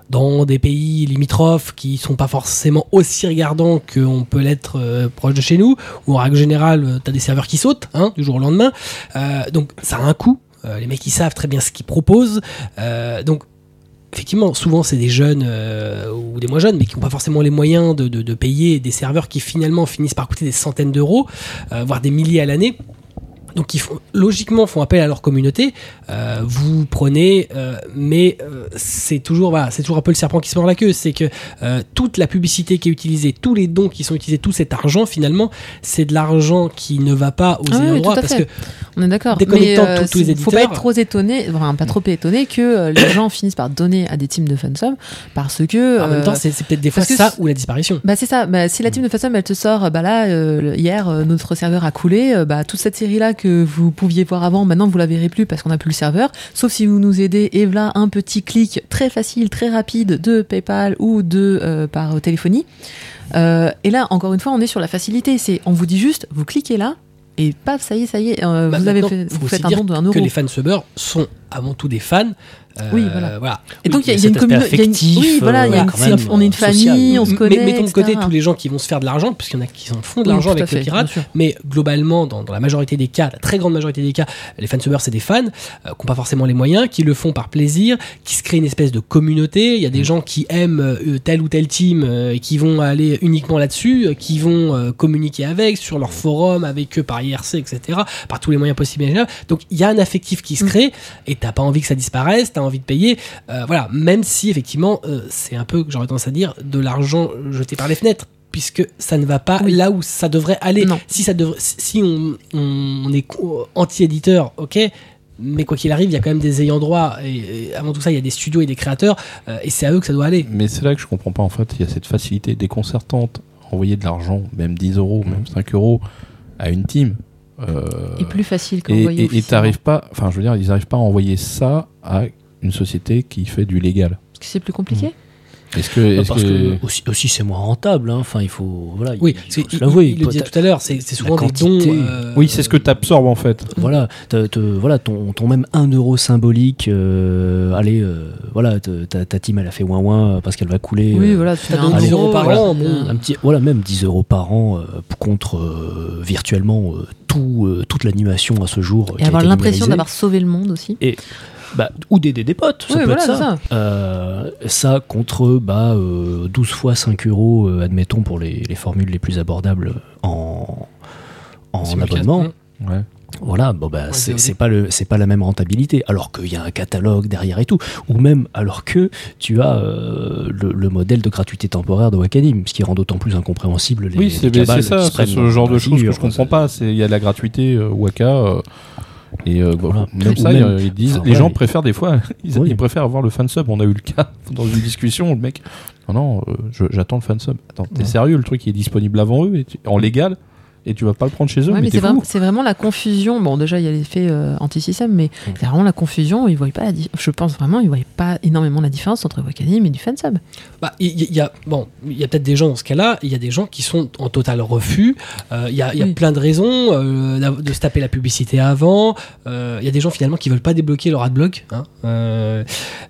dans des pays limitrophes qui sont pas forcément aussi regardants qu'on peut l'être euh, proche de chez nous, ou en règle générale, tu as des serveurs qui sautent hein, du jour au lendemain. Euh, donc ça a un coût. Euh, les mecs, ils savent très bien ce qu'ils proposent. Euh, donc effectivement, souvent c'est des jeunes euh, ou des moins jeunes, mais qui n'ont pas forcément les moyens de, payer des serveurs qui finalement finissent par coûter des centaines d'euros, euh, voire des milliers à l'année. Donc ils font, logiquement font appel à leur communauté. Euh, vous prenez, euh, mais euh, c'est toujours voilà, c'est toujours un peu le serpent qui se mord la queue. C'est que toute la publicité qui est utilisée, tous les dons qui sont utilisés, tout cet argent finalement, c'est de l'argent qui ne va pas aux Ah oui, endroits tout parce que On est d'accord. Déconnectant Mais, tous- tous les c'est- Faut pas éditeurs. être trop étonné, enfin pas trop étonné que les gens finissent par donner à des teams de fansub parce que. en même temps, c'est peut-être des fois ça ou la disparition. Bah c'est ça. Bah, si la team de Fansub elle te sort, bah là hier notre serveur a coulé. bah toute cette série là que vous pouviez voir avant, maintenant vous la verrez plus parce qu'on n'a plus le serveur. Sauf si vous nous aidez et voilà un petit clic très facile, très rapide de PayPal ou de euh, par téléphonie. Euh, et là encore une fois on est sur la facilité. C'est on vous dit juste vous cliquez là et paf ça y est ça y est euh, Bah, vous avez fait, vous faites un don de 1 euro. Que les fansubbers sont avant tout des fans. Euh, Oui, voilà. Et donc il y a, y y une communauté, oui voilà, il y a euh, une- même, on est une social. famille, on se Mais- connaît. mettons de côté tous les gens qui vont se faire de l'argent, puisqu'il y en a qui s'en font de l'argent avec fait, le pirate. bien sûr. Mais globalement, dans, la majorité des cas, la très grande majorité des cas, les fansubbers, c'est des fans euh, qui n'ont pas forcément les moyens, qui le font par plaisir, qui se créent une espèce de communauté. Il y a des gens qui aiment euh, telle ou telle team euh, et qui vont aller uniquement là-dessus, euh, qui vont euh, communiquer avec, sur leur forum, avec eux par IRC, etc., par tous les moyens possibles. Donc il y a un affectif qui se crée et t'as pas envie que ça disparaisse, t'as envie de payer. Euh, voilà, même si effectivement, euh, c'est un peu, j'aurais tendance à dire, de l'argent jeté par les fenêtres puisque ça ne va pas Oui. là où ça devrait aller. Non. Si ça devrait, si on, on est anti-éditeur, ok, mais quoi qu'il arrive, il y a quand même des ayants droit et, et avant tout ça, il y a des studios et des créateurs euh, et c'est à eux que ça doit aller. Mais c'est là que je comprends pas en fait. Il y a cette facilité déconcertante envoyer de l'argent, même 10 euros, même 5 euros, à une team. Euh, Et plus facile qu'envoyer et- t'arrives pas, enfin je veux dire, ils n'arrivent pas à envoyer ça à une société qui fait du légal. Parce que c'est plus compliqué. Est-ce que, est-ce Parce que- que aussi, aussi c'est moins rentable. hein. Enfin, il faut. Voilà, Oui, il, c'est- faut il, l'avouer. il le disait tout à l'heure, c'est c'est souvent des quantité. dons. euh, oui, c'est ce que tu absorbes en fait. Voilà, te- te- voilà ton, ton même 1 euro symbolique, euh, allez, euh, voilà, te- ta, ta team elle a fait ouin ouin parce qu'elle va couler. Oui, euh, voilà, tu donné un 10 euros euro, par voilà. an, bon. un petit, voilà, même 10 euros par an euh, contre euh, virtuellement euh, tout, euh, toute l'animation à ce jour. euh, Et avoir l'impression numérisée. d'avoir sauvé le monde aussi. Bah, ou d'aider des potes, ça Oui, peut voilà, être c'est ça. ça. Euh, ça contre bah, euh, 12 fois 5 euros, euh, admettons, pour les, les formules les plus abordables en, abonnement. Ouais. Voilà, bon bah, c'est pas le c'est pas la même rentabilité, alors qu'il y a un catalogue derrière et tout, ou même alors que tu as euh, le, le modèle de gratuité temporaire de Wakanim, ce qui rend d'autant plus incompréhensible les, Oui, c'est ça, c'est ce genre de choses que je comprends pas. C'est il y a de la gratuité, euh, Waka. euh, Et euh, Voilà. même Ou ça, même- ils disent, les ouais. gens préfèrent des fois, ils, Oui. ils préfèrent avoir le fansub. On a eu le cas dans une discussion, le mec, non, non, euh, j'attends le fansub. Attends, t'es Ouais. sérieux, le truc il est disponible avant eux, et tu- en légal, et tu vas pas le prendre chez eux, Ouais, mais, mais t'es c'est vraiment, c'est vraiment la confusion. Bon, déjà, il y a l'effet euh, anti-système, mais Mm. c'est vraiment la confusion. Ils voient pas la di- Je pense vraiment, ils voient pas énormément la différence entre Wakanim et du fansub. Bah, il y, a bon, il y a peut-être des gens dans ce cas-là. Il y a des gens qui sont en total refus. Euh, Il y a, il y a Oui. plein de raisons euh, de se taper la publicité avant. Euh, Il y a des gens finalement qui veulent pas débloquer leur adblock, hein, euh,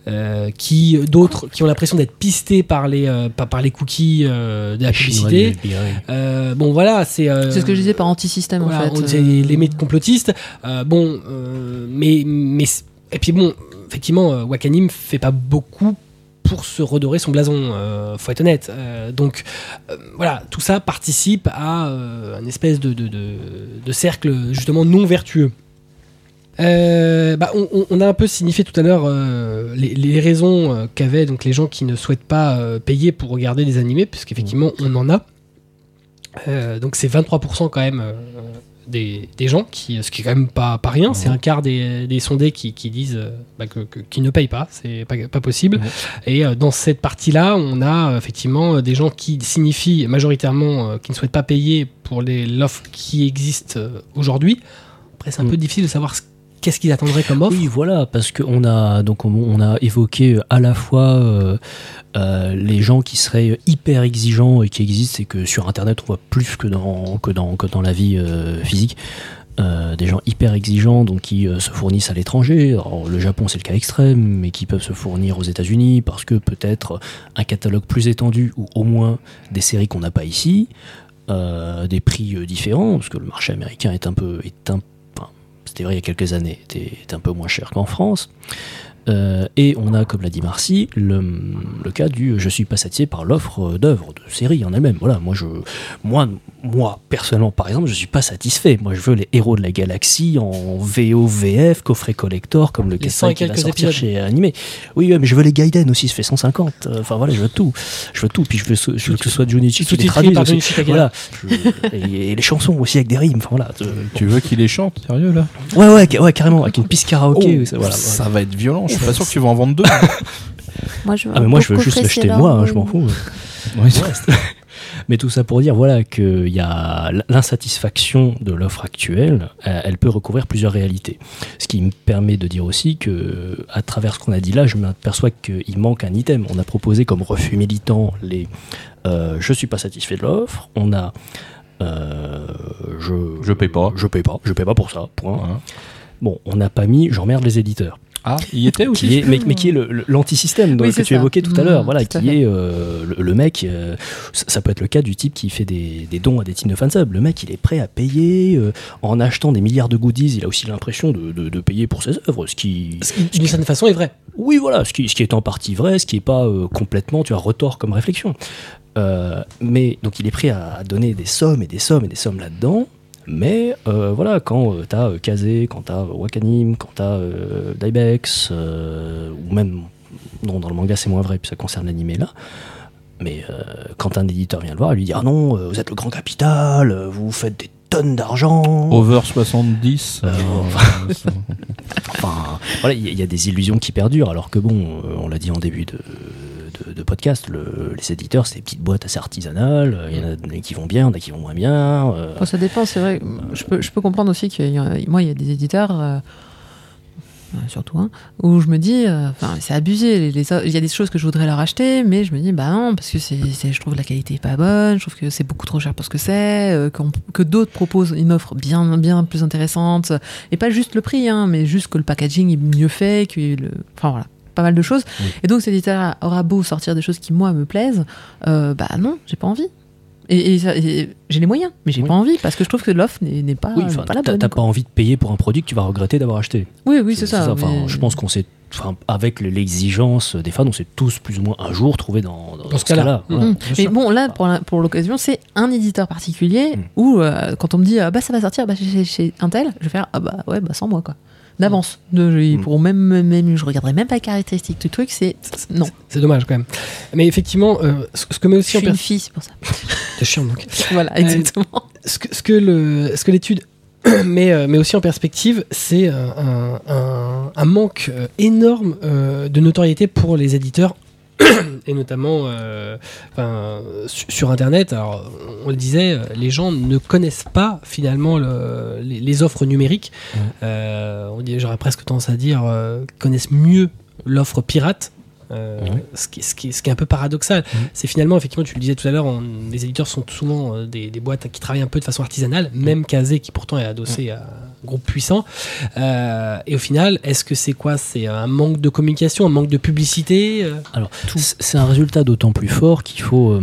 euh, qui d'autres qui ont l'impression d'être pistés par les euh, par, par les cookies euh, de la publicité. Euh, bon voilà, c'est euh, C'est ce que je disais par anti-système, voilà, en fait. c'est euh, les mythes complotistes. Euh, bon, euh, mais, mais et puis bon, effectivement, Wakanim fait pas beaucoup pour se redorer son blason, euh, faut être honnête. Euh, donc euh, voilà, tout ça participe à un espèce de, de, de, de cercle justement non vertueux. Bah, on, a un peu signifié tout à l'heure les, les raisons qu'avaient donc les gens qui ne souhaitent pas payer pour regarder des animés, puisqu'effectivement on en a. Euh, donc c'est 23% quand même euh, des, des gens, qui, ce qui est quand même pas, pas rien. C'est un quart des, des sondés qui, qui disent euh, bah, qu'ils ne payent pas, c'est pas, pas possible. Et euh, dans cette partie-là, on a effectivement des gens qui signifient majoritairement euh, qui ne souhaitent pas payer pour l'offre qui existe aujourd'hui. Après, c'est un Mm. peu difficile de savoir ce- qu'est-ce qu'ils attendraient comme offre. Oui, voilà, parce qu'on a donc on, a évoqué à la fois euh, euh, les gens qui seraient hyper exigeants et qui existent, et que sur Internet on voit plus que dans que dans que dans la vie euh, physique. Euh, des gens hyper exigeants donc qui euh, se fournissent à l'étranger. Le Japon c'est le cas extrême, mais qui peuvent se fournir aux États-Unis parce que peut-être un catalogue plus étendu ou au moins des séries qu'on n'a pas ici, euh, des prix euh, différents parce que le marché américain est un peu est un il y a quelques années, était un peu moins cher qu'en France. Euh, et on a, comme l'a dit Marcy, le, le cas du je suis pas satisfait par l'offre d'œuvres, de séries en elle-même. Voilà, moi, je, moi, moi, personnellement, par exemple, je suis pas satisfait. Moi, je veux les héros de la galaxie en VO, VF, coffret collector, comme le Les 100 Kessan et qui va sortir épisodes. chez Animé. Oui, mais je veux les Gaiden aussi, ça fait 150. Euh, Enfin voilà, je veux tout. Je veux tout. Puis je veux, je veux que ce soit Junichi qui les traduise aussi. Voilà. Je- et, et les chansons aussi avec des rimes. Enfin voilà. Tu veux qu'il les chante, sérieux là? Ouais, ouais, ouais, carrément, avec une piste karaoké. Oh, ça, voilà, ça ouais. va être violent. Je suis pas sûr que tu vas en vendre deux. Moi, je veux Ah, mais moi, je veux juste l'acheter moi, hein, je m'en fous. Ouais, c'est- Ouais, Mais tout ça pour dire voilà qu'il y a l'insatisfaction de l'offre actuelle, euh, elle peut recouvrir plusieurs réalités. Ce qui me permet de dire aussi que, à travers ce qu'on a dit là, je m'aperçois qu'il manque un item. On a proposé comme refus militant les euh, je suis pas satisfait de l'offre. On a euh, je Je paye pas. je paye pas, je paye pas pour ça. Point. Voilà. Bon, on n'a pas mis j'emmerde les éditeurs Ah, il y était aussi qui est, mais, mais qui est l'antisystème donc, Oui, que tu ça. évoquais tout à Mmh, l'heure, voilà, qui fait. est euh, le, le mec, euh, ça, ça peut être le cas du type qui fait des, des dons à des teams de fansub. Le mec, il est prêt à payer euh, en achetant des milliards de goodies. Il a aussi l'impression de, de- de payer pour ses œuvres, ce qui, Ce qui, d'une certaine façon, est vrai. oui, voilà, ce qui, ce qui est en partie vrai, ce qui est pas euh, complètement, tu as retort comme réflexion. Euh, mais donc il est prêt à donner des sommes et des sommes et des sommes là-dedans. Mais euh, voilà, quand euh, t'as euh, Kazé, quand t'as Wakanim, quand t'as Daibex, ou même, non, dans le manga c'est moins vrai, puis ça concerne l'animé là. Mais quand un éditeur vient le voir, il lui dit Ah non, vous êtes le grand capital, vous faites des tonnes d'argent. Over 70. Euh, euh, ça- Enfin, voilà, il y, a- il y a des illusions qui perdurent, alors que bon, on l'a dit en début de, de, de podcast, le- les éditeurs, c'est des petites boîtes assez artisanales, euh, il y en a qui vont bien, a qui vont moins bien. euh, ça dépend, c'est vrai. Je peux, comprendre aussi que moi, il y a des éditeurs, euh, surtout un, où je me dis, c'est abusé. Il y a des choses que je voudrais leur acheter, mais je me dis, bah non, parce que je trouve la qualité pas bonne, je trouve que c'est beaucoup trop cher pour ce que c'est, que d'autres proposent une offre bien, bien plus intéressante, et pas juste le prix, hein, mais juste que le packaging est mieux fait, que enfin voilà. Pas mal de choses. Oui. Et donc, cet éditeur aura beau sortir des choses qui, moi, me plaisent. euh, bah non, j'ai pas envie. Et, et ça- et j'ai les moyens, mais j'ai Oui. pas envie parce que je trouve que l'offre n'est pas, oui, enfin, pas la t'as bonne. t'as pas envie de payer pour un produit que tu vas regretter d'avoir acheté. Oui, oui, c'est ça. Mais- je pense qu'on s'est, enfin, avec l'exigence des fans, on s'est tous plus ou moins un jour trouvé dans, dans, ce cas-là. bien Mais bon, là, pour la- pour l'occasion, c'est un éditeur particulier Mm. où, euh, quand on me dit, ah, bah ça va sortir bah, chez, chez Intel, je vais faire, ah bah ouais, bah sans moi, quoi. D'avance. Ils Mm. pourront même, même, je regarderai même pas les caractéristiques du truc, c'est. Non. C'est dommage quand même. Mais effectivement, euh, ce que met Je aussi suis en une fille, c'est pour ça. C'est chiant donc. voilà, exactement. ce que, ce que le- ce que l'étude mais, euh, mais aussi en perspective, c'est un, un- un- un manque euh, énorme euh, de notoriété pour les éditeurs. Et notamment euh, enfin, su- sur Internet, alors on le disait, euh, les gens ne connaissent pas finalement le- les, les offres numériques. Ouais. Euh, j'aurais presque tendance à dire, euh, connaissent mieux l'offre pirate. Euh, Ouais. ce, qui, ce qui- ce qui est un peu paradoxal, Mhm. c'est finalement, effectivement, tu le disais tout à l'heure, on- les éditeurs sont souvent euh, des, des boîtes qui travaillent un peu de façon artisanale, même Kazé qui pourtant est adossé à un groupe puissant. Euh, et au final, est-ce que c'est quoi? C'est un manque de communication, un manque de publicité euh? Alors, c'est un résultat d'autant plus fort qu'il faut euh,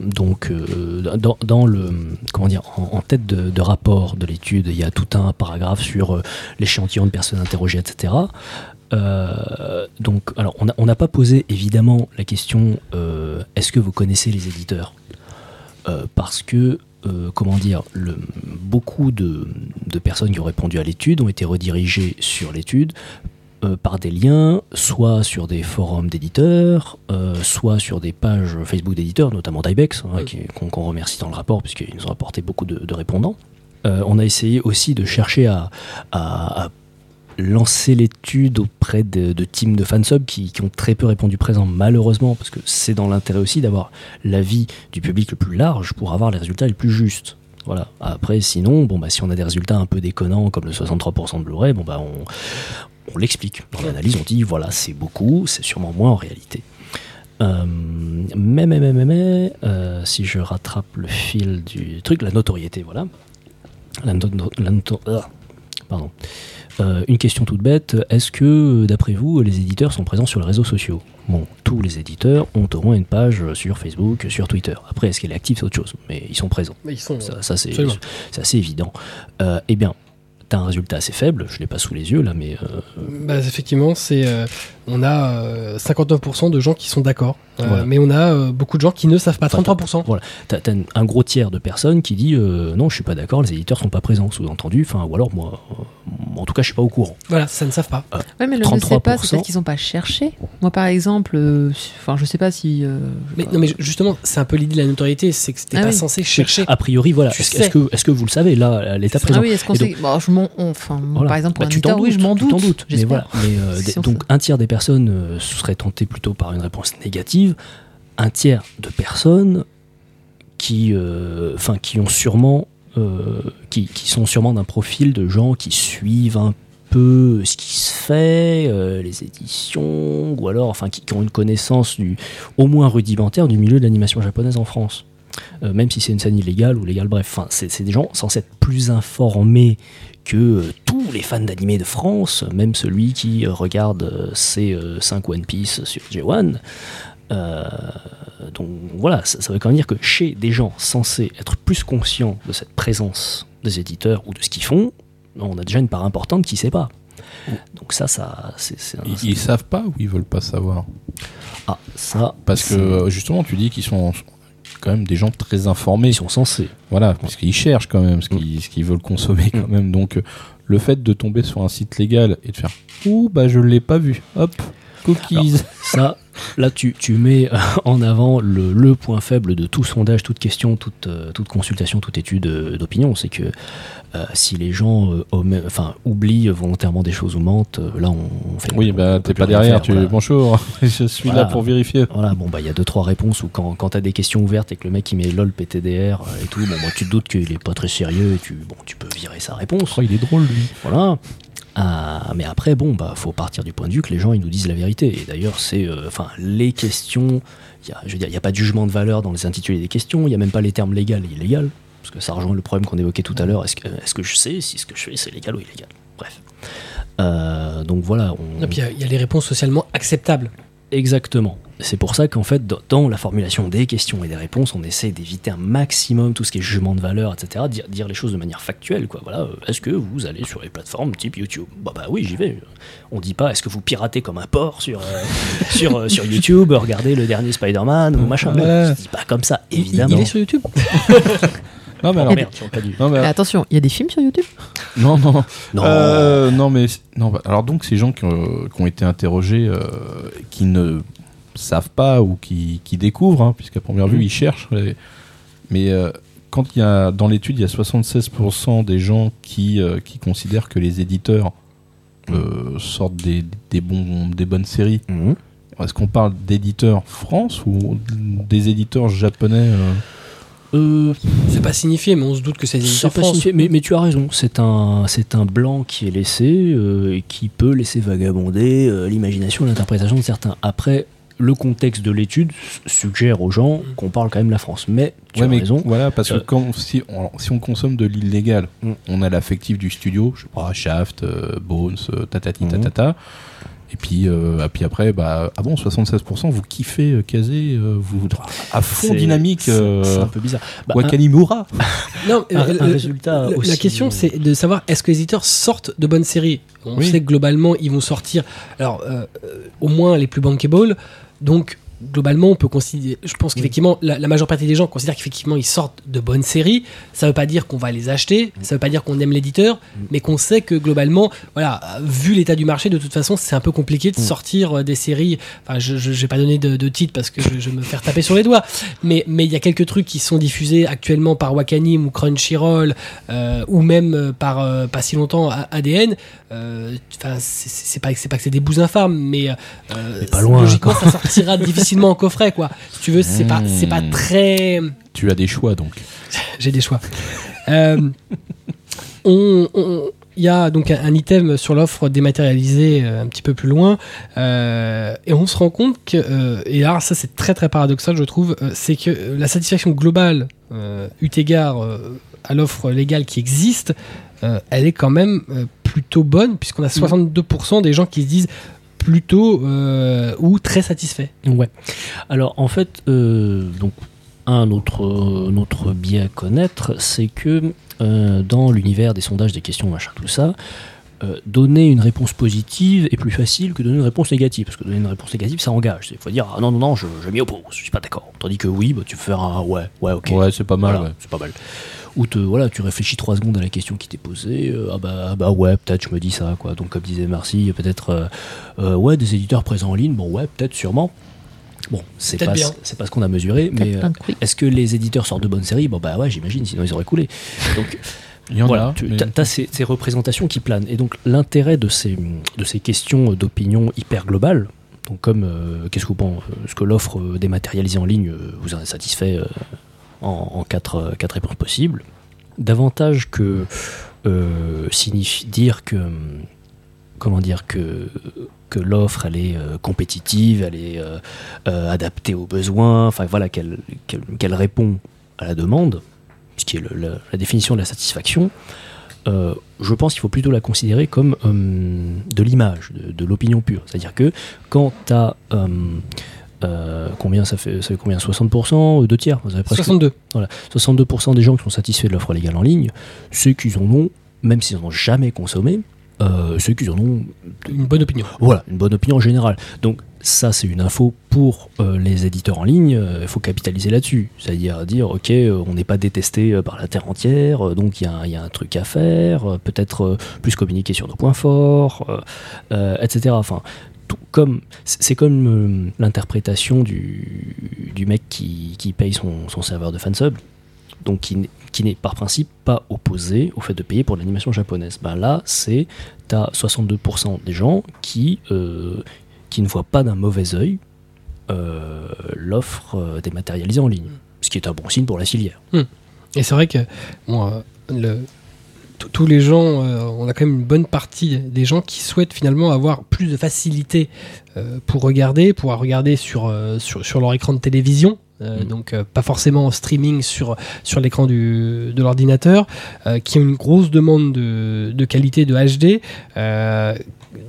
donc euh, dans, dans le comment dire en, en tête de, de rapport de l'étude, il y a tout un paragraphe sur euh, l'échantillon de personnes interrogées, etc. Euh, donc, alors on n'a pas posé évidemment la question euh, est-ce que vous connaissez les éditeurs Euh, Parce que comment dire, le- beaucoup de, de personnes qui ont répondu à l'étude ont été redirigées sur l'étude par des liens, soit sur des forums d'éditeurs, soit sur des pages Facebook d'éditeurs, notamment d'Ibex, hein, qu'on remercie dans le rapport, puisqu'ils nous ont apporté beaucoup de, de répondants. On a essayé aussi de chercher à, à- à lancer l'étude auprès de, teams de fansub qui, qui ont très peu répondu présent, malheureusement, parce que c'est dans l'intérêt aussi d'avoir l'avis du public le plus large pour avoir les résultats les plus justes. Voilà. Après, sinon, bon, bah, si on a des résultats un peu déconnants, comme le 63% de Blu-ray, bon, bah, on, on l'explique. Dans l'analyse, on dit voilà, c'est beaucoup, c'est sûrement moins en réalité. Euh, mais, mais, mais, mais, mais, euh, si je rattrape le fil du truc, la notoriété, voilà. La, no- la ah, pardon. Euh, une question toute bête, est-ce que, d'après vous, les éditeurs sont présents sur les réseaux sociaux? Bon, tous les éditeurs ont au moins une page sur Facebook, sur Twitter. Après, est-ce qu'elle est active, c'est autre chose, mais ils sont présents. Ils sont. Ça, ça, c'est assez évident. Euh, eh bien, tu as un résultat assez faible, je ne l'ai pas sous les yeux là, mais euh, Bah, effectivement, c'est euh, on a euh, 59% de gens qui sont d'accord, Euh, Voilà. mais on a euh, beaucoup de gens qui ne savent pas. Enfin, 33%. voilà, tu as, un gros tiers de personnes qui dit euh, non, je suis pas d'accord, les éditeurs sont pas présents, sous-entendu, enfin, ou alors moi, euh, en tout cas, je suis pas au courant. Voilà, ça ne savent pas. Ouais, mais le ne sait pas, c'est 33%. parce qu'ils n'ont pas cherché. Moi, par exemple, euh, enfin, je sais pas si. euh, Mais, non, mais justement, c'est un peu l'idée de la notoriété, c'est que c'était Ah pas oui. censé chercher. A priori, voilà, est-ce que, est-ce que vous le savez là, à l'état ça. présent Ah oui, est-ce qu'on sait Bon, je m'en- on- Enfin, Voilà. par exemple, pour Bah, un tu t'en éditeur, oui, je m'en doute. Mais j'espère. voilà, mais, euh, Si des- on donc un tiers des personnes euh, seraient tentées plutôt par une réponse négative, un tiers de personnes qui, euh, ont sûrement, euh, qui, sont sûrement d'un profil de gens qui suivent un peu ce qui se fait, les éditions, ou alors, enfin, qui, qui ont une connaissance du, au moins rudimentaire du milieu de l'animation japonaise en France. Euh, même si c'est une scène illégale ou légale, bref, enfin, c'est des gens censés être plus informés que euh, tous les fans d'animé de France, même celui qui euh, regarde ses 5 One Piece sur J1. Euh, donc voilà, ça, ça veut quand même dire que chez des gens censés être plus conscients de cette présence des éditeurs ou de ce qu'ils font, on a déjà une part importante qui ne sait pas. Donc ça, ça c'est un- Ils, ils savent pas ou ils veulent pas savoir? Ah, ça, Parce que justement, tu dis qu'ils sont quand même des gens très informés. ils sont censés. Voilà, parce qu'ils cherchent quand même ce qu'ils ce qu'ils veulent consommer quand même. Donc euh, le fait de tomber sur un site légal et de faire Ouh, bah je l'ai pas vu. Hop, cookies. Ça, là, tu, tu mets euh, en avant le, le point faible de tout sondage, toute question, toute, euh, toute consultation, toute étude euh, d'opinion. C'est que euh, si les gens euh, omet- enfin, oublient volontairement des choses ou mentent, euh, là, on, on fait. oui, on bah t'es pas derrière. faire, tu voilà. bonjour, je suis Voilà. là pour vérifier. Voilà, bon, bah, il y a deux, trois réponses où quand, quand t'as des questions ouvertes et que le mec il met lol PTDR et tout, bon, bah, tu te doutes qu'il est pas très sérieux et tu, bon, tu peux virer sa réponse. Oh, il est drôle lui. Voilà. Ah, mais après, bon, bah, faut partir du point de vue que les gens ils nous disent la vérité. Et d'ailleurs, c'est, euh, enfin, les questions. il Y a, je veux dire, il n'y a pas de jugement de valeur dans les intitulés des questions. Il n'y a même pas les termes légal et illégal, parce que ça rejoint le problème qu'on évoquait tout à l'heure. Est-ce que, est-ce que je sais si ce que je fais c'est légal ou illégal? Bref. Euh, donc voilà. on- Et puis il y a- il y, a les réponses socialement acceptables. Exactement. C'est pour ça qu'en fait, dans- la formulation des questions et des réponses, on essaie d'éviter un maximum tout ce qui est jugement de valeur, etc. Dire, dire les choses de manière factuelle, quoi. Voilà. euh, Est-ce que vous allez sur les plateformes type YouTube? Bah bah oui, j'y vais. On dit pas est-ce que vous piratez comme un porc sur euh, sur euh, sur YouTube, regardez le dernier Spider-Man ou machin. Ouais. Je dis pas comme ça, évidemment. Il est sur YouTube Non mais Oh, alors. merde, j'aurais pas dû. Non, mais, Mais attention, il y a des films sur YouTube? Non, non, Non. Euh, non, mais non. bah, alors donc ces gens qui ont, qui ont été interrogés, euh, qui ne savent pas ou qui, qui découvrent, hein, puisqu'à première vue Mhm. ils cherchent, les- mais euh, quand il y a dans l'étude, il y a 76% des gens qui, euh, qui considèrent que les éditeurs euh, sortent des, des, bons, des bonnes séries. Mhm. Est-ce qu'on parle d'éditeurs France ou des éditeurs japonais euh? Euh, C'est pas signifié, mais on se doute que c'est éditeurs pas signifié, mais, mais tu as raison, c'est un, c'est un blanc qui est laissé euh, et qui peut laisser vagabonder euh, l'imagination et l'interprétation de certains. Après, le contexte de l'étude suggère aux gens qu'on parle quand même la France. Mais tu Ouais, as mais raison. Voilà, parce que Euh, quand, si, on, si on consomme de l'illégal, Mm. on a l'affectif du studio, je sais pas, Shaft, euh, Bones, euh, tatati Mhm. tatata. Et puis, euh, et puis après, bah, ah bon, 76%, vous kiffez euh, Kazé, euh, vous à fond dynamique, c'est- euh, C'est un peu bizarre. Bah, un- Wakanimura. Non, un, euh, un le- résultat la- aussi. La question, c'est de savoir est-ce que les éditeurs sortent de bonnes séries? On Oui. sait que globalement, ils vont sortir, alors euh, euh, au moins les plus bankable. Donc, globalement, on peut considérer. Je pense qu'effectivement, la, la majeure partie des gens considèrent qu'effectivement, ils sortent de bonnes séries. Ça veut pas dire qu'on va les acheter, ça veut pas dire qu'on aime l'éditeur, mais qu'on sait que globalement, voilà, vu l'état du marché, de toute façon, c'est un peu compliqué de sortir euh, des séries. Enfin, je vais pas donner de, de titre parce que je, je vais me faire taper sur les doigts. Mais mais il y a quelques trucs qui sont diffusés actuellement par Wakanim ou Crunchyroll euh, ou même euh, par euh, pas si longtemps ADN. Euh, Enfin, c'est- c'est pas c'est pas que c'est des bouts infâmes, mais, euh, Mais pas loin, logiquement, ça sortira difficilement en coffret, quoi. Si tu veux, c'est pas c'est pas Mm. très Tu as des choix donc. j'ai des choix. Euh, on- on- Il y a donc un, item sur l'offre dématérialisée euh, un petit peu plus loin, euh, et on se rend compte que, euh, et là ça c'est très très paradoxal je trouve, euh, c'est que la satisfaction globale, euh, eu égard euh, à l'offre légale qui existe, euh, elle est quand même euh, plutôt bonne, puisqu'on a 62% des gens qui se disent plutôt euh, ou très satisfaits. Ouais. Alors en fait, euh, donc un autre, euh, autre biais à connaître, c'est que euh, dans l'univers des sondages, des questions, machin, tout ça, euh, donner une réponse positive est plus facile que donner une réponse négative. Parce que donner une réponse négative, ça engage. Il faut dire ah, non, non, non, je, je m'y oppose, je suis pas d'accord. Tandis que oui, bah, tu peux faire un ouais, ouais, ok. Ouais, c'est pas mal. Voilà, ouais. c'est pas mal. Ou te, voilà, tu réfléchis trois secondes à la question qui t'est posée. euh, ah bah, ah bah ouais, peut-être je me dis ça, quoi. Donc comme disait Marcy, peut-être euh, euh, ouais, des éditeurs présents en ligne. Bon ouais, peut-être, sûrement. Bon, c'est pas, c'est pas ce qu'on a mesuré, mais euh, est-ce que les éditeurs sortent de bonnes séries? Bon bah ouais, j'imagine, sinon ils auraient coulé. Donc Il y en voilà, a. tu mais- as, ces, ces représentations qui planent. Et donc l'intérêt de ces, de ces questions d'opinion hyper globales, donc comme euh, qu'est-ce que euh, ce que l'offre euh, dématérialisée en ligne vous a satisfait euh, en, en quatre, quatre réponses possibles, davantage que euh, signifie dire que comment dire que que l'offre elle est euh, compétitive, elle est euh, euh, adaptée aux besoins, enfin voilà qu'elle répond à la demande, ce qui est le- la, la définition de la satisfaction. euh, je pense qu'il faut plutôt la considérer comme hum, de l'image, de, de l'opinion pure. C'est-à-dire que quand tu as combien ça fait, ça fait combien? 60% Deux tiers vous avez presque 62. 62% des gens qui sont satisfaits de l'offre légale en ligne, ceux qui en ont, même s'ils n'en ont jamais consommé, euh, ceux qui en ont Une bonne opinion. voilà, une bonne opinion en général. Donc ça, c'est une info pour euh, les éditeurs en ligne. euh, Il faut capitaliser là-dessus. C'est-à-dire dire, ok, euh, on n'est pas détesté euh, par la terre entière, euh, donc il y, a un- truc à faire. euh, Peut-être euh, plus communiquer sur nos points forts, euh, euh, etc. Enfin, tout comme c'est comme euh, l'interprétation du, mec qui, paye son, serveur de fansub, donc qui, n'est- par principe pas opposé au fait de payer pour l'animation japonaise. Ben là, c'est t'as 62% des gens qui, euh, qui ne voient pas d'un mauvais œil euh, l'offre euh, dématérialisée en ligne. Ce qui est un bon signe pour la filière. Et c'est vrai que bon, euh, le- tous- les gens, euh, on a quand même une bonne partie des gens qui souhaitent finalement avoir plus de facilité euh, pour regarder, pouvoir regarder sur, euh, sur, sur leur écran de télévision. Mm. Donc pas forcément en streaming sur, sur l'écran de l'ordinateur, qui ont une grosse demande de, de qualité de HD,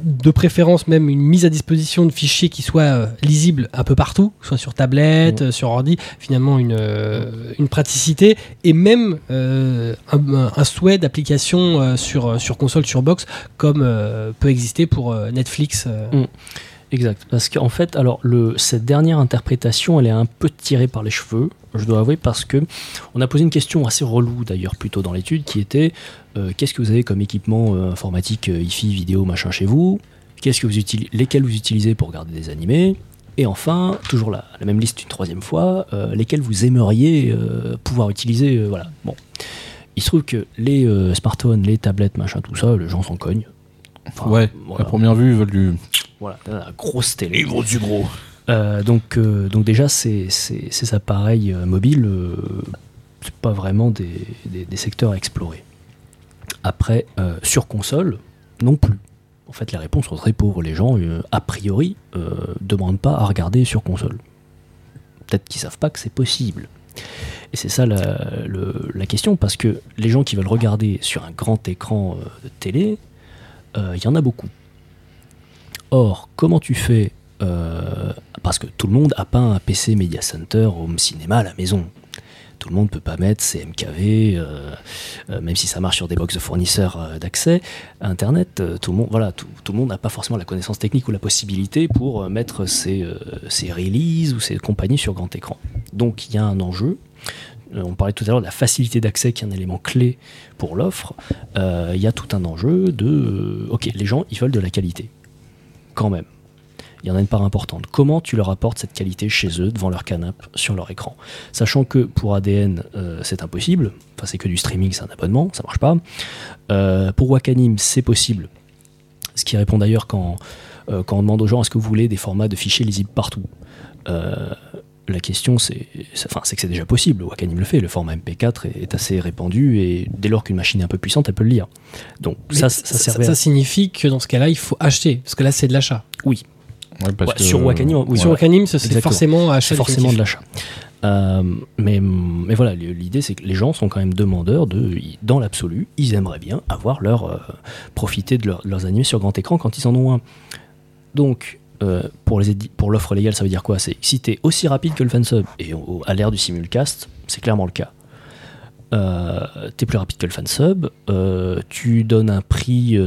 de préférence même une mise à disposition de fichiers qui soient euh, lisibles un peu partout, soit sur tablette, Mm. euh, sur ordi, finalement une, euh, une praticité et même euh, un, souhait d'application sur, sur console, sur box, comme peut exister pour Netflix. euh. Exact. Parce qu'en fait, alors le, cette dernière interprétation, elle est un peu tirée par les cheveux, je dois avouer, parce que on a posé une question assez relou d'ailleurs plutôt dans l'étude, qui était euh, qu'est-ce que vous avez comme équipement euh, informatique, euh, hi-fi, vidéo, machin chez vous? Qu'est-ce que vous utilisez, lesquels vous utilisez pour regarder des animés? Et enfin, toujours la, la même liste une troisième fois, euh, lesquels vous aimeriez euh, pouvoir utiliser. euh, voilà. Bon. Il se trouve que les euh, smartphones, les tablettes, machin, tout ça, les gens s'en cognent. Enfin, ouais, voilà. à première vue, ils veulent du. Voilà, la grosse télé. du gros. Euh, donc, euh, donc déjà, ces, ces, ces appareils euh, mobiles, euh, c'est pas vraiment des, des- des secteurs à explorer. Après, euh, sur console, non plus. En fait, les réponses sont très pauvres. Les gens, euh, a priori, euh, demandent pas à regarder sur console. Peut-être qu'ils savent pas que c'est possible. Et c'est ça la, question, parce que les gens qui veulent regarder sur un grand écran de télé, il y en a beaucoup. Or, comment tu fais Parce que tout le monde n'a pas un PC Media Center Home Cinéma à la maison. Tout le monde peut pas mettre ses MKV, euh, euh, même si ça marche sur des box de fournisseurs euh, d'accès à Internet. tout le monde, n'a pas forcément la connaissance technique ou la possibilité pour mettre ses, ses releases ou ses compagnies sur grand écran. Donc il y a un enjeu. On parlait tout à l'heure de la facilité d'accès qui est un élément clé pour l'offre. Il y a tout un enjeu de, ok, les gens ils veulent de la qualité, quand même. Il y en a une part importante. Comment tu leur apportes cette qualité chez eux, devant leur canapé, sur leur écran? Sachant que pour ADN, euh, c'est impossible. Enfin, c'est que du streaming, c'est un abonnement, ça marche pas. Euh, pour Wakanim, c'est possible. Ce qui répond d'ailleurs quand, euh, quand on demande aux gens est-ce que vous voulez des formats de fichiers lisibles partout? La question, c'est enfin, c'est que c'est déjà possible. Wakanim le fait. Le format MP4 est, est assez répandu et dès lors qu'une machine est un peu puissante, elle peut le lire. Donc ça, ça, servait ça à- signifie que dans ce cas-là, il faut acheter. Parce que là, c'est de l'achat. Oui, Ouais, parce Ouais, que- sur Wakanim, oui. Sur Ouais. Wakanim, c'est forcément achat. forcément de l'achat. Euh, mais, mais voilà, l'idée c'est que les gens sont quand même demandeurs de, dans l'absolu, ils aimeraient bien avoir leur euh, profiter de, leur- de leurs animés sur grand écran quand ils en ont un. Donc, euh, pour les édi- pour l'offre légale, ça veut dire quoi? C'est que si t'es aussi rapide que le fansub et à l'ère du simulcast, c'est clairement le cas. T'es plus rapide que le fansub, tu donnes un prix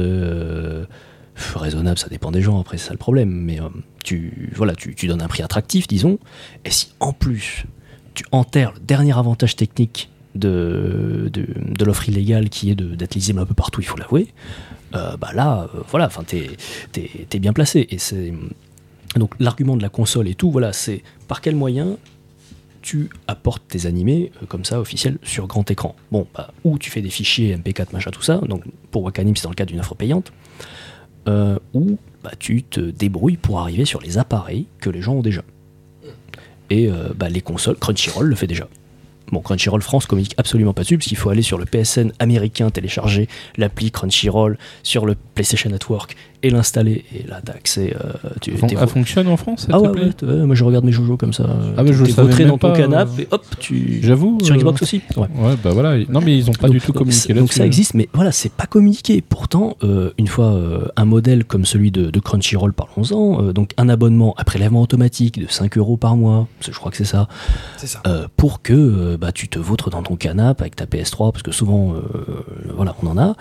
raisonnable, ça dépend des gens, après c'est ça le problème, mais euh, tu, voilà, tu, donnes un prix attractif, disons, et si en plus tu enterres le dernier avantage technique de, de, l'offre illégale qui est d'être lisible un peu partout, il faut l'avouer, euh, bah là, euh, voilà, enfin t'es t'es bien placé. Et c'est donc l'argument de la console et tout, voilà, c'est par quel moyen tu apportes tes animés comme ça officiels sur grand écran. Bon, bah, ou tu fais des fichiers MP4 machin tout ça, donc pour Wakanim c'est dans le cadre d'une offre payante, euh, ou bah, tu te débrouilles pour arriver sur les appareils que les gens ont déjà. Et euh, bah, les consoles, Crunchyroll le fait déjà. Bon, Crunchyroll France communique absolument pas dessus, parce qu'il faut aller sur le PSN américain, télécharger l'appli Crunchyroll sur le PlayStation Network et l'installer. Et là, t'as accès. euh, tu, Fon- t'es- Elle fonctionne en France, ah ouais, ouais, ouais, moi je regarde mes joujos comme ça. Ah, mais je T'es le savais dans ton pas, canapé euh, et hop, tu. J'avoue. Sur euh, Xbox aussi Ouais. Ouais, bah voilà. Non, mais ils ont pas Donc- du tout donc communiqué c'est- Donc ça existe, mais voilà, c'est pas communiqué. Pourtant, euh, une fois euh, un modèle comme celui de, de Crunchyroll, parlons-en, euh, donc un abonnement à prélèvement automatique de 5 euros par mois, je crois que c'est ça, C'est ça. euh, pour que euh, bah, tu te vautres dans ton canapé avec ta PS3, parce que souvent, euh, voilà, on en a.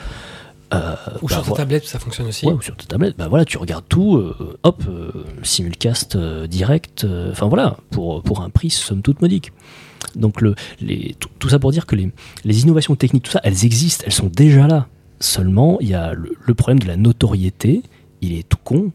Euh, Ou bah, sur ta voilà. tablette, ça fonctionne aussi. Ouais, ou sur ta tablette, bah voilà, tu regardes tout, euh, hop, euh, simulcast euh, direct, euh, enfin voilà, pour, pour un prix somme toute modique. Donc le, les, tout, tout ça pour dire que les, les innovations techniques, tout ça, elles existent, elles sont déjà là. Seulement, il y a le, le problème de la notoriété, il est tout con,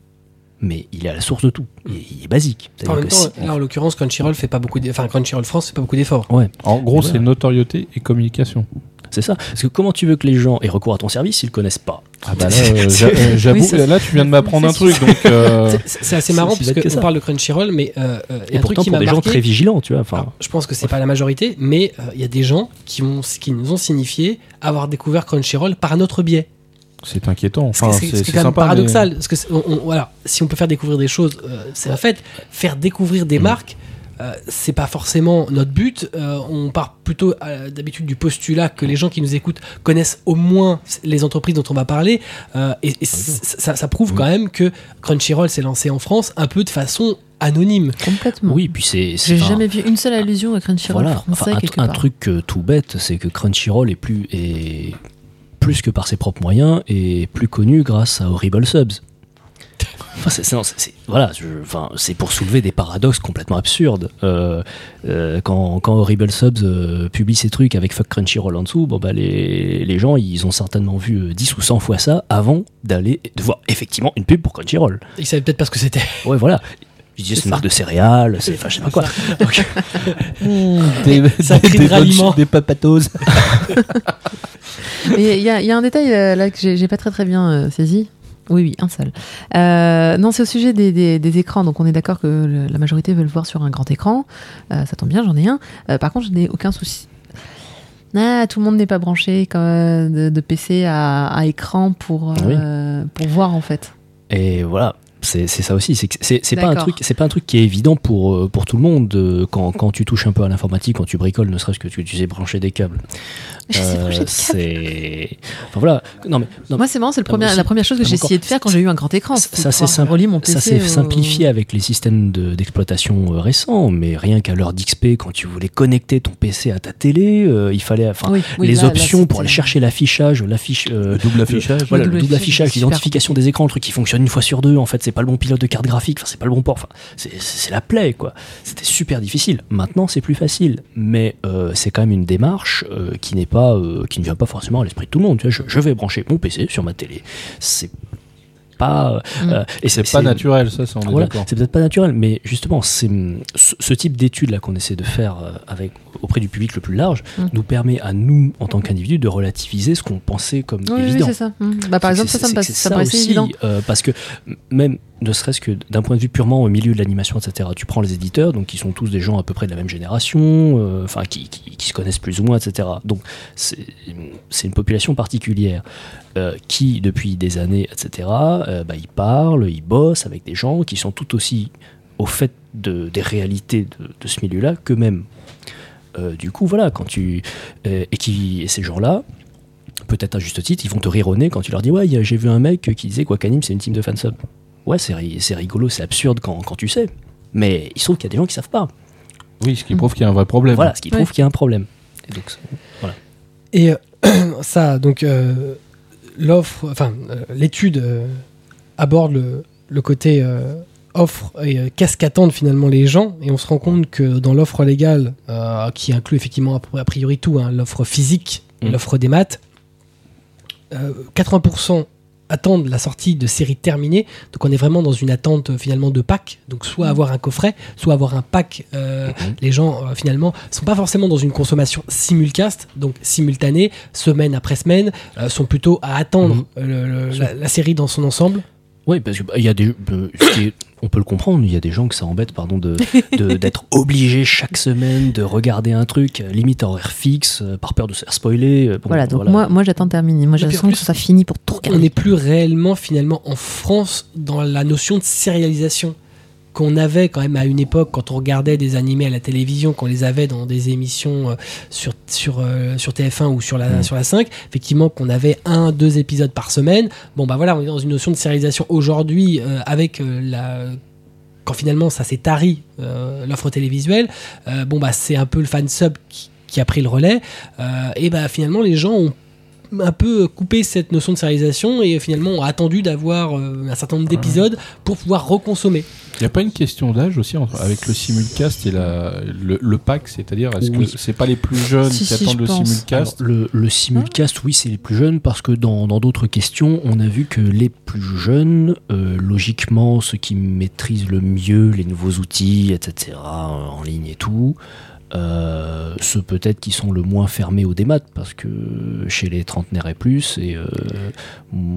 mais il est à la source de tout, il est, il est basique. En C'est-à-dire même que temps, si- là, en l'occurrence, Crunchyroll fait pas beaucoup, d'e- enfin Crunchyroll France fait pas beaucoup d'efforts. ouais, En gros, c'est voilà. notoriété et communication. C'est ça. Parce que comment tu veux que les gens aient recours à ton service s'ils le connaissent pas Ah bah là, euh, euh, j'avoue, Oui, là, tu viens de m'apprendre un truc, donc. euh, C'est- assez marrant parce que qu'on ça. parle de Crunchyroll, mais euh, il y Et a un truc pourtant qui pour des gens très vigilants, tu vois. Enfin, Alors, je pense que c'est pas la majorité, mais euh, il y a des gens qui, ont, qui nous ont signifié avoir découvert Crunchyroll par un autre biais. C'est inquiétant. Enfin, c'est quand même sympa. mais- paradoxal. Parce que c'est- on- on- voilà, si on peut faire découvrir des choses, euh, c'est un fait. Faire découvrir des marques, euh, c'est pas forcément notre but. Euh, on part plutôt euh, d'habitude du postulat que les gens qui nous écoutent connaissent au moins les entreprises dont on va parler. Euh, et et c- ça, ça prouve quand même que Crunchyroll s'est lancé en France un peu de façon anonyme. Complètement. oui, puis c'est. c'est- J'ai enfin, jamais vu une seule allusion à Crunchyroll Voilà, français enfin, un, quelque un truc tout bête, c'est que Crunchyroll est plus, est plus que par ses propres moyens et plus connu grâce à Horrible Subs. Enfin, c'est, non, c'est- c'est- voilà, je- enfin, c'est pour soulever des paradoxes complètement absurdes. Euh, euh, quand, quand Horrible Subs euh, publie ses trucs avec Fuck Crunchyroll en dessous, bon, bah, les, les gens ils ont certainement vu euh, 10 ou 100 fois ça avant d'aller de voir effectivement une pub pour Crunchyroll. Ils savaient peut-être pas ce que c'était. Ouais, voilà. Je disais, C'est une marque de céréales, c'est, enfin, je sais pas quoi. Donc, des, Ça crie de bonnes- ralliement. des papatoses. Il y, a- il y a un détail là que j'ai j'ai pas très très bien euh, saisi. Oui, oui, un seul. Euh, non, c'est au sujet des, des- des écrans. Donc, on est d'accord que le- la majorité veulent voir sur un grand écran. Euh, ça tombe bien, j'en ai un. Euh, par contre, je n'ai aucun souci. Ah, tout le monde n'est pas branché de, de PC à, à écran pour, pour voir en fait. Et voilà, c'est c'est ça aussi. C'est pas un truc, c'est pas un truc qui est évident pour euh, pour tout le monde euh, quand, quand tu touches un peu à l'informatique, quand tu bricoles, ne serait-ce que tu, tu sais brancher des câbles. Je sais Euh, brancher des câbles. c'est enfin voilà. Non mais non, Moi, c'est marrant, c'est la première chose que j'ai essayé de faire quand j'ai eu un grand écran. Ça, c'est Ça s'est au- simplifié avec les systèmes de- d'exploitation euh, récents, mais rien qu'à l'heure d'XP, quand tu voulais connecter ton PC à ta télé, euh, il fallait, enfin, Oui, oui, les là- là, options pour aller chercher l'affichage, l'affiche, euh, Le double affichage. voilà, le double affichage, l'identification des écrans, le truc qui fonctionne une fois sur deux. En fait, c'est pas le bon pilote de carte graphique, c'est pas le bon port. C'est- la plaie, quoi. C'était super difficile. Maintenant, c'est plus facile, mais euh, c'est quand même une démarche euh, qui n'est pas, euh, qui ne vient pas forcément à l'esprit de tout le monde. Je, je vais brancher mon PC sur ma télé. C'est pas, Mm. euh, et C'est pas naturel, ça, ça on est voilà, d'accord. c'est peut-être pas naturel, mais justement, c'est ce, ce type d'études là qu'on essaie de faire euh, avec auprès du public le plus large Mm. nous permet à nous, en tant qu'individus, de relativiser ce qu'on pensait comme Oui, oui, évident. c'est ça. Mm. Bah, par C'est- exemple, ça, c'est- ça me, c'est- passe- c'est ça me paraissait aussi, évident. euh, parce que même ne serait-ce que d'un point de vue purement au milieu de l'animation, etc. Tu prends les éditeurs, donc qui sont tous des gens à peu près de la même génération, euh, enfin qui, se connaissent plus ou moins, etc. Donc c'est une population particulière euh, qui, depuis des années, etc. euh, bah, ils parlent, ils bossent avec des gens qui sont tout aussi au fait de, des réalités de, ce milieu-là qu'eux-mêmes. Du coup, voilà, quand tu et qui et ces gens-là, peut-être à juste titre, ils vont te nez quand tu leur dis Ouais, j'ai vu un mec qui disait qu'Wakanim c'est une team de fansub. Ouais, c'est ri- c'est rigolo, c'est absurde quand, quand tu sais. Mais il se trouve qu'il y a des gens qui savent pas. Oui, ce qui prouve qu'il y a un vrai problème. Voilà, ce qui prouve Ouais. qu'il y a un problème. Et donc, Et euh, ça, donc, euh, l'offre, enfin, euh, l'étude euh, aborde le, le côté euh, offre et euh, qu'est-ce qu'attendent finalement les gens. Et on se rend compte que dans l'offre légale, euh, qui inclut effectivement a priori tout, hein, l'offre physique Mm. l'offre des maths, euh, 80% attendent la sortie de séries terminées. Donc on est vraiment dans une attente euh, finalement de pack. Donc soit avoir un coffret, soit avoir un pack. euh, Mhm. Les gens euh, finalement sont pas forcément dans une consommation simulcast, donc simultanée, semaine après semaine, euh, sont plutôt à attendre le- le- la, la série dans son ensemble. Oui, parce qu'il y a des. euh, ce qui est- on peut le comprendre, il y a des gens que ça embête, pardon, de de- d'être obligé chaque semaine de regarder un truc, euh, limite à horaire fixe, euh, par peur de se faire spoiler. euh, bon, Voilà, donc moi, moi j'attends terminer. Moi, j'attends que ça soit fini pour tout On regarder. n'est plus réellement finalement en France dans la notion de sérialisation qu'on avait quand même à une époque quand on regardait des animés à la télévision, qu'on les avait dans des émissions euh, sur, sur, euh, sur TF1 ou sur la, Mm. sur la 5, effectivement qu'on avait un, deux épisodes par semaine. Bon bah voilà, on est dans une notion de sérialisation aujourd'hui euh, avec euh, la... Quand finalement ça s'est tari, euh, l'offre télévisuelle, bon bah c'est un peu le fan sub qui, qui a pris le relais, et bah finalement les gens ont un peu coupé cette notion de sérialisation et finalement ont attendu d'avoir euh, un certain nombre d'épisodes pour pouvoir reconsommer. Il n'y a pas une question d'âge aussi entre- avec le simulcast et la, le, le pack, c'est-à-dire est-ce Oui. que c'est pas les plus jeunes Si, qui si, attendent je le pense. simulcast Alors, le, le simulcast, oui, c'est les plus jeunes parce que dans dans d'autres questions, on a vu que les plus jeunes, euh, logiquement, ceux qui maîtrisent le mieux les nouveaux outils, etc., en ligne et tout, euh, ceux peut-être qui sont le moins fermés au démat parce que chez les trentenaires et plus, et euh,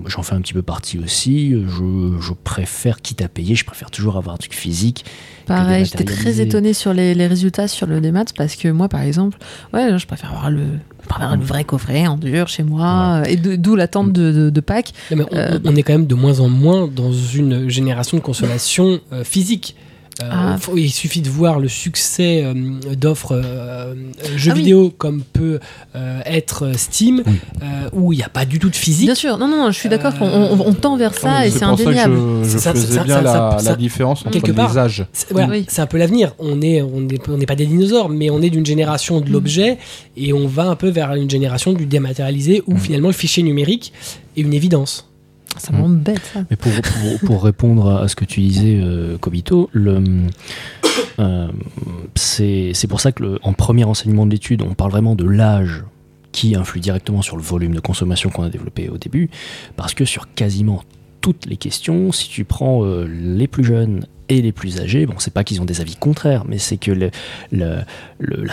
j'en fais un petit peu partie aussi, je, je préfère, quitte à payer, je préfère toujours avoir un truc physique. Pareil, j'étais très étonnée sur les, les résultats sur le démat parce que moi, par exemple, ouais, je préfère avoir le, je préfère avoir le vrai coffret en dur chez moi, et d'où l'attente de, de, de Pâques. Non, mais on, Euh, on est quand même de moins en moins dans une génération de consommation euh, physique. Euh, Ah. faut- il suffit de voir le succès euh, d'offres euh, euh, jeux Ah oui. vidéo comme peut euh, être Steam, Oui. euh, où il n'y a pas du tout de physique. Bien sûr, non, non, je suis d'accord qu'on on, on tend vers ça Non, mais et c'est ça indéniable. je, je Ça, ça, faisais ça, bien ça, la, ça, la ça- différence entre quelque les part. âges. C'est voilà, Oui. c'est un peu l'avenir. On est, on est, on n'est pas des dinosaures, mais on est d'une génération Mm. de l'objet et on va un peu vers une génération du dématérialisé où Mm. finalement le fichier numérique est une évidence. Ça m'embête ça. Mais pour, pour, répondre à ce que tu disais, euh, Kobito, euh, c'est pour ça que en premier enseignement de l'étude, on parle vraiment de l'âge qui influe directement sur le volume de consommation qu'on a développé au début, parce que sur quasiment toutes les questions, si tu prends euh, les plus jeunes et les plus âgés, bon, c'est pas qu'ils ont des avis contraires, mais c'est que le, le-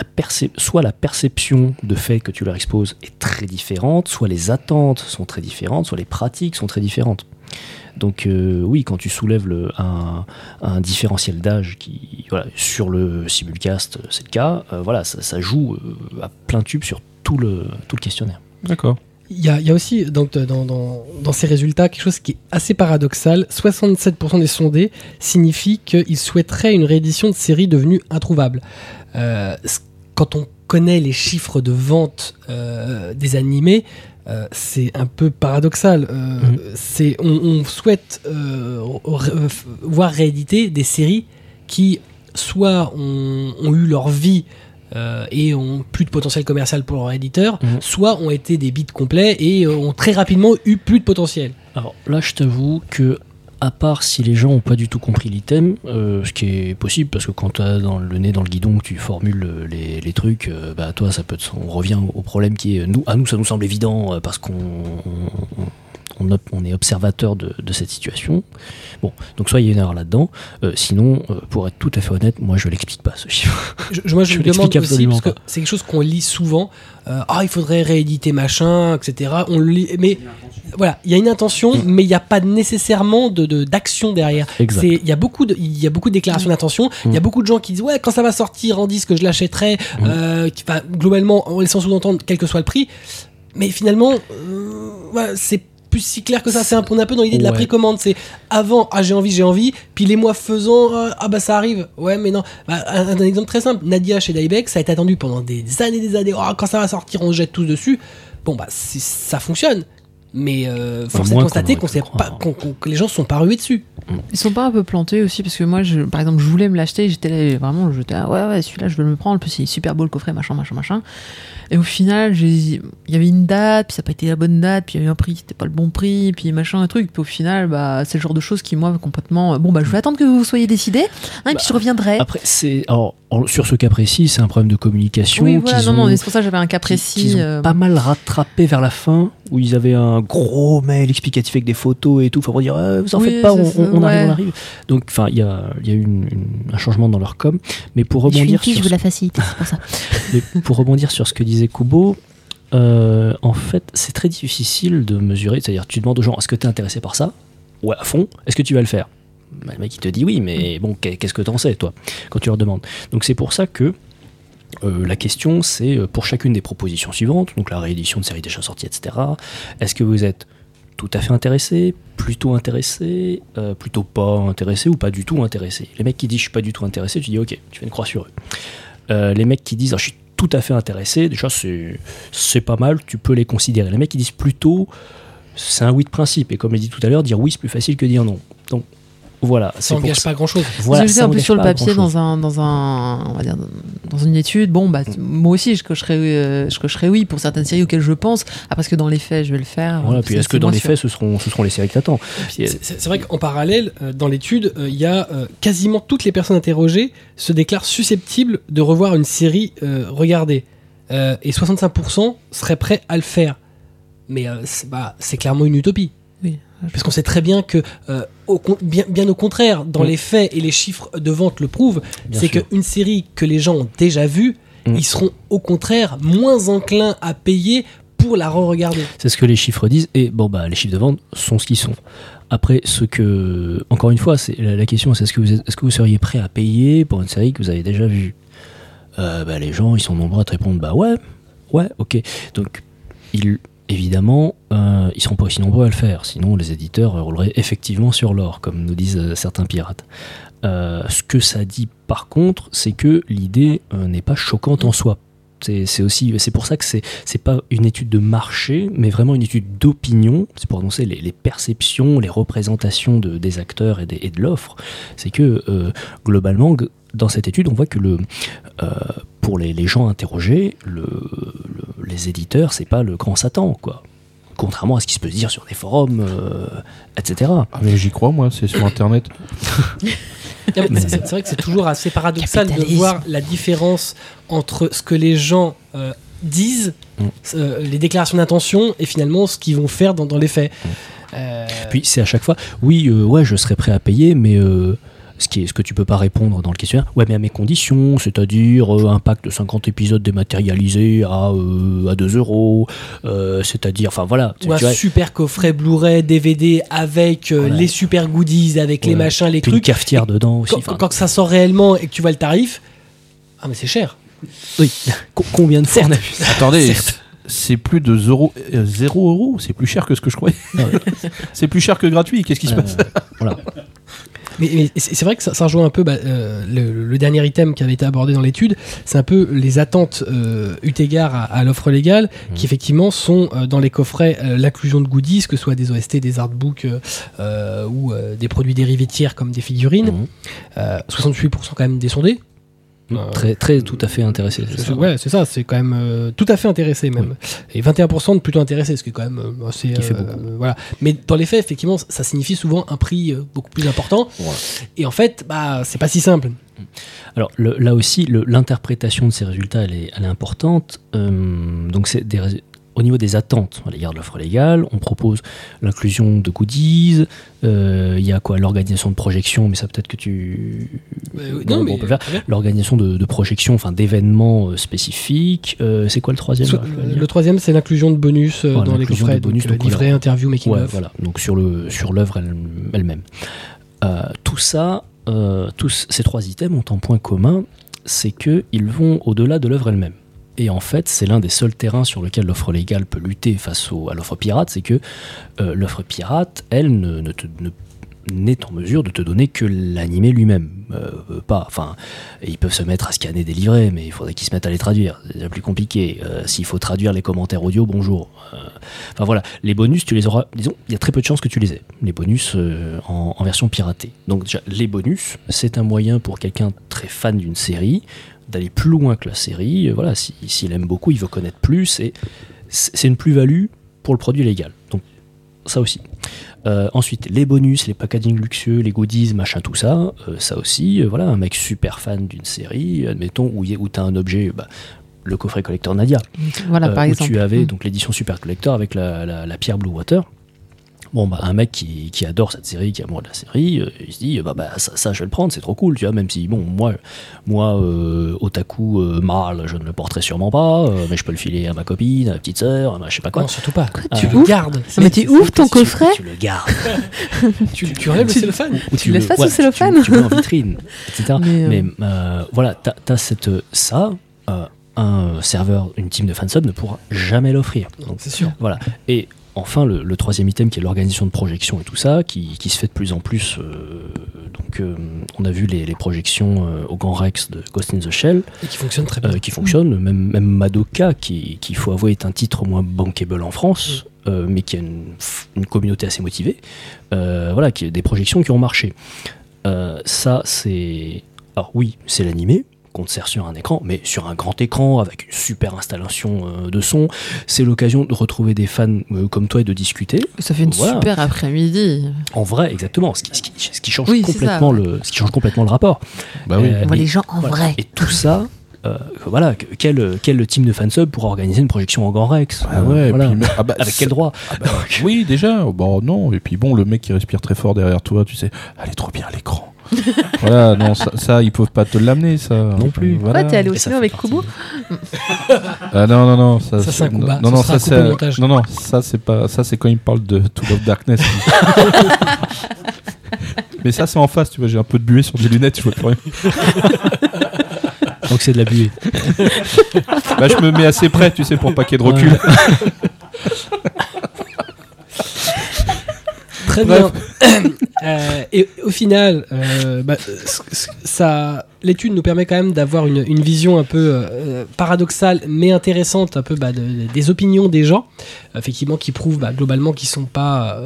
soit la perception de fait que tu leur exposes est très différente, soit les attentes sont très différentes, soit les pratiques sont très différentes. Donc euh, oui, quand tu soulèves le, un, différentiel d'âge qui, voilà, sur le simulcast, c'est le cas, euh, voilà, ça, joue à plein tube sur tout le, tout le questionnaire. D'accord. Il y a, il y a aussi dans, dans, dans ces résultats quelque chose qui est assez paradoxal. 67% des sondés signifient qu'ils souhaiteraient une réédition de séries devenues introuvables. Euh, quand on connaît les chiffres de vente euh, des animés, euh, c'est un peu paradoxal. C'est, on, on souhaite voir rééditer des séries qui soit ont, ont eu leur vie euh, et ont plus de potentiel commercial pour leur éditeur, Mhm. soit ont été des bits complets et euh, ont très rapidement eu plus de potentiel. Alors là, je t'avoue que, à part si les gens n'ont pas du tout compris l'item, euh, ce qui est possible, parce que quand tu as dans le nez dans le guidon que tu formules les, les trucs, euh, bah toi, ça peut te- on revient au problème qui est, nous, à nous, ça nous semble évident, parce qu'on on, on op- on est observateur de, de cette situation. Bon, donc soit il y a une erreur là-dedans, euh, sinon, euh, pour être tout à fait honnête, moi, je l'explique pas, ce chiffre. Je, moi, je, Je me demande aussi, absolument parce que c'est quelque chose qu'on lit souvent. euh, ah, il faudrait rééditer machin, etc. On le lit, mais voilà, il y a une intention, mais il n'y a pas nécessairement de de- d'action derrière. Il y a beaucoup de, il y a beaucoup de déclarations d'intention. Il y a Mm. beaucoup de gens qui disent ouais, quand ça va sortir en disque, je l'achèterai. euh, globalement, en laissant sous-entendre quel que soit le prix. Mais finalement, euh, voilà, c'est plus si clair que ça. C'est un, on est un peu dans l'idée de la Ouais. précommande. C'est avant, ah j'ai envie, j'ai envie. Puis les mois faisant, ah, ah, bah ça arrive. Ouais, mais non. Bah, un, un exemple très simple. Nadia chez Diebeck, ça a été attendu pendant des années, des années. Oh, quand ça va sortir, on se jette tous dessus. Bon bah ça fonctionne. Mais euh, force est de constater qu'on sait pas, que les gens sont pas rués dessus. Ils sont pas un peu plantés aussi parce que moi, je, par exemple, je voulais me l'acheter, j'étais là, vraiment, j'étais là, ouais, ouais, celui-là, je veux le prendre. En plus, il est super beau le coffret, machin, machin, machin. Et au final, j'ai, il y avait une date, puis ça n'a pas été la bonne date, puis il y avait un prix qui n'était pas le bon prix, puis machin, un truc. Puis au final, bah, c'est le genre de choses qui, moi, complètement, bon, bah, je vais attendre que vous soyez décidés, hein, et puis je reviendrai. Après, c'est, alors, en- sur ce cas précis, c'est un problème de communication. oui, voilà, non, non, ont- mais c'est pour ça que j'avais un cas qui- précis. qu'ils ont euh, pas mal rattrapé vers la fin où ils avaient un gros mail explicatif avec des photos et tout enfin, pour dire euh, vous en Oui, faites pas on, ça, on- on arrive on arrive donc enfin il y a, il y a eu une- une- un changement dans leur com mais pour Je suis une rebondir fille, je sur veux ce, la facilité, c'est pour ça. mais pour rebondir sur ce que disait Kubo euh, en fait c'est très difficile de mesurer c'est à dire tu demandes aux gens est-ce que tu es intéressé par ça? Ouais à fond est-ce que tu vas le faire? Bah, le mec il te dit oui mais bon qu'est- qu'est-ce que t'en sais toi quand tu leur demandes? Donc c'est pour ça que euh, la question, c'est euh, pour chacune des propositions suivantes, donc la réédition de séries déjà sorties, etc. Est-ce que vous êtes tout à fait intéressé, plutôt intéressé, plutôt pas intéressé ou pas du tout intéressé? Les mecs qui disent je suis pas du tout intéressé, tu dis ok, tu fais une croix sur eux. Les mecs qui disent ah, je suis tout à fait intéressé, déjà c'est pas mal, tu peux les considérer. Les mecs qui disent plutôt c'est un oui de principe et comme je dit tout à l'heure, dire oui c'est plus facile que dire non. Voilà, Ça pour n'engage ça. pas grand chose. Voilà, disais ça en plus sur le papier dans un dans un on va dire dans une étude bon bah moi aussi je cocherais euh, je cocherais oui pour certaines séries auxquelles je pense ah, parce que dans les faits je vais le faire Voilà, euh, puis est-ce que dans les faits ce seront, ce seront les séries que t'attends C'est vrai qu'en parallèle, euh, dans l'étude, euh, il y a euh, quasiment toutes les personnes interrogées se déclarent susceptibles de revoir une série euh, regardée. Euh, et 65% seraient prêts à le faire. Mais euh, c'est bah, c'est clairement une utopie. Parce qu'on sait très bien que, euh, au bien, bien au contraire, dans Mm. les faits et les chiffres de vente le prouvent, c'est qu'une série que les gens ont déjà vue, Mm. ils seront au contraire moins enclins à payer pour la re-regarder. C'est ce que les chiffres disent, et bon, bah, les chiffres de vente sont ce qu'ils sont. Après, ce que. Encore une fois, c'est la, la question, c'est est-ce que, vous êtes- est-ce que vous seriez prêt à payer pour une série que vous avez déjà vue? Euh, bah, Les gens, ils sont nombreux à te répondre bah ouais, ouais, ok. Donc, ils, évidemment, euh, ils seront pas aussi nombreux à le faire, sinon les éditeurs rouleraient effectivement sur l'or, comme nous disent euh, certains pirates. Euh, ce que ça dit par contre, c'est que l'idée n'est pas choquante en soi. C'est aussi, c'est pour ça que c'est c'est pas une étude de marché, mais vraiment une étude d'opinion. C'est pour annoncer les, perceptions, les représentations de, des acteurs et, de l'offre. C'est que globalement, dans cette étude, on voit que le euh, pour les, les gens interrogés, le, le- les éditeurs, c'est pas le grand Satan, quoi. Contrairement à ce qui se peut se dire sur des forums, euh, etc. Ah, mais j'y crois, moi, c'est sur internet. C'est vrai que c'est toujours assez paradoxal de voir la différence entre ce que les gens euh, disent, Mm. euh, les déclarations d'intention, et finalement ce qu'ils vont faire dans, dans les faits. Euh, Puis c'est à chaque fois, oui, euh, ouais, je serais prêt à payer, mais euh, ce, qui est, ce que tu peux pas répondre dans le questionnaire. Ouais, mais à mes conditions, c'est-à-dire euh, un pack de 50 épisodes dématérialisé à, euh, à 2 euros, euh, c'est-à-dire, enfin voilà. Ou un super coffret Blu-ray, DVD avec euh, Voilà. les super goodies, avec les machins, les puis une trucs. cafetière dedans aussi. Quand, ça sort réellement et que tu vois le tarif, ah mais c'est cher. oui. Co- Combien de fois on a vu ça? Attendez, Certes. c'est plus de 0 euros, c'est plus cher que ce que je croyais. Ah ouais. c'est plus cher que gratuit, qu'est-ce qui se passe? voilà. Mais, mais c'est vrai que ça, ça rejoint un peu bah, euh, le, le dernier item qui avait été abordé dans l'étude, c'est un peu les attentes euh, eu égard à, à l'offre légale, Mhm. qui effectivement sont euh, dans les coffrets euh, l'inclusion de goodies, que ce soit des OST, des artbooks ou des produits dérivés tiers comme des figurines. Mhm. Euh, 68% quand même des sondés. Euh, Très, très tout à fait intéressé. c'est C'est- ça. ouais, c'est ça, c'est quand même euh, tout à fait intéressé même. Et 21% de plutôt intéressé, ce qui est quand même euh, assez. Qui fait euh, beaucoup. voilà. Mais dans les faits, effectivement, ça signifie souvent un prix euh, beaucoup plus important. Et en fait, bah, c'est pas si simple. Alors le- là aussi, le- l'interprétation de ces résultats, elle est, elle est importante. Euh, donc c'est des au niveau des attentes à l'égard de l'offre légale, on propose l'inclusion de goodies. euh, Il y a quoi L'organisation de projection, mais ça peut-être que tu. Euh, bon, on peut faire. L'organisation de, de projection, enfin d'événements euh, spécifiques. C'est quoi le troisième le troisième, c'est l'inclusion de bonus Voilà, dans les coffrets, de bonus, donc, donc, livret, interview, making Ouais, voilà. Donc sur sur l'œuvre elle- elle-même. Tout ça, tous ces trois items ont un point commun, c'est que ils vont au-delà de l'œuvre elle-même. Et en fait, c'est l'un des seuls terrains sur lequel l'offre légale peut lutter face à l'offre pirate, c'est que euh, l'offre pirate, elle, n'est en mesure de te donner que l'animé lui-même. Euh, euh, pas, enfin, ils peuvent se mettre à scanner des livrets, mais il faudrait qu'ils se mettent à les traduire. C'est plus compliqué. S'il faut traduire les commentaires audio, bonjour. Voilà, les bonus, tu les auras. Disons, il y a très peu de chances que tu les aies. Les bonus en, en version piratée. Donc déjà, les bonus, c'est un moyen pour quelqu'un très fan d'une série d'aller plus loin que la série. Voilà, si- s'il aime beaucoup, il veut connaître plus. Et c'est une plus-value pour le produit légal. Donc ça aussi. Euh, ensuite, les bonus, les packaging luxueux, les goodies, machin, tout ça, euh, ça aussi. euh, voilà, un mec super fan d'une série, admettons, où, y tu as un objet, bah, le coffret collector Nadia, Voilà, par où exemple. tu avais Mm. donc l'édition Super Collector avec la, la- la pierre Blue Water. Bon, bah, un mec qui, qui adore cette série, qui amoureux de la série, euh, il se dit, bah, bah, ça, ça, je vais le prendre, c'est trop cool, tu vois, même si, bon, moi, moi euh, otaku, euh, mâle, je ne le porterai sûrement pas, euh, mais je peux le filer à ma copine, à ma petite sœur, à ma je sais pas quoi. Non, surtout pas. Tu ouais. le gardes. Ah, mais tu ouvres ton coffret Tu, le gardes. Tu, tu enlèves le Tu- cellophane. Ou Tu le laisses pas sous tu- cellophane. Tu, tu le mets en vitrine, etc. Mais, euh, Mais, euh, voilà, t'as as cette, ça, euh, un serveur, une team de fansub ne pourra jamais l'offrir. C'est sûr. voilà. Et enfin, le, le troisième item qui est l'organisation de projection et tout ça, qui, qui se fait de plus en plus. euh, donc, euh, on a vu les, les projections euh, au Grand Rex de Ghost in the Shell Et qui fonctionne très bien. qui fonctionnent. Même, même Madoka, qui, il faut avouer, est un titre moins bankable en France, euh, mais qui a une, une communauté assez motivée. Euh, voilà, qui a des projections qui ont marché. Euh, ça, c'est. Alors, oui, c'est l'animé qu'on te sert sur un écran, mais sur un grand écran avec une super installation euh, de son. C'est l'occasion de retrouver des fans euh, comme toi et de discuter. Ça fait une Voilà. super après-midi. En vrai, exactement. Ce qui, ce qui, ce qui change, Oui, complètement ça. le, ce qui change complètement le rapport. Bah oui. Euh, On voit les gens en voilà. vrai. Et tout ça, euh, voilà, que- quel, quel team de fansub pourra organiser une projection en Grand Rex Ah ouais, et voilà. puis, mais- ah bah, Avec quel droit ah bah, Oui, déjà. Bon, non. Et puis bon, le mec qui respire très fort derrière toi, tu sais, elle est trop bien à l'écran. Voilà, non, ça, ça, ils peuvent pas te l'amener, ça. Non plus. Voilà. Ouais, t'es allé au cinéma avec Kubo Ah non, non, non. Ça, Ça, c'est un non. Non, ça, c'est. montage. Non, non, ça, c'est pas. Ça, c'est quand il parle de To Love Darkness. Mais ça, c'est en face, tu vois. J'ai un peu de buée sur des lunettes, je vois plus rien. Donc c'est de la buée. Bah, je me mets assez près, tu sais, pour pas qu'il y ait de recul. Très bien. Euh, et au final, euh, bah, ça, l'étude nous permet quand même d'avoir une, une vision un peu euh, paradoxale mais intéressante, un peu bah, de- de- des opinions des gens, effectivement, qui prouvent bah, globalement qu'ils sont pas,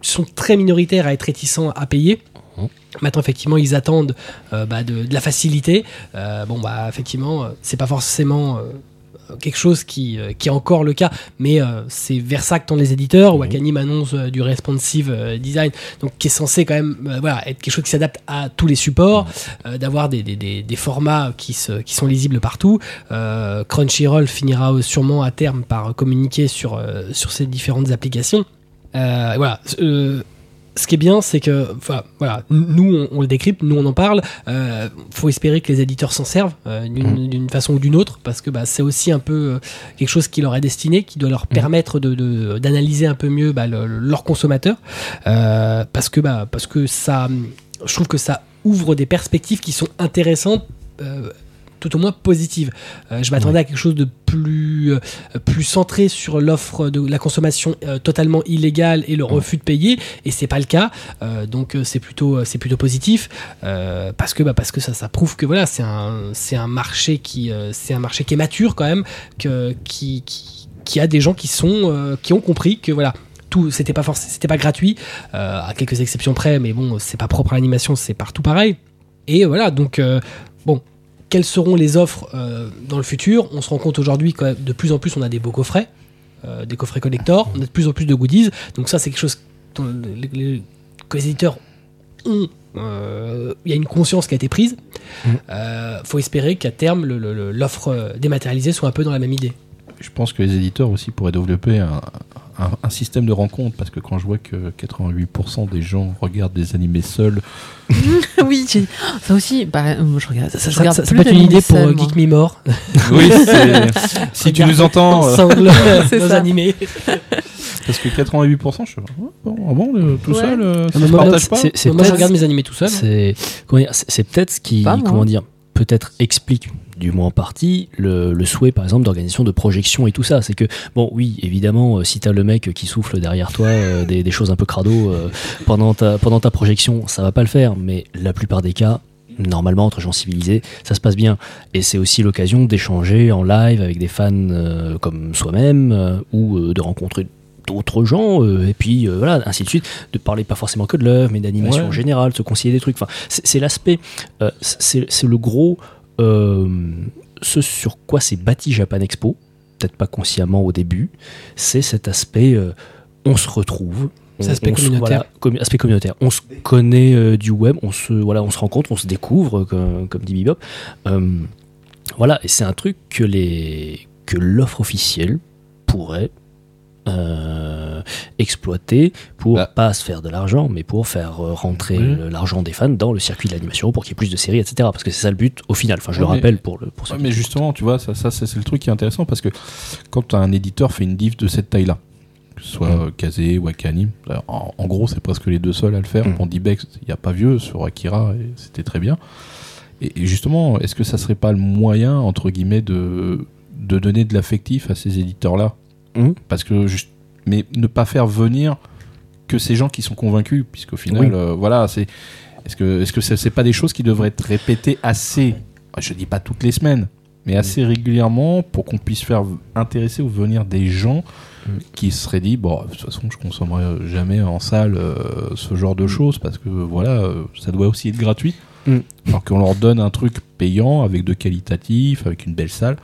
sont très minoritaires à être réticents à payer. Mhm. Maintenant, effectivement, ils attendent de, de la facilité. Bon, bah, effectivement, c'est pas forcément quelque chose qui, euh, qui est encore le cas, mais euh, c'est vers ça que tendent les éditeurs. Mhm. Wakanim annonce euh, du responsive euh, design, donc qui est censé quand même voilà, être quelque chose qui s'adapte à tous les supports, euh, d'avoir des, des, des, des formats qui, se, qui sont lisibles partout. Crunchyroll finira sûrement à terme par communiquer sur, sur ces différentes applications. Voilà. Ce qui est bien, c'est que, enfin, voilà, nous, on, on le décrypte, nous, on en parle. Euh, faut espérer que les éditeurs s'en servent euh, d'une d'une façon ou d'une autre, parce que bah, c'est aussi un peu euh, quelque chose qui leur est destiné, qui doit leur permettre de- d'analyser un peu mieux bah, le- le- leurs consommateurs, Euh, parce que, bah, parce que ça, je trouve que ça ouvre des perspectives qui sont intéressantes. euh, tout au moins positives. Euh, je m'attendais à quelque chose de plus, euh, plus centré sur l'offre de la consommation euh, totalement illégale et le refus de payer, et c'est pas le cas. Donc c'est plutôt, c'est plutôt positif parce que, bah, parce que ça, ça prouve que voilà, c'est un, c'est un marché qui, c'est un marché qui est mature quand même, que, qui, qui, qui a des gens qui sont, qui ont compris que voilà. Tout, c'était pas forcément, c'était pas gratuit, à quelques exceptions près, mais bon, c'est pas propre à l'animation, c'est partout pareil. Et voilà, donc bon, quelles seront les offres euh, dans le futur On se rend compte aujourd'hui que de plus en plus on a des beaux coffrets, euh, des coffrets collector, on a de plus en plus de goodies. Donc ça c'est quelque chose dont les, les- que les éditeurs ont. euh, Il y a une conscience qui a été prise. Mhm. Euh, faut espérer qu'à terme l'offre dématérialisée soit un peu dans la même idée. Je pense que les éditeurs aussi pourraient développer un, un- un système de rencontre parce que quand je vois que 88% des gens regardent des animés seuls, oui, j'ai- ça aussi. Bah, euh, je regarde. Ça, je ça- regarde ça- ça plus peut être une idée pour euh. Geek Me More. oui, c'est- si tu nous entends, euh, ensemble C'est nos ça. animés. parce que 88%, je suis ah bon, ah bon, le- tout Ouais. seul, euh, ça se moi, partage pas Moi je regarde mes animés tout seul. C'est peut-être ce qui, comment dire, peut-être explique du moins en partie le, souhait par exemple d'organisation de projection et tout ça. C'est que bon, oui, évidemment, euh, si t'as le mec qui souffle derrière toi euh, des, choses un peu crado euh, pendant ta pendant ta projection, ça va pas le faire. Mais la plupart des cas. Normalement, entre gens civilisés, ça se passe bien. Et c'est aussi l'occasion d'échanger en live avec des fans comme soi-même ou de rencontrer d'autres gens. euh, et puis euh, voilà, ainsi de suite. De parler pas forcément que de l'œuvre, mais d'animation Ouais. en général, de se conseiller des trucs. Enfin, c'est l'aspect, euh, c'est le gros, euh, ce sur quoi s'est bâti Japan Expo, peut-être pas consciemment au début, c'est cet aspect, on se retrouve. On- aspect on se- communautaire. voilà, commu- aspect communautaire. On se connaît euh, du web, on se, voilà, on se rencontre, on se découvre, comme, comme dit Bebop. Euh, voilà, et c'est un truc que les que l'offre officielle pourrait euh, exploiter pour Bah. pas se faire de l'argent, mais pour faire euh, rentrer l'argent des fans dans le circuit de l'animation, pour qu'il y ait plus de séries, etc. Parce que c'est ça le but au final. Enfin, je le mais- rappelle pour le pour Ouais, mais justement, tu vois, ça, ça c'est le truc qui est intéressant parce que quand un éditeur fait une diff de cette taille-là, que ce soit Mm. euh, Kazé ou Akanim, alors, en, en gros, c'est presque les deux seuls à le faire. Mm. Bon, Dibex, il n'y a pas vieux sur Akira et c'était très bien. Et, et justement, est-ce que ça serait pas le moyen, entre guillemets, de, de donner de l'affectif à ces éditeurs-là? Mm. Parce que, juste, mais ne pas faire venir que ces gens qui sont convaincus, puisqu'au final, Oui. euh, voilà, c'est. Est-ce que est-ce que c'est pas des choses qui devraient être répétées assez, je dis pas toutes les semaines, mais assez régulièrement pour qu'on puisse faire intéresser ou venir des gens Mm. qui se seraient dit bon de toute façon je consommerai jamais en salle euh, ce genre de choses parce que voilà euh, ça doit aussi être gratuit alors qu'on leur donne un truc payant avec de qualitatif avec une belle salle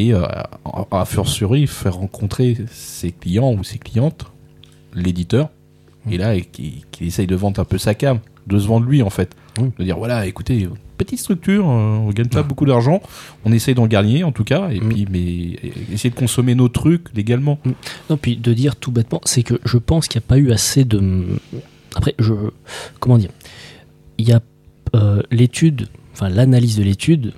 et euh, à, à fortiori faire rencontrer ses clients ou ses clientes l'éditeur Mm. et là qui, qui essaye de vendre un peu sa cam de se vendre lui en fait de dire voilà écoutez petite structure euh, on gagne pas beaucoup d'argent on essaye d'en gagner en tout cas et Mm. puis mais essayer de consommer nos trucs légalement Non, puis de dire tout bêtement, c'est que je pense qu'il n'y a pas eu assez de. Après, je. Comment dire? Il y a euh, l'étude, enfin l'analyse de l'étude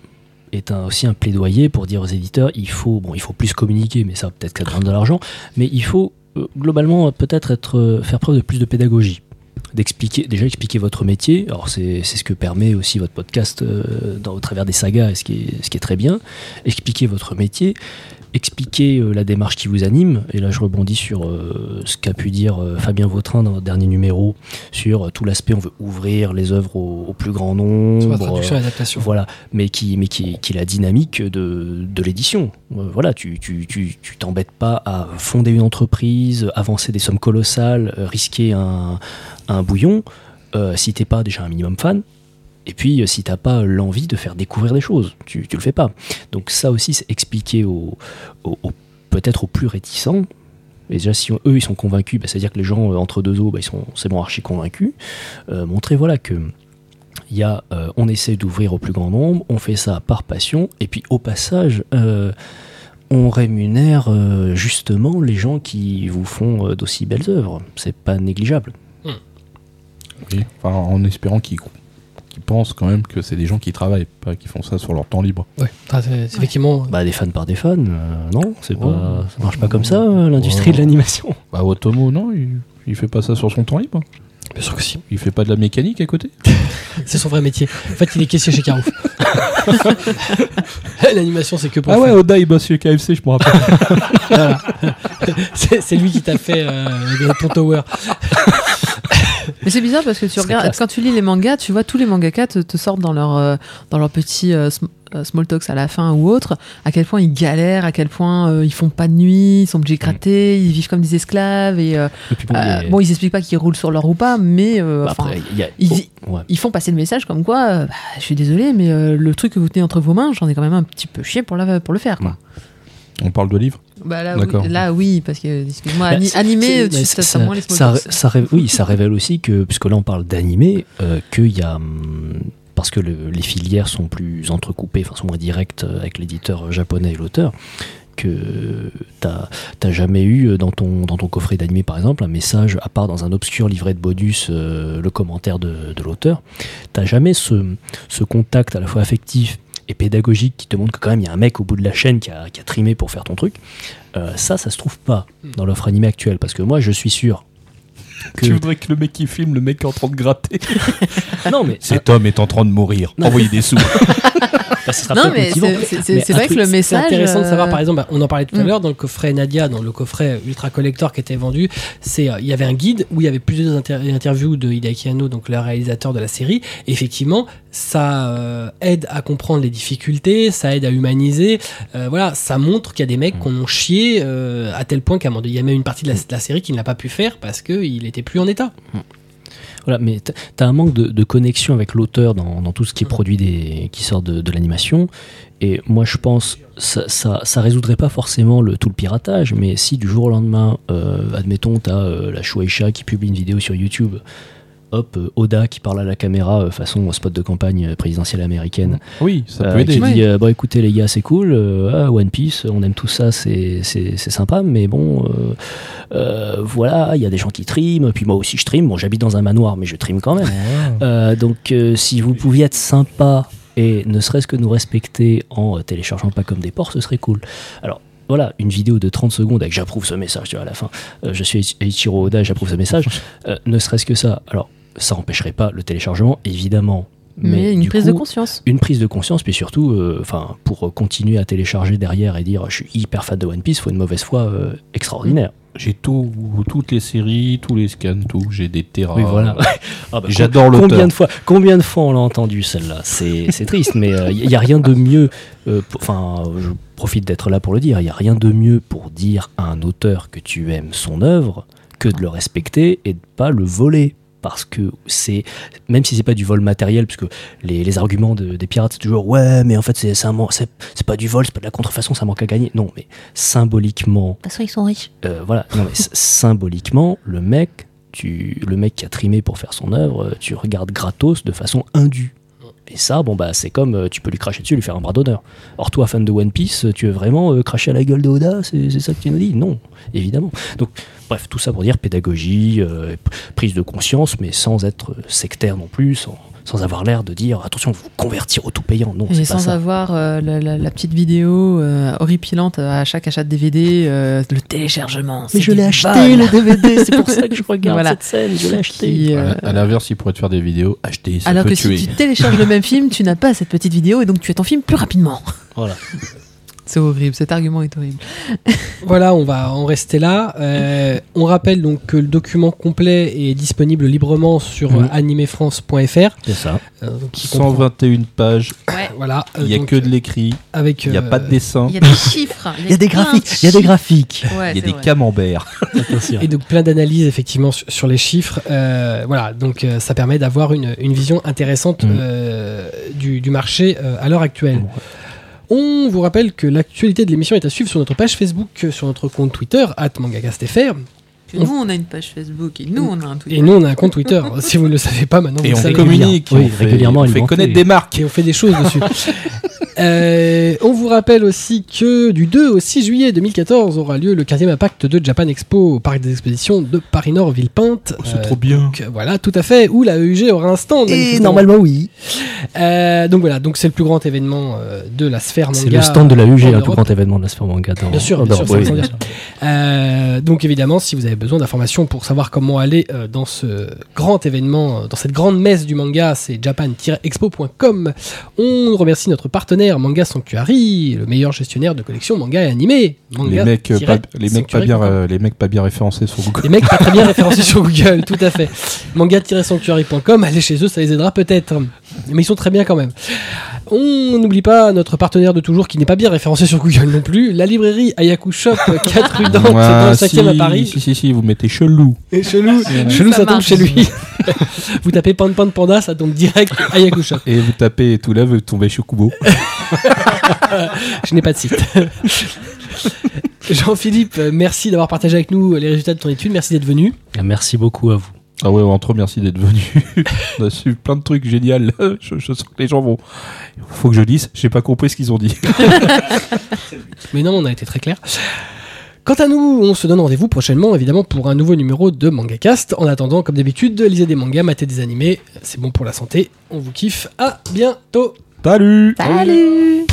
est aussi un plaidoyer pour dire aux éditeurs il faut, bon, il faut plus communiquer, mais ça peut-être que ça demande de l'argent, mais il faut euh, globalement peut-être être, euh, faire preuve de plus de pédagogie. D'expliquer, déjà expliquer votre métier. Alors, c'est ce que permet aussi votre podcast euh, dans, au travers des sagas, ce qui, est, ce qui est très bien. Expliquer votre métier, expliquer euh, la démarche qui vous anime. Et là, je rebondis sur euh, ce qu'a pu dire euh, Fabien Vautrin dans le dernier numéro sur tout l'aspect on veut ouvrir les œuvres au, au plus grand nombre. Traduction et l'adaptation. voilà, mais qui, mais qui, qui est la dynamique de, de l'édition. Voilà, tu, tu, tu, tu t'embêtes pas à fonder une entreprise, avancer des sommes colossales, risquer un, un bouillon, euh, si t'es pas déjà un minimum fan. Et puis, euh, si t'as pas l'envie de faire découvrir des choses, tu, tu le fais pas. Donc ça aussi, c'est expliquer aux- peut-être aux plus réticents. Et déjà, si eux, ils sont convaincus, bah, c'est-à-dire que les gens euh, entre deux eaux, bah, ils sont, c'est bon, archi convaincus. Euh, montrer, voilà, que il y a, euh, on essaie d'ouvrir au plus grand nombre, on fait ça par passion, et puis au passage, euh, on rémunère euh, justement les gens qui vous font euh, d'aussi belles œuvres. C'est pas négligeable. Oui, enfin, en espérant qu'ils qu'ils pensent quand même que c'est des gens qui travaillent, pas qui font ça sur leur temps libre. Ouais, Ah, c'est- c'est effectivement. Bah, des fans par des fans, euh, non c'est Ouais. pas, Ça marche pas comme ça, euh, l'industrie Ouais. de l'animation. Bah, Otomo, non, il, il fait pas ça sur son temps libre. Bien sûr que si. Il fait pas de la mécanique à côté. C'est son vrai métier. En fait, il est caissier chez Carouf. L'animation, c'est que pour Ah ouais. Oda, il bosse chez KFC, je me rappelle. Voilà. c'est c'est lui qui t'a fait euh, ton tower. Mais c'est bizarre parce que tu regardes, quand tu lis les mangas, tu vois tous les mangakas te, te sortent dans leur, euh, dans leur petit euh, sm- euh, small talks à la fin ou autre, à quel point ils galèrent, à quel point euh, ils font pas de nuit, ils sont obligés de gratter, ils vivent comme des esclaves et euh, Et bon, euh, bon, ils expliquent pas qu'ils roulent sur leur ou pas, mais bah, après, a- ils- oh, ouais. ils font passer le message comme quoi, bah, je suis désolé, mais le truc que vous tenez entre vos mains, j'en ai quand même un petit peu chier pour, la, pour le faire. Quoi. On parle de livres Bah là, oui, là, oui, parce que, excuse-moi, Bah, animé, tu ça- t'as moins les ça, ça oui, ça révèle aussi que, puisque là on parle d'animé, euh, qu'il y a. hum, Parce que le- les filières sont plus entrecoupées, enfin sont moins directes euh, avec l'éditeur japonais et l'auteur, que t'as jamais eu euh, dans ton, dans ton coffret d'animé par exemple un message, à part dans un obscur livret de bonus, euh, le commentaire de, de l'auteur, t'as jamais ce, ce contact à la fois affectif et pédagogique qui te montre que quand même il y a un mec au bout de la chaîne qui a, qui a trimé pour faire ton truc. Euh, ça, ça se trouve pas dans l'offre animée actuelle parce que moi je suis sûr que Tu voudrais que le mec qui filme, le mec est en train de gratter. non mais Cet homme est en train de mourir. Non. Envoyez des sous. bah, ce sera Non, mais c'est- c'est c'est- c'est vrai que le C'est message. intéressant de savoir, euh, par exemple, bah, on en parlait tout à Mm. l'heure, dans le coffret Nadia, dans le coffret Ultra Collector qui était vendu, c'est euh, il y avait un guide où il y avait plusieurs inter- interviews de Hideaki Anno, donc le réalisateur de la série. Et effectivement, ça euh, aide à comprendre les difficultés, ça aide à humaniser. Euh, voilà, ça montre qu'il y a des mecs Mm. qu'on ont chié euh, à tel point qu'à un moment donné, il y a même une partie de la, de la série qui ne l'a pas pu faire parce qu'il était plus en état. Voilà, mais t- t'as un manque de, connexion avec l'auteur dans, tout ce qui est produit des, qui sort de, de l'animation. Et moi, je pense ça, ça, ça résoudrait pas forcément le, tout le piratage, mais si du jour au lendemain, euh, admettons, t'as euh, la Shueisha qui publie une vidéo sur YouTube, hop, euh, Oda qui parle à la caméra euh, façon spot de campagne euh, présidentielle américaine, Oui, ça peut aider. qui dit bon écoutez les gars c'est cool ah, One Piece on aime tout ça c'est sympa mais bon voilà il y a des gens qui triment puis moi aussi je trime. Bon j'habite dans un manoir mais je trime quand même. Euh, donc si vous pouviez être sympa et ne serait-ce que nous respecter en téléchargeant pas comme des porcs ce serait cool. Alors voilà, une vidéo de 30 secondes avec j'approuve ce message, tu vois, à la fin, euh, je suis Eiichiro Oda, j'approuve ce message, euh, ne serait-ce que ça. Alors, ça empêcherait pas le téléchargement, évidemment. Mais, Mais, une prise de conscience. une prise de conscience, puis surtout, euh, enfin, pour euh, continuer à télécharger derrière et dire je suis hyper fan de One Piece, faut une mauvaise foi euh, extraordinaire. J'ai tout, toutes les séries, tous les scans, tout. J'ai des terras. Oui, voilà. Ah bah, J'adore l'auteur. Combien de fois, combien de fois on l'a entendu celle-là? C'est c'est triste, mais il n'y a rien de mieux. euh, Enfin, je profite d'être là pour le dire. Il n'y a rien de mieux pour dire à un auteur que tu aimes son œuvre que de le respecter et de pas le voler. Parce que c'est, même si c'est pas du vol matériel, puisque les, les arguments de- des pirates c'est toujours ouais, mais en fait c'est c'est pas du vol, c'est pas de la contrefaçon, ça manque à gagner. Non, mais symboliquement, De toute façon, ils sont riches. euh, voilà, non, mais symboliquement, le mec, tu, le mec qui a trimé pour faire son œuvre, tu regardes gratos de façon indue. Et ça, bon bah c'est comme euh, tu peux lui cracher dessus, lui faire un bras d'honneur. Or toi, fan de One Piece, tu veux vraiment euh, cracher à la gueule de Oda C'est ça que tu nous dis? Non, évidemment. Donc bref, tout ça pour dire pédagogie, euh, prise de conscience, mais sans être sectaire non plus, sans avoir l'air de dire attention, vous convertir au tout payant. Non, Et c'est pas sans ça. avoir euh, la, la- la petite vidéo euh, horripilante à chaque achat de DVD, euh, le téléchargement. Mais je l'ai acheté le DVD, c'est pour ça que je regarde Voilà. cette scène, je l'ai acheté. Qui, euh, À, à l'inverse, il pourrait te faire des vidéos. Acheter, ça alors peut que tuer. si tu télécharges le même film, tu n'as pas cette petite vidéo et donc tu as ton film plus rapidement. Voilà. C'est horrible, cet argument est horrible. Voilà, on va en rester là. Euh, on rappelle donc que le document complet est disponible librement sur Mhm. euh, animefrance.fr. C'est ça. euh, donc qui comprend- 121 pages. Voilà. euh, Il n'y a donc, que de l'écrit. avec. Il n'y a euh, pas de dessin. Il y a des chiffres. Il y a des graphiques. Il y a des graphiques. Ouais, Il y a des vrai. camemberts. Et donc plein d'analyses effectivement sur, sur les chiffres. Euh, voilà, donc euh, ça permet d'avoir une, une vision intéressante Mhm. euh, du, du marché euh, à l'heure actuelle. On vous rappelle que l'actualité de l'émission est à suivre sur notre page Facebook, sur notre compte Twitter, @mangacastfr. Nous, on a une page Facebook et nous, on a un Twitter. Et nous, on a un compte Twitter. si vous ne le savez pas maintenant, Et vous on savez. communique. Oui, on fait, régulièrement on fait connaître des marques. Et on fait des choses dessus. Euh, on vous rappelle aussi que du 2 au 6 juillet 2014 aura lieu le 15e impact de Japan Expo au parc des expositions de Paris-Nord Villepinte. Oh, c'est Euh, trop bien. donc, voilà, tout à fait, où la EUG aura un stand. Et normalement, oui. Euh, donc voilà, donc c'est le plus grand événement euh, de la sphère manga. C'est le stand de la UG, en hein, le plus grand événement de la sphère manga. dans- Bien sûr, en bien sûr, oui, ça. Euh, donc évidemment, si vous avez besoin d'informations pour savoir comment aller euh, dans ce grand événement, euh, dans cette grande messe du manga, c'est japan-expo.com. On remercie notre partenaire Manga Sanctuary, le meilleur gestionnaire de collections manga et animé. Les mecs, euh, pas, les, mecs pas bien, euh, les mecs pas bien référencés sur Google. Les mecs pas très bien référencés sur Google, tout à fait. Manga-sanctuary.com, allez chez eux, ça les aidera peut-être. Mais ils sont très bien quand même. On n'oublie pas notre partenaire de toujours qui n'est pas bien référencé sur Google non plus, la librairie Ayaku Shop 4 rue Dante, Ah, dans le 5 si, à Paris. Si, si, si, vous mettez chelou. Et chelou, chelou Ça ça, tombe chez lui. vous tapez Pan Pan Panda, ça tombe direct Ayaku Shop. Et vous tapez tout là, vous tombez chez Kubo. Je n'ai pas de site. Jean-Philippe, merci d'avoir partagé avec nous les résultats de ton étude. Merci d'être venu. Merci beaucoup à vous. Ah ouais, entre merci d'être venu. On a su plein de trucs géniaux. Je, je sens que les gens vont. Faut que je dise, j'ai pas compris ce qu'ils ont dit. Mais non, on a été très clair. Quant à nous, on se donne rendez-vous prochainement, évidemment, pour un nouveau numéro de MangaCast. En attendant, comme d'habitude, lisez des mangas, matez des animés. C'est bon pour la santé. On vous kiffe. À bientôt. Salut Salut